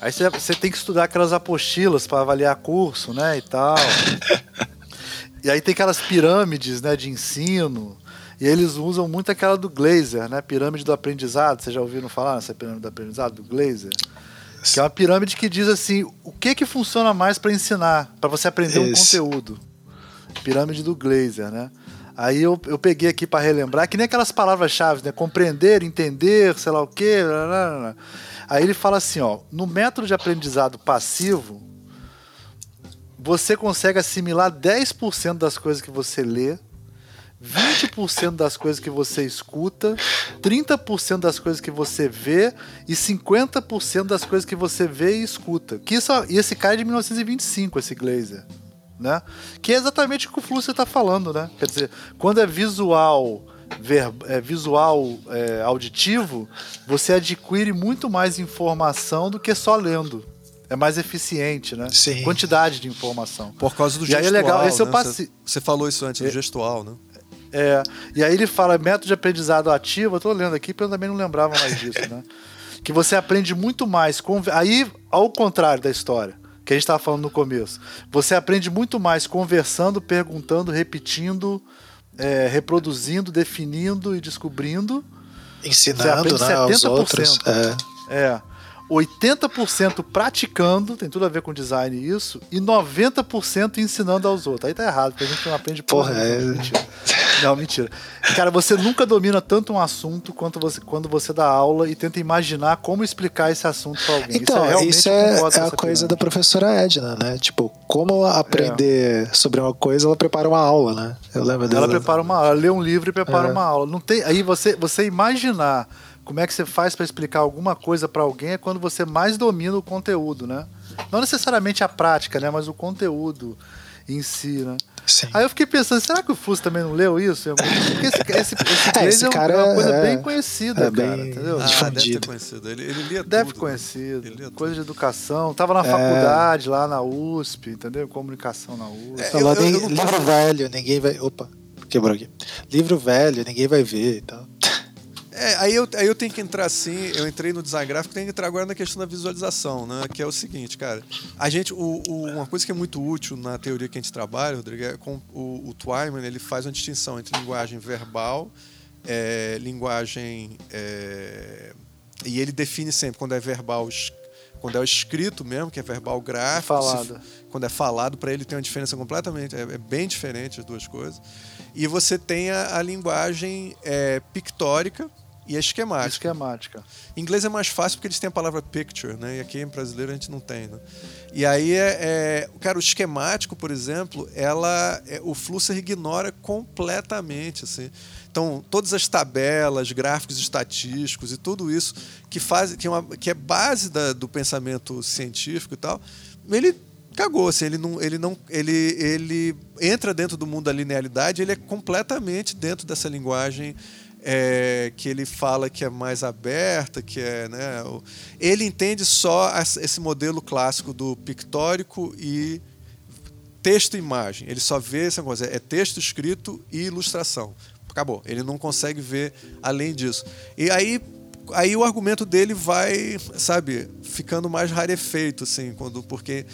Aí você tem que estudar aquelas apostilas para avaliar curso, né, e tal. e aí tem aquelas pirâmides, né, de ensino. E eles usam muito aquela do Glazer, né, pirâmide do aprendizado. Vocês já ouviram falar nessa pirâmide do aprendizado do Glazer? Que é uma pirâmide que diz assim, o que que funciona mais para ensinar, para você aprender um conteúdo. Pirâmide do Glazer, né? Aí eu, eu peguei aqui para relembrar, que nem aquelas palavras-chave, né? Compreender, entender, sei lá o quê. Blá, blá, blá. Aí ele fala assim, ó, no método de aprendizado passivo, você consegue assimilar 10% das coisas que você lê, 20% das coisas que você escuta, 30% das coisas que você vê e 50% das coisas que você vê e escuta. Que isso, e esse cara é de 1925, esse Glazer. Né? Que é exatamente o que o Flusser está falando, né? Quer dizer, quando é visual visual é, auditivo, você adquire muito mais informação do que só lendo. É mais eficiente, né? Sim. Quantidade de informação. Por causa do e gestual. Aí é legal, esse né? eu. Você falou isso antes, do é, gestual, né? É. E aí ele fala método de aprendizado ativo, eu tô lendo aqui porque eu também não lembrava mais disso, né? que você aprende muito mais. Com... Aí, ao contrário da história que a gente estava falando no começo, você aprende muito mais conversando, perguntando, repetindo, é, reproduzindo, definindo e descobrindo. Ensinando né, aos outros. É. é. 80% praticando, tem tudo a ver com design isso, e 90% ensinando aos outros. Aí tá errado, porque a gente não aprende porra. porra é... Não, mentira. Cara, você nunca domina tanto um assunto quanto você, quando você dá aula e tenta imaginar como explicar esse assunto para alguém. Então, isso é, isso é, é a coisa da professora Edna, né? Tipo, como aprender é. sobre uma coisa, ela prepara uma aula, né? Eu lembro dela. Ela prepara uma aula, lê um livro e prepara é. uma aula. Não tem, aí você, você imaginar como é que você faz para explicar alguma coisa para alguém é quando você mais domina o conteúdo, né? Não necessariamente a prática, né? Mas o conteúdo em si, né? Sim. Aí eu fiquei pensando, será que o Fluxo também não leu isso? Porque esse, esse, esse, é, esse cara é uma coisa é, bem conhecida, é bem cara, entendeu? Ah, deve ter conhecido. Ele, ele lia Deve tudo, conhecido. Ele lia coisa de educação. Tava na é. faculdade, lá na USP, entendeu? Comunicação na USP. É, eu, eu, eu, livro velho, ninguém vai... Opa, quebrou aqui. Livro velho, ninguém vai ver e tal. É, aí eu, aí eu tenho que entrar assim, eu entrei no design gráfico, tenho que entrar agora na questão da visualização, né? Que é o seguinte, cara. A gente, o, o, uma coisa que é muito útil na teoria que a gente trabalha, Rodrigo, é com o, o Twyman, ele faz uma distinção entre linguagem verbal, é, linguagem. É, e ele define sempre quando é verbal quando é o escrito mesmo, que é verbal gráfico, falado. Se, quando é falado, para ele tem uma diferença completamente, é, é, bem diferente as duas coisas. E você tem a, a linguagem é, pictórica, e a esquemática. Esquemática. Em inglês é mais fácil porque eles têm a palavra picture, né? E aqui em brasileiro a gente não tem, né? E aí é, é cara, o esquemático, por exemplo, ela, é, o Flusser ignora completamente, assim. Então, todas as tabelas, gráficos estatísticos e tudo isso que faz, que é, uma, que é base da, do pensamento científico e tal, ele cagou, assim, ele não, ele não, ele, ele entra dentro do mundo da linearidade, ele é completamente dentro dessa linguagem é, que ele fala que é mais aberta, que é, né, ele entende só esse modelo clássico do pictórico e texto imagem. Ele só vê essa coisa, é texto escrito e ilustração. Acabou. Ele não consegue ver além disso. E aí aí o argumento dele vai, sabe, ficando mais rarefeito assim, quando porque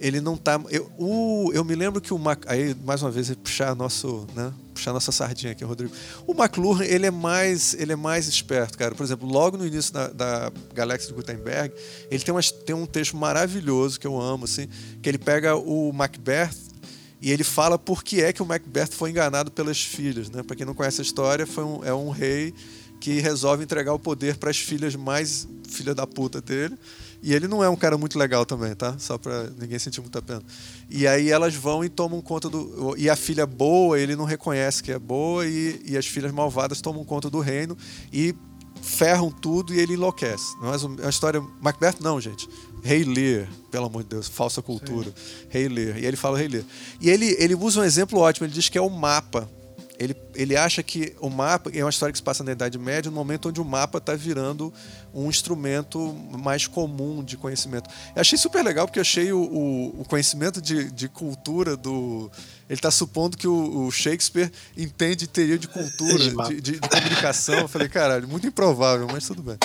ele não tá. Eu, o, eu me lembro que o Mac, aí mais uma vez puxar nosso, né, puxar nossa sardinha aqui, Rodrigo. O McLuhan ele é mais, ele é mais esperto, cara. Por exemplo, logo no início da, da Galáxia de Gutenberg, ele tem, umas, tem um texto maravilhoso que eu amo, assim, que ele pega o Macbeth e ele fala por que é que o Macbeth foi enganado pelas filhas, né? Para quem não conhece a história, foi um, é um rei que resolve entregar o poder para as filhas mais filha da puta dele e ele não é um cara muito legal também, tá? Só pra ninguém sentir muita pena. E aí elas vão e tomam conta do. E a filha boa, ele não reconhece que é boa, e, e as filhas malvadas tomam conta do reino e ferram tudo e ele enlouquece. Não é uma história. Macbeth, não, gente. Rei Lear, pelo amor de Deus, falsa cultura. Sim. Rei Lear. E ele fala Rei Lear. E ele, ele usa um exemplo ótimo, ele diz que é o mapa ele, ele acha que o mapa é uma história que se passa na Idade Média, no momento onde o mapa está virando um instrumento mais comum de conhecimento. Eu achei super legal porque eu achei o, o, o conhecimento de, de cultura do. Ele está supondo que o, o, Shakespeare entende teoria de cultura, de, de, de comunicação. Eu falei, caralho, muito improvável, mas tudo bem.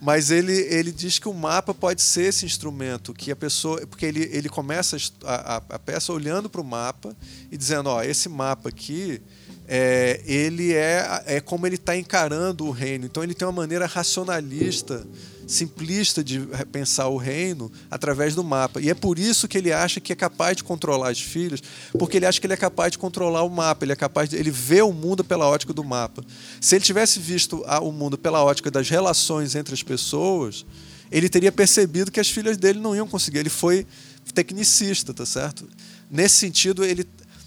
Mas ele, ele diz que o mapa pode ser esse instrumento que a pessoa. Porque ele, ele começa a, a, a peça olhando para o mapa e dizendo: ó, esse mapa aqui é, ele é, é como ele está encarando o reino. Então ele tem uma maneira racionalista, simplista de pensar o reino através do mapa. E é por isso que ele acha que é capaz de controlar as filhas, porque ele acha que ele é capaz de controlar o mapa, ele é capaz de, ele vê o mundo pela ótica do mapa. Se ele tivesse visto o mundo pela ótica das relações entre as pessoas, ele teria percebido que as filhas dele não iam conseguir. Ele foi tecnicista, tá certo? Nesse sentido, ele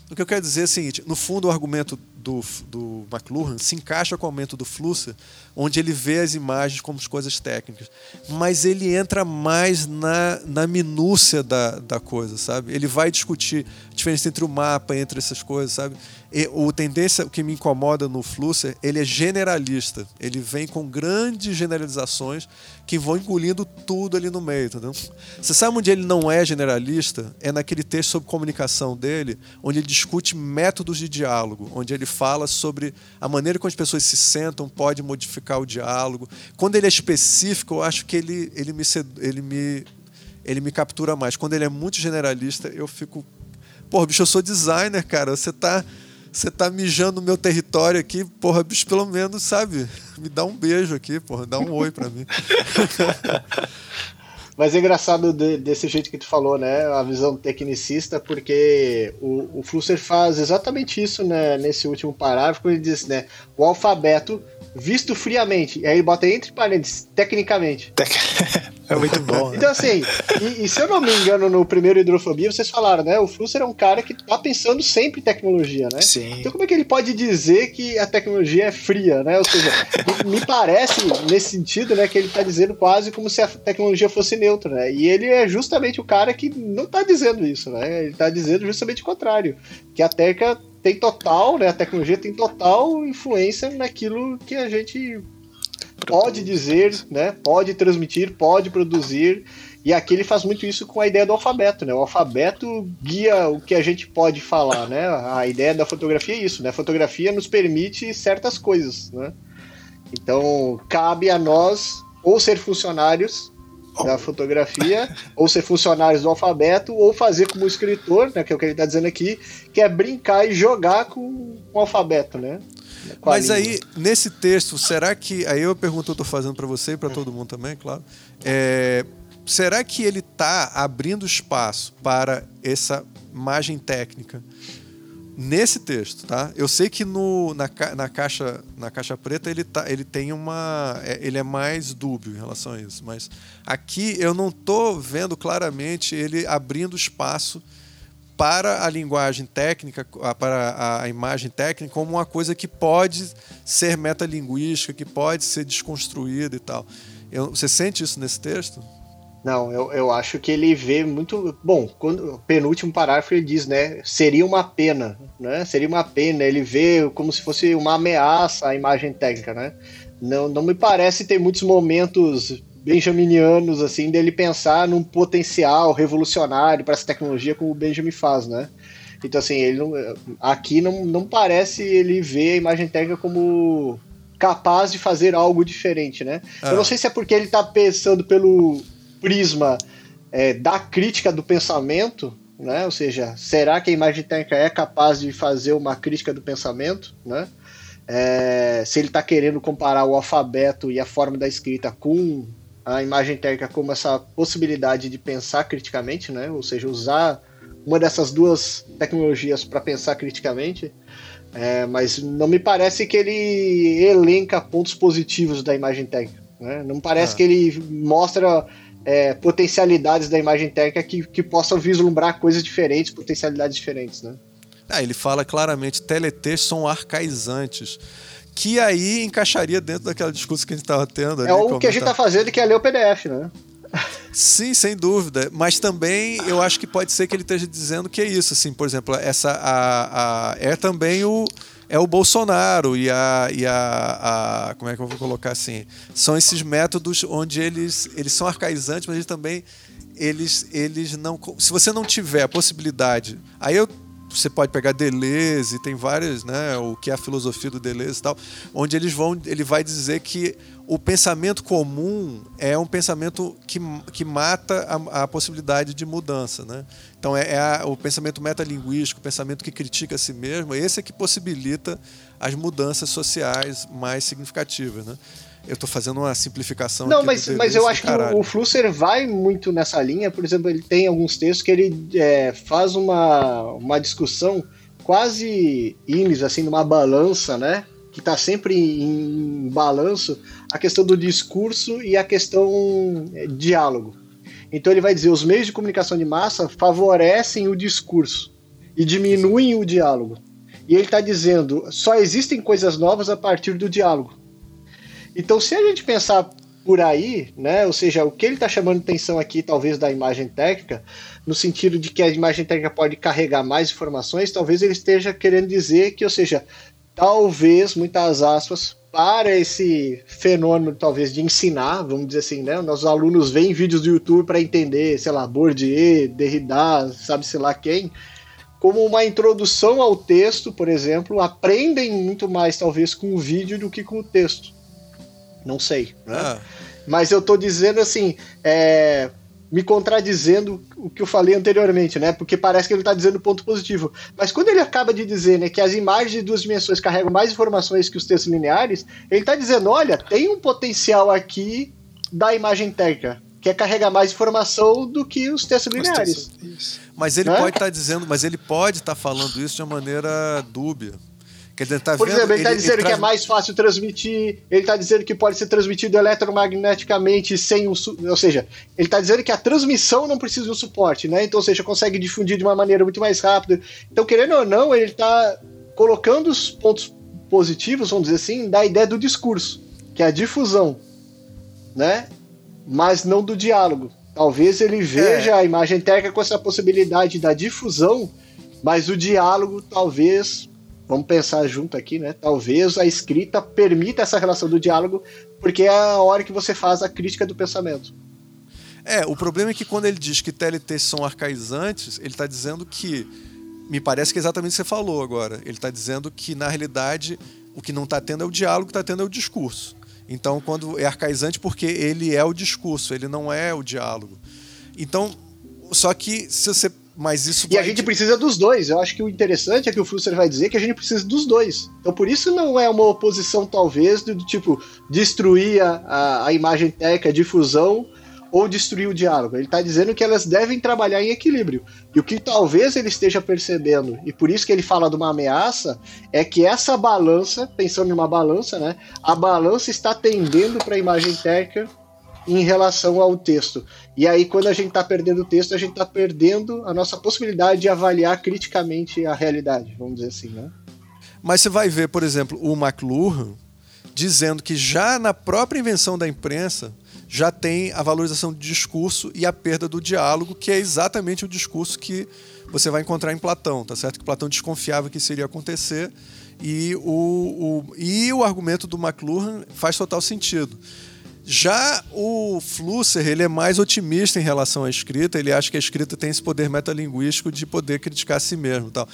o que eu quero dizer é o seguinte: no fundo, o argumento do, do McLuhan se encaixa com o argumento do Flusser, onde ele vê as imagens como coisas técnicas, mas ele entra mais na, na minúcia da, da coisa, sabe? Ele vai discutir a diferença entre o mapa, entre essas coisas, sabe? E, o tendência, o que me incomoda no Flusser, ele é generalista. Ele vem com grandes generalizações que vão engolindo tudo ali no meio, entendeu? Você sabe onde ele não é generalista? É naquele texto sobre comunicação dele, onde ele discute métodos de diálogo, onde ele fala sobre a maneira como as pessoas se sentam pode modificar o diálogo. Quando ele é específico, eu acho que ele, ele, me, ele, me, ele me captura mais. Quando ele é muito generalista, eu fico. Pô, bicho, eu sou designer, cara. Você tá você tá mijando no meu território aqui, porra, bicho, pelo menos, sabe? Me dá um beijo aqui, porra, dá um oi pra mim. Mas é engraçado de, desse jeito que tu falou, né? A visão tecnicista, porque o, o Flusser faz exatamente isso né, nesse último parágrafo, ele diz, né? O alfabeto visto friamente. E aí ele bota entre parênteses, tecnicamente. Tec... É muito bom. Né? Então, assim, e, e, se eu não me engano, no primeiro Hidrofobia, vocês falaram, né? O Flusser é um cara que tá pensando sempre em tecnologia, né? Sim. Então, como é que ele pode dizer que a tecnologia é fria, né? Ou seja, me parece, nesse sentido, né, que ele tá dizendo quase como se a tecnologia fosse neutra, né? E ele é justamente o cara que não tá dizendo isso, né? Ele tá dizendo justamente o contrário. Que a Teca tem total, né? A tecnologia tem total influência naquilo que a gente pode dizer, né? Pode transmitir, pode produzir. E aqui ele faz muito isso com a ideia do alfabeto, né? O alfabeto guia o que a gente pode falar, né? A ideia da fotografia é isso, né? A fotografia nos permite certas coisas, né? Então, cabe a nós ou ser funcionários da fotografia, ou ser funcionários do alfabeto, ou fazer como escritor, né, que é o que ele está dizendo aqui, que é brincar e jogar com, com o alfabeto, né? Mas aí, nesse texto, será que. Aí eu pergunto, eu estou fazendo para você e para todo mundo também, claro. É, será que ele está abrindo espaço para essa imagem técnica nesse texto, tá? Eu sei que no, na, na, caixa, na caixa preta ele, tá, ele tem uma. É, ele é mais dúbio em relação a isso, mas aqui eu não estou vendo claramente ele abrindo espaço para a linguagem técnica, para a imagem técnica, como uma coisa que pode ser metalinguística, que pode ser desconstruída e tal. Eu, você sente isso nesse texto? Não, eu, eu acho que ele vê muito. Bom, quando o penúltimo parágrafo ele diz, né? Seria uma pena, né? Seria uma pena. Ele vê como se fosse uma ameaça à imagem técnica, né? Não, não me parece ter muitos momentos benjaminianos, assim, dele pensar num potencial revolucionário para essa tecnologia como o Benjamin faz, né? Então, assim, ele não, aqui não, não parece ele ver a imagem técnica como capaz de fazer algo diferente, né? Ah. Eu não sei se é porque ele está pensando pelo prisma é, da crítica do pensamento, né? Ou seja, será que a imagem técnica é capaz de fazer uma crítica do pensamento, né? É, se ele está querendo comparar o alfabeto e a forma da escrita com a imagem técnica como essa possibilidade de pensar criticamente, né? Ou seja, usar uma dessas duas tecnologias para pensar criticamente. É, mas não me parece que ele elenca pontos positivos da imagem técnica. Né? Não me parece ah. que ele mostra é, potencialidades da imagem técnica que, que possam vislumbrar coisas diferentes, potencialidades diferentes. Né? Ah, ele fala claramente: teletextos são arcaizantes que aí encaixaria dentro daquela discurso que a gente estava tendo. Ali, é o que a gente está fazendo que é ler o PDF, né? Sim, sem dúvida. Mas também eu acho que pode ser que ele esteja dizendo que é isso, assim, por exemplo, essa a, a é também o é o Bolsonaro e a, e a, a como é que eu vou colocar assim? São esses métodos onde eles eles são arcaizantes, mas eles também eles eles não se você não tiver a possibilidade aí eu você pode pegar Deleuze, tem várias, né, o que é a filosofia do Deleuze e tal, onde eles vão, ele vai dizer que o pensamento comum é um pensamento que, que mata a, a possibilidade de mudança, né? Então é, é a, o pensamento metalinguístico, o pensamento que critica a si mesmo, esse é que possibilita as mudanças sociais mais significativas, né? Eu estou fazendo uma simplificação. Não, mas, mas eu acho que o, o Flusser vai muito nessa linha. Por exemplo, ele tem alguns textos que ele é, faz uma, uma discussão quase ínis, assim, numa balança, né? Que está sempre em, em balanço a questão do discurso e a questão é, diálogo. Então ele vai dizer os meios de comunicação de massa favorecem o discurso e diminuem o diálogo. E ele está dizendo só existem coisas novas a partir do diálogo. Então, se a gente pensar por aí, né, ou seja, o que ele está chamando atenção aqui, talvez da imagem técnica, no sentido de que a imagem técnica pode carregar mais informações, talvez ele esteja querendo dizer que, ou seja, talvez, muitas aspas, para esse fenômeno, talvez, de ensinar, vamos dizer assim, né? Nossos alunos veem vídeos do YouTube para entender, sei lá, Bourdieu, Derrida, sabe-se lá quem, como uma introdução ao texto, por exemplo, aprendem muito mais, talvez, com o vídeo do que com o texto. Não sei. Né? Ah. Mas eu tô dizendo assim, é, me contradizendo o que eu falei anteriormente, né? Porque parece que ele está dizendo ponto positivo. Mas quando ele acaba de dizer né, que as imagens de duas dimensões carregam mais informações que os textos lineares, ele está dizendo: olha, tem um potencial aqui da imagem técnica, que é carregar mais informação do que os textos lineares. Mas ele né? pode estar tá dizendo, mas ele pode estar tá falando isso de uma maneira dúbia Quer dizer, tá Por vendo, exemplo, ele está dizendo ele que é mais fácil transmitir, ele está dizendo que pode ser transmitido eletromagneticamente sem um. Ou seja, ele está dizendo que a transmissão não precisa de um suporte, né? Então, ou seja, consegue difundir de uma maneira muito mais rápida. Então, querendo ou não, ele está colocando os pontos positivos, vamos dizer assim, da ideia do discurso, que é a difusão, né? Mas não do diálogo. Talvez ele veja é. a imagem técnica com essa possibilidade da difusão, mas o diálogo talvez vamos pensar junto aqui, né? Talvez a escrita permita essa relação do diálogo, porque é a hora que você faz a crítica do pensamento. É, o problema é que quando ele diz que TLT são arcaizantes, ele está dizendo que. Me parece que é exatamente o que você falou agora. Ele está dizendo que, na realidade, o que não está tendo é o diálogo, está tendo é o discurso. Então, quando é arcaizante, porque ele é o discurso, ele não é o diálogo. Então, só que se você mas isso E a gente precisa dos dois. Eu acho que o interessante é que o Flusser vai dizer que a gente precisa dos dois. Então por isso não é uma oposição, talvez, do, do tipo destruir a, a imagem técnica, a difusão, ou destruir o diálogo. Ele está dizendo que elas devem trabalhar em equilíbrio. E o que talvez ele esteja percebendo, e por isso que ele fala de uma ameaça, é que essa balança, pensando em uma balança, né? A balança está tendendo para a imagem técnica em relação ao texto. E aí, quando a gente está perdendo o texto, a gente está perdendo a nossa possibilidade de avaliar criticamente a realidade, vamos dizer assim, né? Mas você vai ver, por exemplo, o McLuhan dizendo que já na própria invenção da imprensa já tem a valorização do discurso e a perda do diálogo, que é exatamente o discurso que você vai encontrar em Platão, tá certo? Que Platão desconfiava que isso iria acontecer e o, o, e o argumento do McLuhan faz total sentido. Já o Flusser, ele é mais otimista em relação à escrita, ele acha que a escrita tem esse poder metalinguístico de poder criticar a si mesmo. Tal.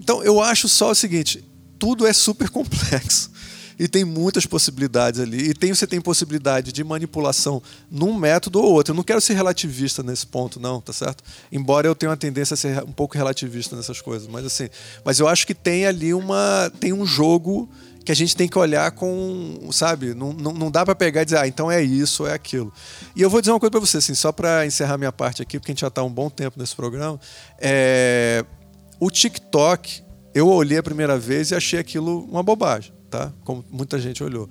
Então, eu acho só o seguinte, tudo é super complexo e tem muitas possibilidades ali. E tem, você tem possibilidade de manipulação num método ou outro. Eu não quero ser relativista nesse ponto, não, tá certo? Embora eu tenha uma tendência a ser um pouco relativista nessas coisas, mas assim, mas eu acho que tem ali uma tem um jogo que a gente tem que olhar com, sabe, não, não, não dá para pegar e dizer, ah, então é isso, é aquilo. E eu vou dizer uma coisa para você, assim, só para encerrar minha parte aqui, porque a gente já está um bom tempo nesse programa, é... o TikTok, eu olhei a primeira vez e achei aquilo uma bobagem, tá? Como muita gente olhou.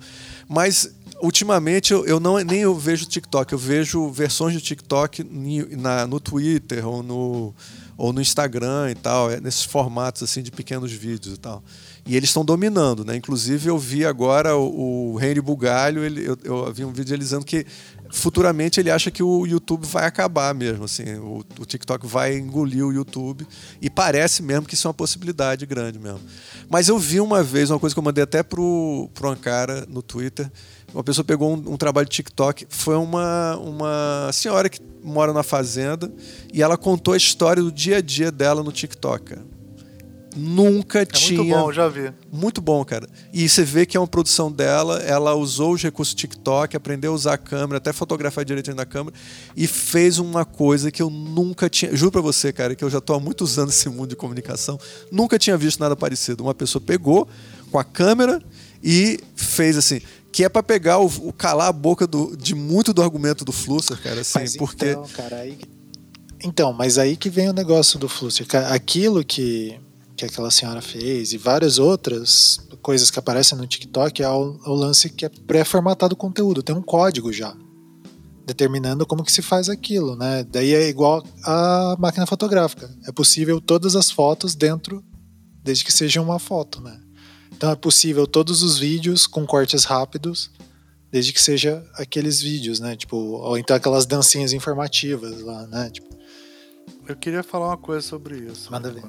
Mas ultimamente eu, eu não nem eu vejo TikTok, eu vejo versões do TikTok na, no Twitter ou no, ou no Instagram e tal, é nesses formatos assim de pequenos vídeos e tal. E eles estão dominando, né? Inclusive eu vi agora o, o Henry Bugalho, ele, eu, eu vi um vídeo dele dizendo que futuramente ele acha que o YouTube vai acabar mesmo, assim, o, o, TikTok vai engolir o YouTube e parece mesmo que isso é uma possibilidade grande mesmo. Mas eu vi uma vez uma coisa que eu mandei até pro pro Ankara no Twitter, uma pessoa pegou um, um trabalho de TikTok, foi uma uma senhora que mora na fazenda e ela contou a história do dia a dia dela no TikTok. Nunca é tinha. Muito bom, já vi. Muito bom, cara. E você vê que é uma produção dela, ela usou os recursos TikTok, aprendeu a usar a câmera, até fotografar direitinho na câmera, e fez uma coisa que eu nunca tinha. Juro pra você, cara, que eu já tô há muitos anos nesse mundo de comunicação, nunca tinha visto nada parecido. Uma pessoa pegou com a câmera e fez assim. Que é para pegar o, o, calar a boca do, de muito do argumento do Flusser, cara, assim, Mas porque. Então, cara, aí... então, mas aí que vem o negócio do Flusser. Aquilo que que aquela senhora fez e várias outras coisas que aparecem no TikTok é o, o lance que é pré-formatado o conteúdo, tem um código já determinando como que se faz aquilo, né? Daí é igual a máquina fotográfica. É possível todas as fotos dentro, desde que seja uma foto, né? Então é possível todos os vídeos com cortes rápidos, desde que seja aqueles vídeos, né? Tipo, ou então aquelas dancinhas informativas lá, né? Tipo, eu queria falar uma coisa sobre isso. Manda ver.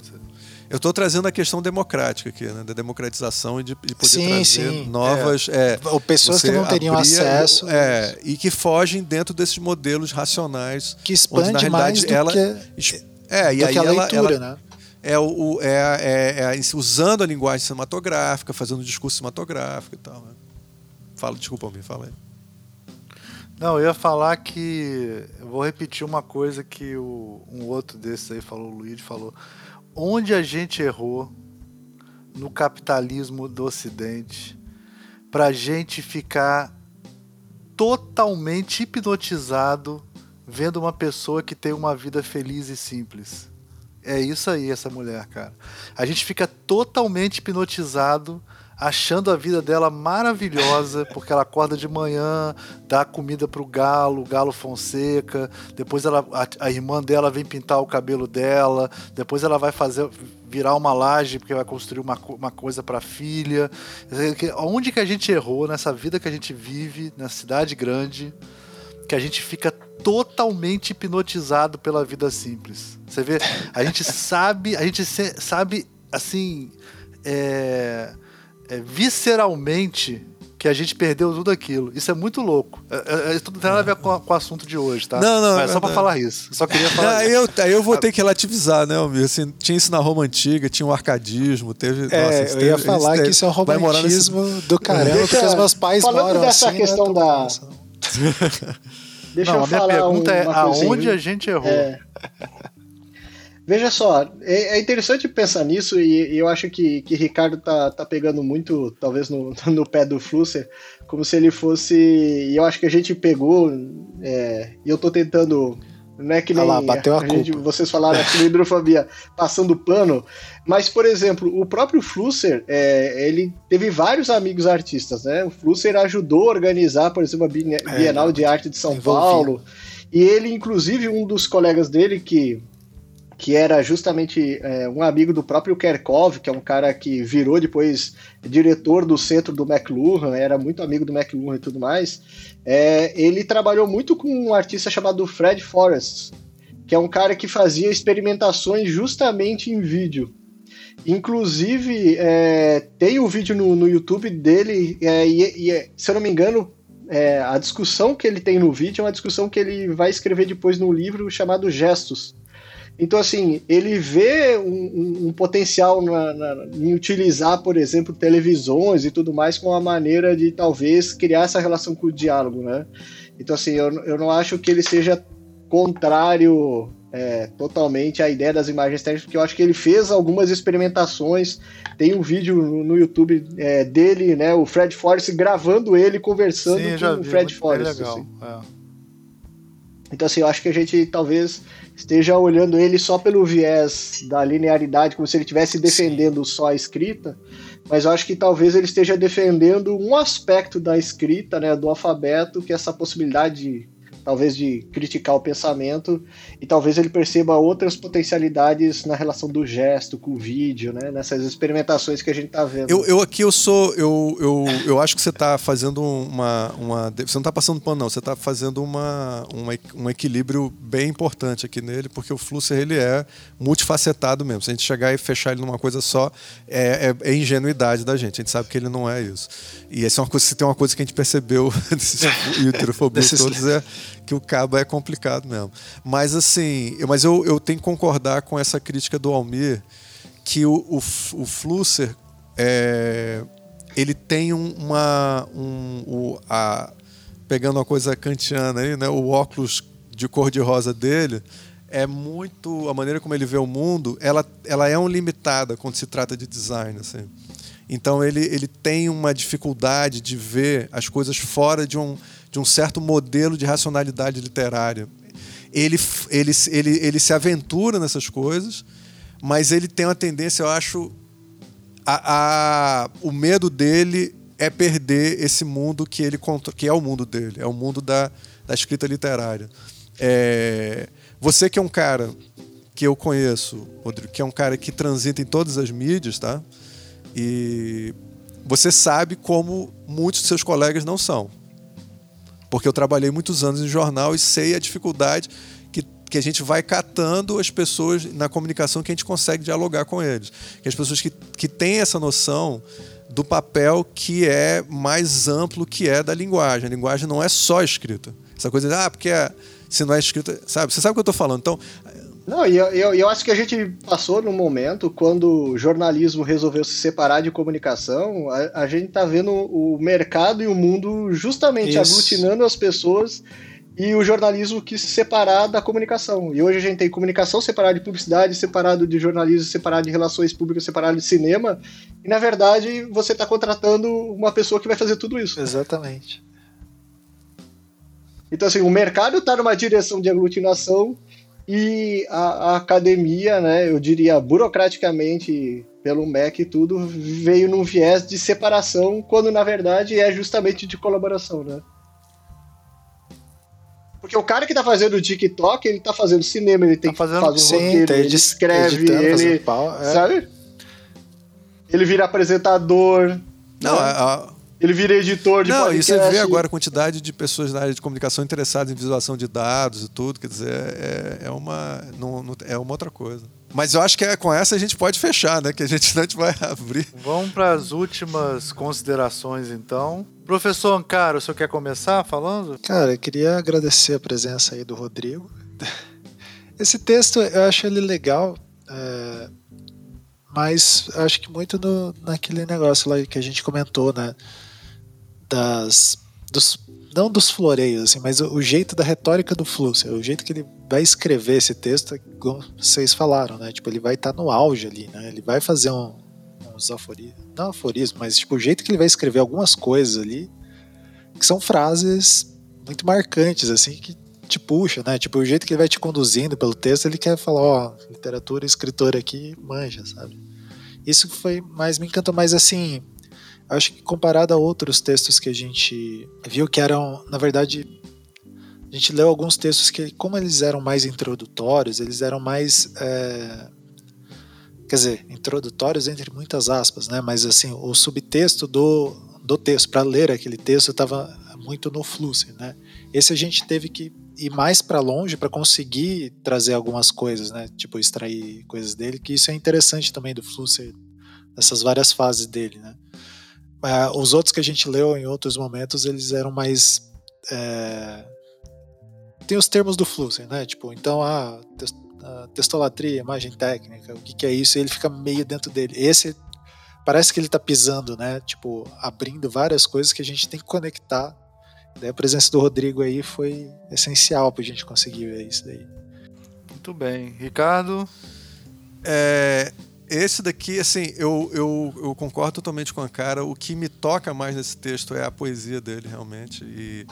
Eu estou trazendo a questão democrática aqui, né? da democratização e de, de poder sim, trazer sim. novas. É. É, pessoas que não teriam acesso. É, e que fogem dentro desses modelos racionais. Que expande onde, na mais do ela, que, é, e aí a leitura, ela, né? É, o, é, é, é, usando a linguagem cinematográfica, fazendo discurso cinematográfico e tal. Né? Fala, desculpa me fala aí. Não, eu ia falar que. Eu vou repetir uma coisa que o, um outro desses aí falou, o Luigi falou onde a gente errou no capitalismo do Ocidente para a gente ficar totalmente hipnotizado vendo uma pessoa que tem uma vida feliz e simples. é isso aí, essa mulher, cara. A gente fica totalmente hipnotizado achando a vida dela maravilhosa, porque ela acorda de manhã, dá comida pro galo, o galo Fonseca, depois ela, a, a, irmã dela vem pintar o cabelo dela, depois ela vai fazer virar uma laje porque vai construir uma, uma coisa para filha. Onde que a gente errou nessa vida que a gente vive, na cidade grande, que a gente fica totalmente hipnotizado pela vida simples. Você vê, a gente sabe, a gente sabe assim, é, é, visceralmente que a gente perdeu tudo aquilo. Isso é muito louco. É, é, é tudo tem nada a ver com, com, o assunto de hoje, tá? Não, não. Mas é só pra falar isso. Só queria falar aí eu, aí eu vou ter que relativizar, né, Almir? Assim, tinha isso na Roma antiga, tinha o um arcadismo, teve. É, nossa, eu teve, ia falar que isso é um romantismo nesse... do caramba, Deixa, porque os meus pais falando moram dessa assim, questão da. Deixa não, eu a minha pergunta é aonde a gente errou. É. Veja só, é, é, interessante pensar nisso e, e, eu acho que, que Ricardo tá, tá pegando muito, talvez, no, no pé do Flusser, como se ele fosse. E eu acho que a gente pegou, é, e eu tô tentando. Não é que nem ah lá, bateu a, a gente, vocês falaram aqui no hidrofobia passando pano, mas, por exemplo, o próprio Flusser, é, ele teve vários amigos artistas, né? O Flusser ajudou a organizar, por exemplo, a é, Bienal de Arte de São Paulo. E ele, inclusive, um dos colegas dele que que era justamente é, um amigo do próprio Kerkov, que é um cara que virou depois diretor do centro do McLuhan, era muito amigo do McLuhan e tudo mais. É, ele trabalhou muito com um artista chamado Fred Forrest, que é um cara que fazia experimentações justamente em vídeo. Inclusive, é, tem um vídeo no, no, YouTube dele, é, e, e, se eu não me engano, é, a discussão que ele tem no vídeo é uma discussão que ele vai escrever depois no livro chamado Gestos então, assim, ele vê um, um, um potencial na, na, em utilizar, por exemplo, televisões e tudo mais como uma maneira de talvez criar essa relação com o diálogo, né? Então, assim, eu, eu não acho que ele seja contrário é, totalmente à ideia das imagens técnicas, porque eu acho que ele fez algumas experimentações. Tem um vídeo no, no YouTube é, dele, né, o Fred Forrest gravando ele conversando Sim, com o Fred Forrest. Assim. É. Então, assim, eu acho que a gente talvez esteja olhando ele só pelo viés da linearidade, como se ele estivesse defendendo Sim. só a escrita, mas eu acho que talvez ele esteja defendendo um aspecto da escrita, né, do alfabeto, que é essa possibilidade de talvez de criticar o pensamento e talvez ele perceba outras potencialidades na relação do gesto com o vídeo, né? Nessas experimentações que a gente está vendo. Eu, eu aqui eu sou eu, eu, eu acho que você está fazendo uma, uma você não está passando pano não, você está fazendo uma, uma, um equilíbrio bem importante aqui nele porque o Flusser ele é multifacetado mesmo. Se a gente chegar e fechar ele numa coisa só é, é, é ingenuidade da gente. A gente sabe que ele não é isso. E essa é uma coisa, se tem uma coisa que a gente percebeu desses uterofobias todos é que o cabo é complicado mesmo. Mas assim, eu, mas eu, eu tenho que concordar com essa crítica do Almir que o, o, o Flusser é, ele tem uma um, o, a, pegando uma coisa kantiana aí, né, o óculos de cor de rosa dele é muito a maneira como ele vê o mundo, ela, ela é um limitada quando se trata de design assim. Então ele, ele tem uma dificuldade de ver as coisas fora de um, de um certo modelo de racionalidade literária. Ele, ele, ele, ele se aventura nessas coisas, mas ele tem uma tendência, eu acho. A, a, o medo dele é perder esse mundo que ele que é o mundo dele, é o mundo da, da escrita literária. É, você que é um cara que eu conheço, Rodrigo, que é um cara que transita em todas as mídias, tá? E você sabe como muitos de seus colegas não são. Porque eu trabalhei muitos anos em jornal e sei a dificuldade que, que a gente vai catando as pessoas na comunicação que a gente consegue dialogar com eles. Que as pessoas que, que têm essa noção do papel que é mais amplo que é da linguagem. A linguagem não é só escrita. Essa coisa de, ah, porque é, se não é escrita, sabe? Você sabe o que eu estou falando. Então, não, e eu, eu, eu, acho que a gente passou num momento quando o jornalismo resolveu se separar de comunicação, a, a gente tá vendo o mercado e o mundo justamente Isso. aglutinando as pessoas e o jornalismo quis se separar da comunicação. E hoje a gente tem comunicação separada de publicidade, separado de jornalismo, separado de relações públicas, separado de cinema. E na verdade você está contratando uma pessoa que vai fazer tudo isso. Exatamente. Então assim, o mercado está numa direção de aglutinação e a, a, academia, né, eu diria burocraticamente pelo MEC e tudo, veio num viés de separação, quando na verdade é justamente de colaboração, né? Porque o cara que tá fazendo o TikTok, ele tá fazendo cinema, ele tem tá fazendo, que fazer um sim, roteiro, tá ele escreve, ele. Pau, é. Sabe? Ele vira apresentador. Não, né? a, ele vira editor de Não, podcast. e você vê agora a quantidade de pessoas na área de comunicação interessadas em visualização de dados e tudo, quer dizer, é, é uma, não, não, é uma outra coisa. Mas eu acho que é, com essa a gente pode fechar, né? Que a gente não vai abrir. Vamos para as últimas considerações, então. Professor Ancaro, o senhor quer começar falando? Cara, eu queria agradecer a presença aí do Rodrigo. Esse texto, eu acho ele legal, é, mas acho que muito no, naquele negócio lá que a gente comentou, né? Das dos, não dos floreios, assim, mas o, o, jeito da retórica do Flusser, o jeito que ele vai escrever esse texto, como vocês falaram, né? Tipo, ele vai estar tá no auge ali, né? Ele vai fazer um, uns aforismos, não aforismos, mas tipo, o jeito que ele vai escrever algumas coisas ali, que são frases muito marcantes, assim, que te puxa, né? Tipo, o jeito que ele vai te conduzindo pelo texto, ele quer falar, ó, literatura, escritor aqui, manja, sabe? Isso foi mais, me encantou mais assim, acho que comparado a outros textos que a gente viu que eram, na verdade, a gente leu alguns textos que, como eles eram mais introdutórios, eles eram mais. É, quer dizer, introdutórios entre muitas aspas, né? Mas assim, o subtexto do, do texto, para ler aquele texto, estava muito no fluxo, né? Esse a gente teve que ir mais para longe para conseguir trazer algumas coisas, né? Tipo, extrair coisas dele, que isso é interessante também do fluxo, dessas várias fases dele, né? Uh, os outros que a gente leu em outros momentos, eles eram mais. É... Tem os termos do Flusser, né? Tipo, então, ah, a testolatria, imagem técnica, o que, que é isso? E ele fica meio dentro dele. Esse parece que ele tá pisando, né? Tipo, abrindo várias coisas que a gente tem que conectar. Daí a presença do Rodrigo aí foi essencial pra gente conseguir ver isso daí. Muito bem. Ricardo? É, esse daqui, assim, eu, eu, eu, concordo totalmente com a cara. O que me toca mais nesse texto é a poesia dele, realmente. E,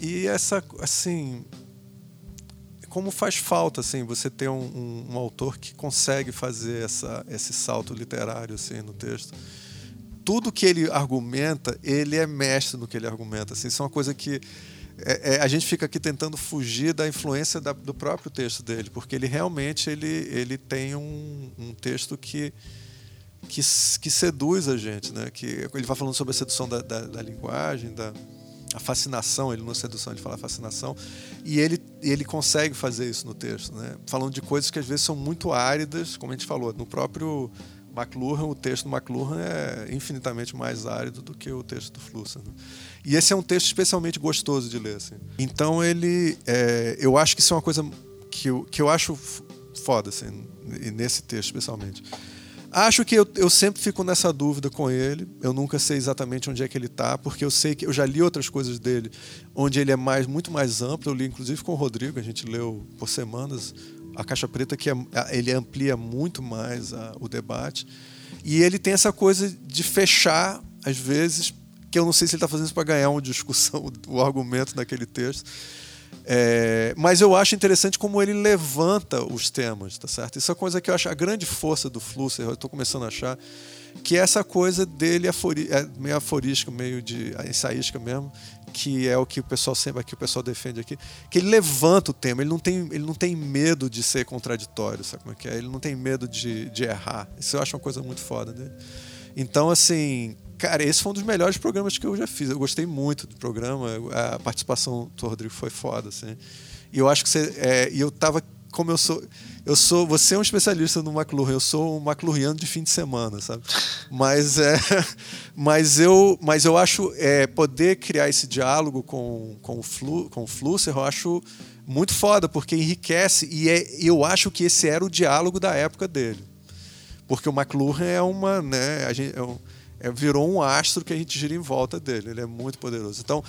e essa, assim, como faz falta, assim, você ter um, um, um, autor que consegue fazer essa, esse salto literário, assim, no texto. Tudo que ele argumenta, ele é mestre no que ele argumenta, assim. Isso é uma coisa que é, é, a gente fica aqui tentando fugir da influência da, do próprio texto dele, porque ele realmente ele, ele tem um, um texto que, que, que, seduz a gente, né? Que ele vai falando sobre a sedução da, da, da linguagem, da a fascinação, ele não é sedução, ele fala fascinação, e ele, ele consegue fazer isso no texto, né? Falando de coisas que às vezes são muito áridas, como a gente falou, no próprio McLuhan, o texto do McLuhan é infinitamente mais árido do que o texto do Flusser. Né? E esse é um texto especialmente gostoso de ler. Assim. Então ele, é, eu acho que isso é uma coisa que eu, que eu acho foda, assim, nesse texto especialmente. Acho que eu, eu sempre fico nessa dúvida com ele. Eu nunca sei exatamente onde é que ele está, porque eu sei que eu já li outras coisas dele, onde ele é mais muito mais amplo. Eu li inclusive com o Rodrigo, a gente leu por semanas a Caixa Preta, que é, ele amplia muito mais a, o debate. E ele tem essa coisa de fechar, às vezes, que eu não sei se ele está fazendo isso para ganhar uma discussão, o argumento naquele texto. É, mas eu acho interessante como ele levanta os temas, tá certo? Isso é uma coisa que eu acho a grande força do Flusser, eu estou começando a achar, que é essa coisa dele afori, é meio aforística, meio de ensaística mesmo, que é o que o pessoal sempre aqui o pessoal defende aqui, que ele levanta o tema, ele não tem, ele não tem medo de ser contraditório, sabe como é que é? Ele não tem medo de, de errar. Isso eu acho uma coisa muito foda dele. Então, assim, cara, esse foi um dos melhores programas que eu já fiz. Eu gostei muito do programa, a participação do Rodrigo foi foda, assim. E eu acho que você. É, e eu tava. Como eu sou. Eu sou. Você é um especialista no McLuhan, eu sou um McLuhaniano de fim de semana, sabe? Mas é. Mas eu, mas eu acho é, poder criar esse diálogo com, com, o Flu, com o Flusser, eu acho muito foda, porque enriquece. E é, eu acho que esse era o diálogo da época dele. Porque o McLuhan é uma. Né, a gente, é um, é, virou um astro que a gente gira em volta dele. Ele é muito poderoso. Então,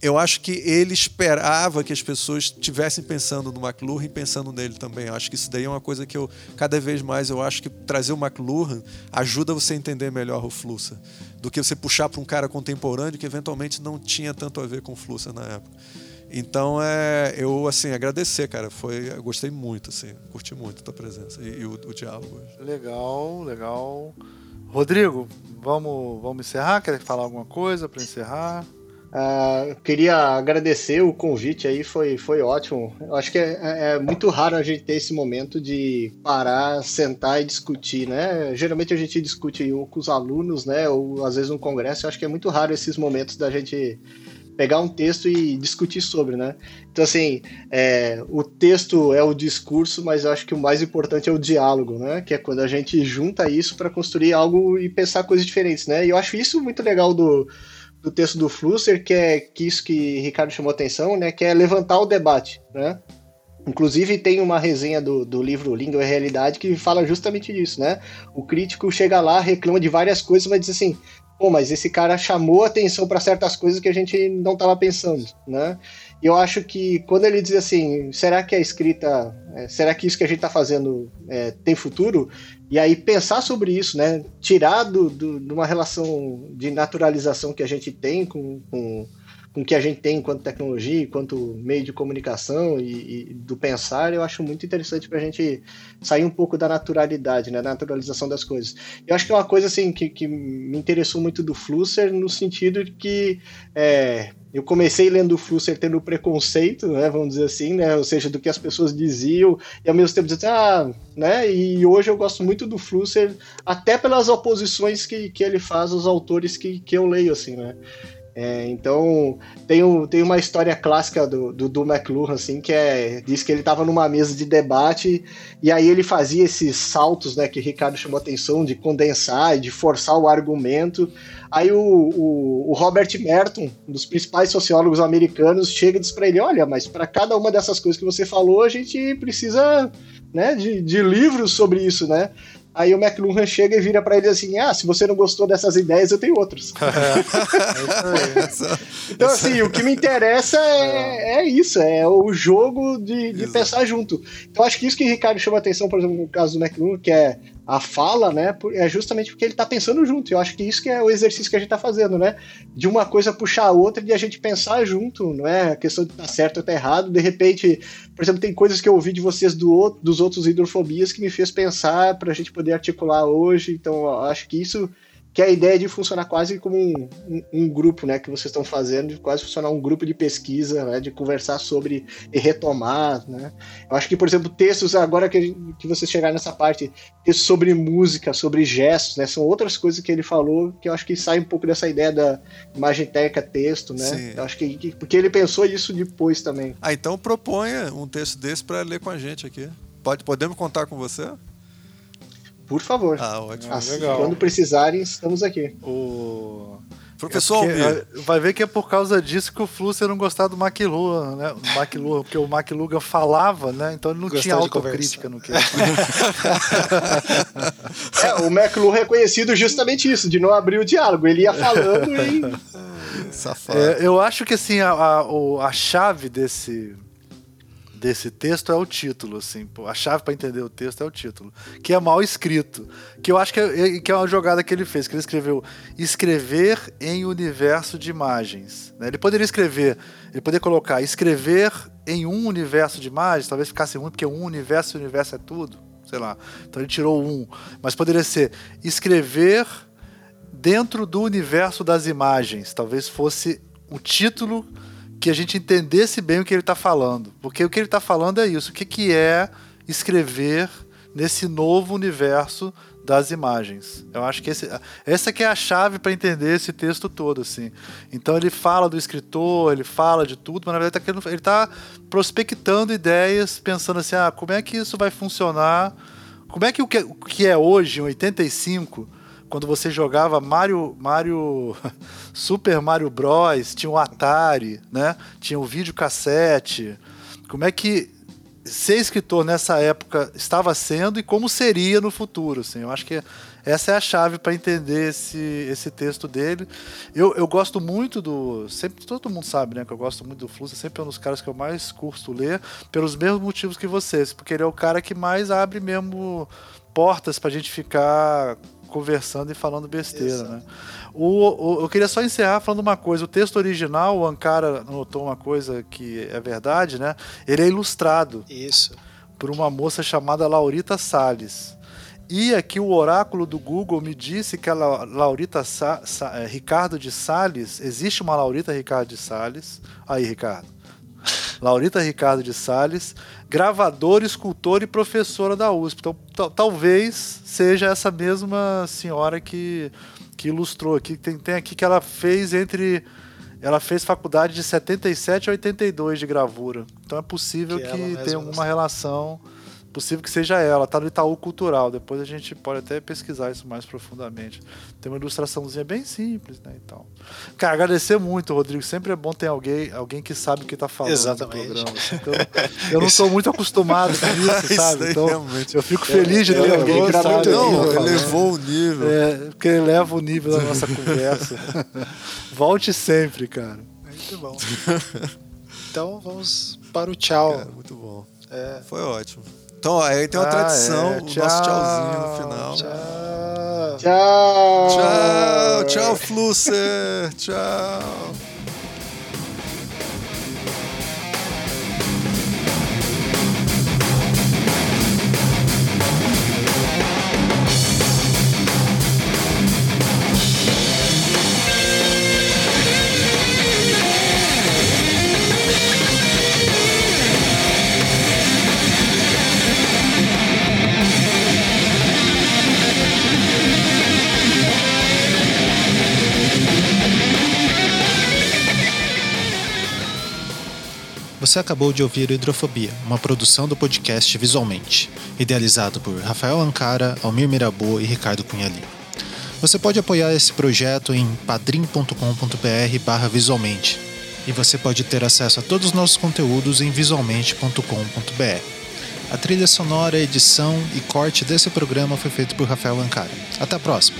eu acho que ele esperava que as pessoas estivessem pensando no McLuhan e pensando nele também. Eu acho que isso daí é uma coisa que eu, cada vez mais, eu acho que trazer o McLuhan ajuda você a entender melhor o Flusser do que você puxar para um cara contemporâneo que eventualmente não tinha tanto a ver com o Flusser na época. Então, é, eu, assim, agradecer, cara. Foi, gostei muito, assim. Curti muito a tua presença e, e o, o, diálogo. Legal, legal. Rodrigo, vamos, vamos encerrar? Quer falar alguma coisa para encerrar? Uh, queria agradecer o convite aí, foi, foi ótimo. Eu acho que é, é, é, muito raro a gente ter esse momento de parar, sentar e discutir, né? Geralmente a gente discute com os alunos, né? Ou às vezes no congresso. Eu acho que é muito raro esses momentos da gente pegar um texto e discutir sobre, né? Então, assim, é, o texto é o discurso, mas eu acho que o mais importante é o diálogo, né? Que é quando a gente junta isso para construir algo e pensar coisas diferentes, né? E eu acho isso muito legal do do texto do Flusser, que é que isso que Ricardo chamou atenção, né, que é levantar o debate, né? Inclusive tem uma resenha do, do livro Língua e Realidade que fala justamente disso, né? O crítico chega lá, reclama de várias coisas, mas diz assim, pô, mas esse cara chamou atenção para certas coisas que a gente não estava pensando, né? E eu acho que quando ele diz assim, será que a escrita, é, será que isso que a gente está fazendo é, tem futuro? E aí pensar sobre isso, né? Tirar do, de uma relação de naturalização que a gente tem com, com, com o que a gente tem enquanto tecnologia, enquanto meio de comunicação e, e do pensar, eu acho muito interessante para a gente sair um pouco da naturalidade, né? Da naturalização das coisas. Eu acho que é uma coisa assim que, que me interessou muito do Flusser no sentido de que é, eu comecei lendo o Flusser tendo preconceito, né, vamos dizer assim, né, ou seja, do que as pessoas diziam, e ao mesmo tempo dizer, ah, né, e hoje eu gosto muito do Flusser, até pelas oposições que, que ele faz aos autores que, que eu leio, assim, né. É, então, tem, tem uma história clássica do, do, do McLuhan, assim, que é, diz que ele estava numa mesa de debate e aí ele fazia esses saltos, né, que o Ricardo chamou atenção, de condensar e de forçar o argumento, Aí o, o, o, Robert Merton, um dos principais sociólogos americanos, chega e diz para ele: Olha, mas para cada uma dessas coisas que você falou, a gente precisa né, de, de livros sobre isso, né? Aí o McLuhan chega e vira para ele assim: Ah, se você não gostou dessas ideias, eu tenho outras. então, assim, o que me interessa é, é isso: é o jogo de, de pensar junto. Então, acho que isso que o Ricardo chama atenção, por exemplo, no caso do McLuhan, que é a fala, né, é justamente porque ele está pensando junto. Eu acho que isso que é o exercício que a gente está fazendo, né? De uma coisa puxar a outra e a gente pensar junto, não é a questão de estar tá certo ou tá errado. De repente, por exemplo, tem coisas que eu ouvi de vocês do, dos outros hidrofobias que me fez pensar para a gente poder articular hoje. Então, acho que isso que é a ideia de funcionar quase como um, um, um, grupo, né, que vocês estão fazendo, de quase funcionar um grupo de pesquisa, né, de conversar sobre e retomar, né. Eu acho que, por exemplo, textos, agora que, que vocês chegaram nessa parte, textos sobre música, sobre gestos, né, são outras coisas que ele falou que eu acho que sai um pouco dessa ideia da imagem técnica texto, né. Sim. Eu acho que, que, porque ele pensou isso depois também. Ah, então proponha um texto desse para ler com a gente aqui. Pode, podemos contar com você? Por favor. Ah, ótimo. Assim, Legal. Quando precisarem, estamos aqui. O... Professor é porque, Vai ver que é por causa disso que o Flusser não gostava do McLuhan, né? O McLuhan, porque o McLuhan falava, né? Então ele não Gostava tinha autocrítica no que ele É, o McLuhan é conhecido justamente isso, de não abrir o diálogo. Ele ia falando e... Safado. É, eu acho que assim, a, a, a chave desse desse texto é o título, assim. A chave para entender o texto é o título, que é mal escrito. Que eu acho que é, que é uma jogada que ele fez, que ele escreveu escrever em universo de imagens. Né? Ele poderia escrever, ele poderia colocar escrever em um universo de imagens, talvez ficasse ruim, porque um universo e universo é tudo, sei lá. Então ele tirou um. Mas poderia ser escrever dentro do universo das imagens. Talvez fosse o título que a gente entendesse bem o que ele está falando. Porque o que ele está falando é isso. O que, que é escrever nesse novo universo das imagens. Eu acho que esse, essa que é a chave para entender esse texto todo, assim. Então ele fala do escritor, ele fala de tudo, mas na verdade tá ele está prospectando ideias, pensando assim, ah, como é que isso vai funcionar? Como é que o que, o que é hoje, em 85, quando você jogava Mario, Mario Super Mario Bros, tinha o Atari, né? Tinha o videocassete. Como é que ser escritor nessa época estava sendo e como seria no futuro, assim. Eu acho que essa é a chave para entender esse, esse texto dele. Eu, eu gosto muito do. Sempre, todo mundo sabe, né? Que eu gosto muito do Fluxa, sempre é um dos caras que eu mais curto ler, pelos mesmos motivos que vocês, porque ele é o cara que mais abre mesmo portas para a gente ficar conversando e falando besteira, Exato. né? O, o, eu queria só encerrar falando uma coisa. O texto original, o Ankara notou uma coisa que é verdade, né? Ele é ilustrado. Isso. Por uma moça chamada Laurita Salles. E aqui o oráculo do Google me disse que a Laurita Sa Sa é, Ricardo de Sales, existe uma Laurita Ricardo de Sales. Aí, Ricardo. Laurita Ricardo de Sales, gravadora, escultora e professora da USP. Então, talvez seja essa mesma senhora que, que ilustrou aqui. Tem, tem aqui que ela fez entre. Ela fez faculdade de 77 a 82 de gravura. Então é possível que, que tenha alguma relação possível que seja ela, tá no Itaú Cultural. Depois a gente pode até pesquisar isso mais profundamente. Tem uma ilustraçãozinha bem simples, né? Então, cara, agradecer muito, Rodrigo. Sempre é bom ter alguém, alguém que sabe o que tá falando Exatamente. no programa. Então, eu não sou muito acostumado com isso, sabe? Então, realmente. eu fico feliz de ter é, alguém que sabe. Não, elevou o nível. É, porque eleva o nível da nossa conversa. Volte sempre, cara. Muito bom. Então vamos para o tchau. Cara, muito bom. É. Foi ótimo. Então, aí tem uma ah, tradição, é. o Tchau. nosso tchauzinho no final. Tchau. Tchau. Tchau, tchau, Flusser. tchau. Você acabou de ouvir Hidrofobia, uma produção do podcast Visualmente, idealizado por Rafael Ancara, Almir Mirabu e Ricardo Cunha Lima. Você pode apoiar esse projeto em padrim.com.br visualmente e você pode ter acesso a todos os nossos conteúdos em visualmente.com.br. A trilha sonora, edição e corte desse programa foi feito por Rafael Ancara. Até a próxima!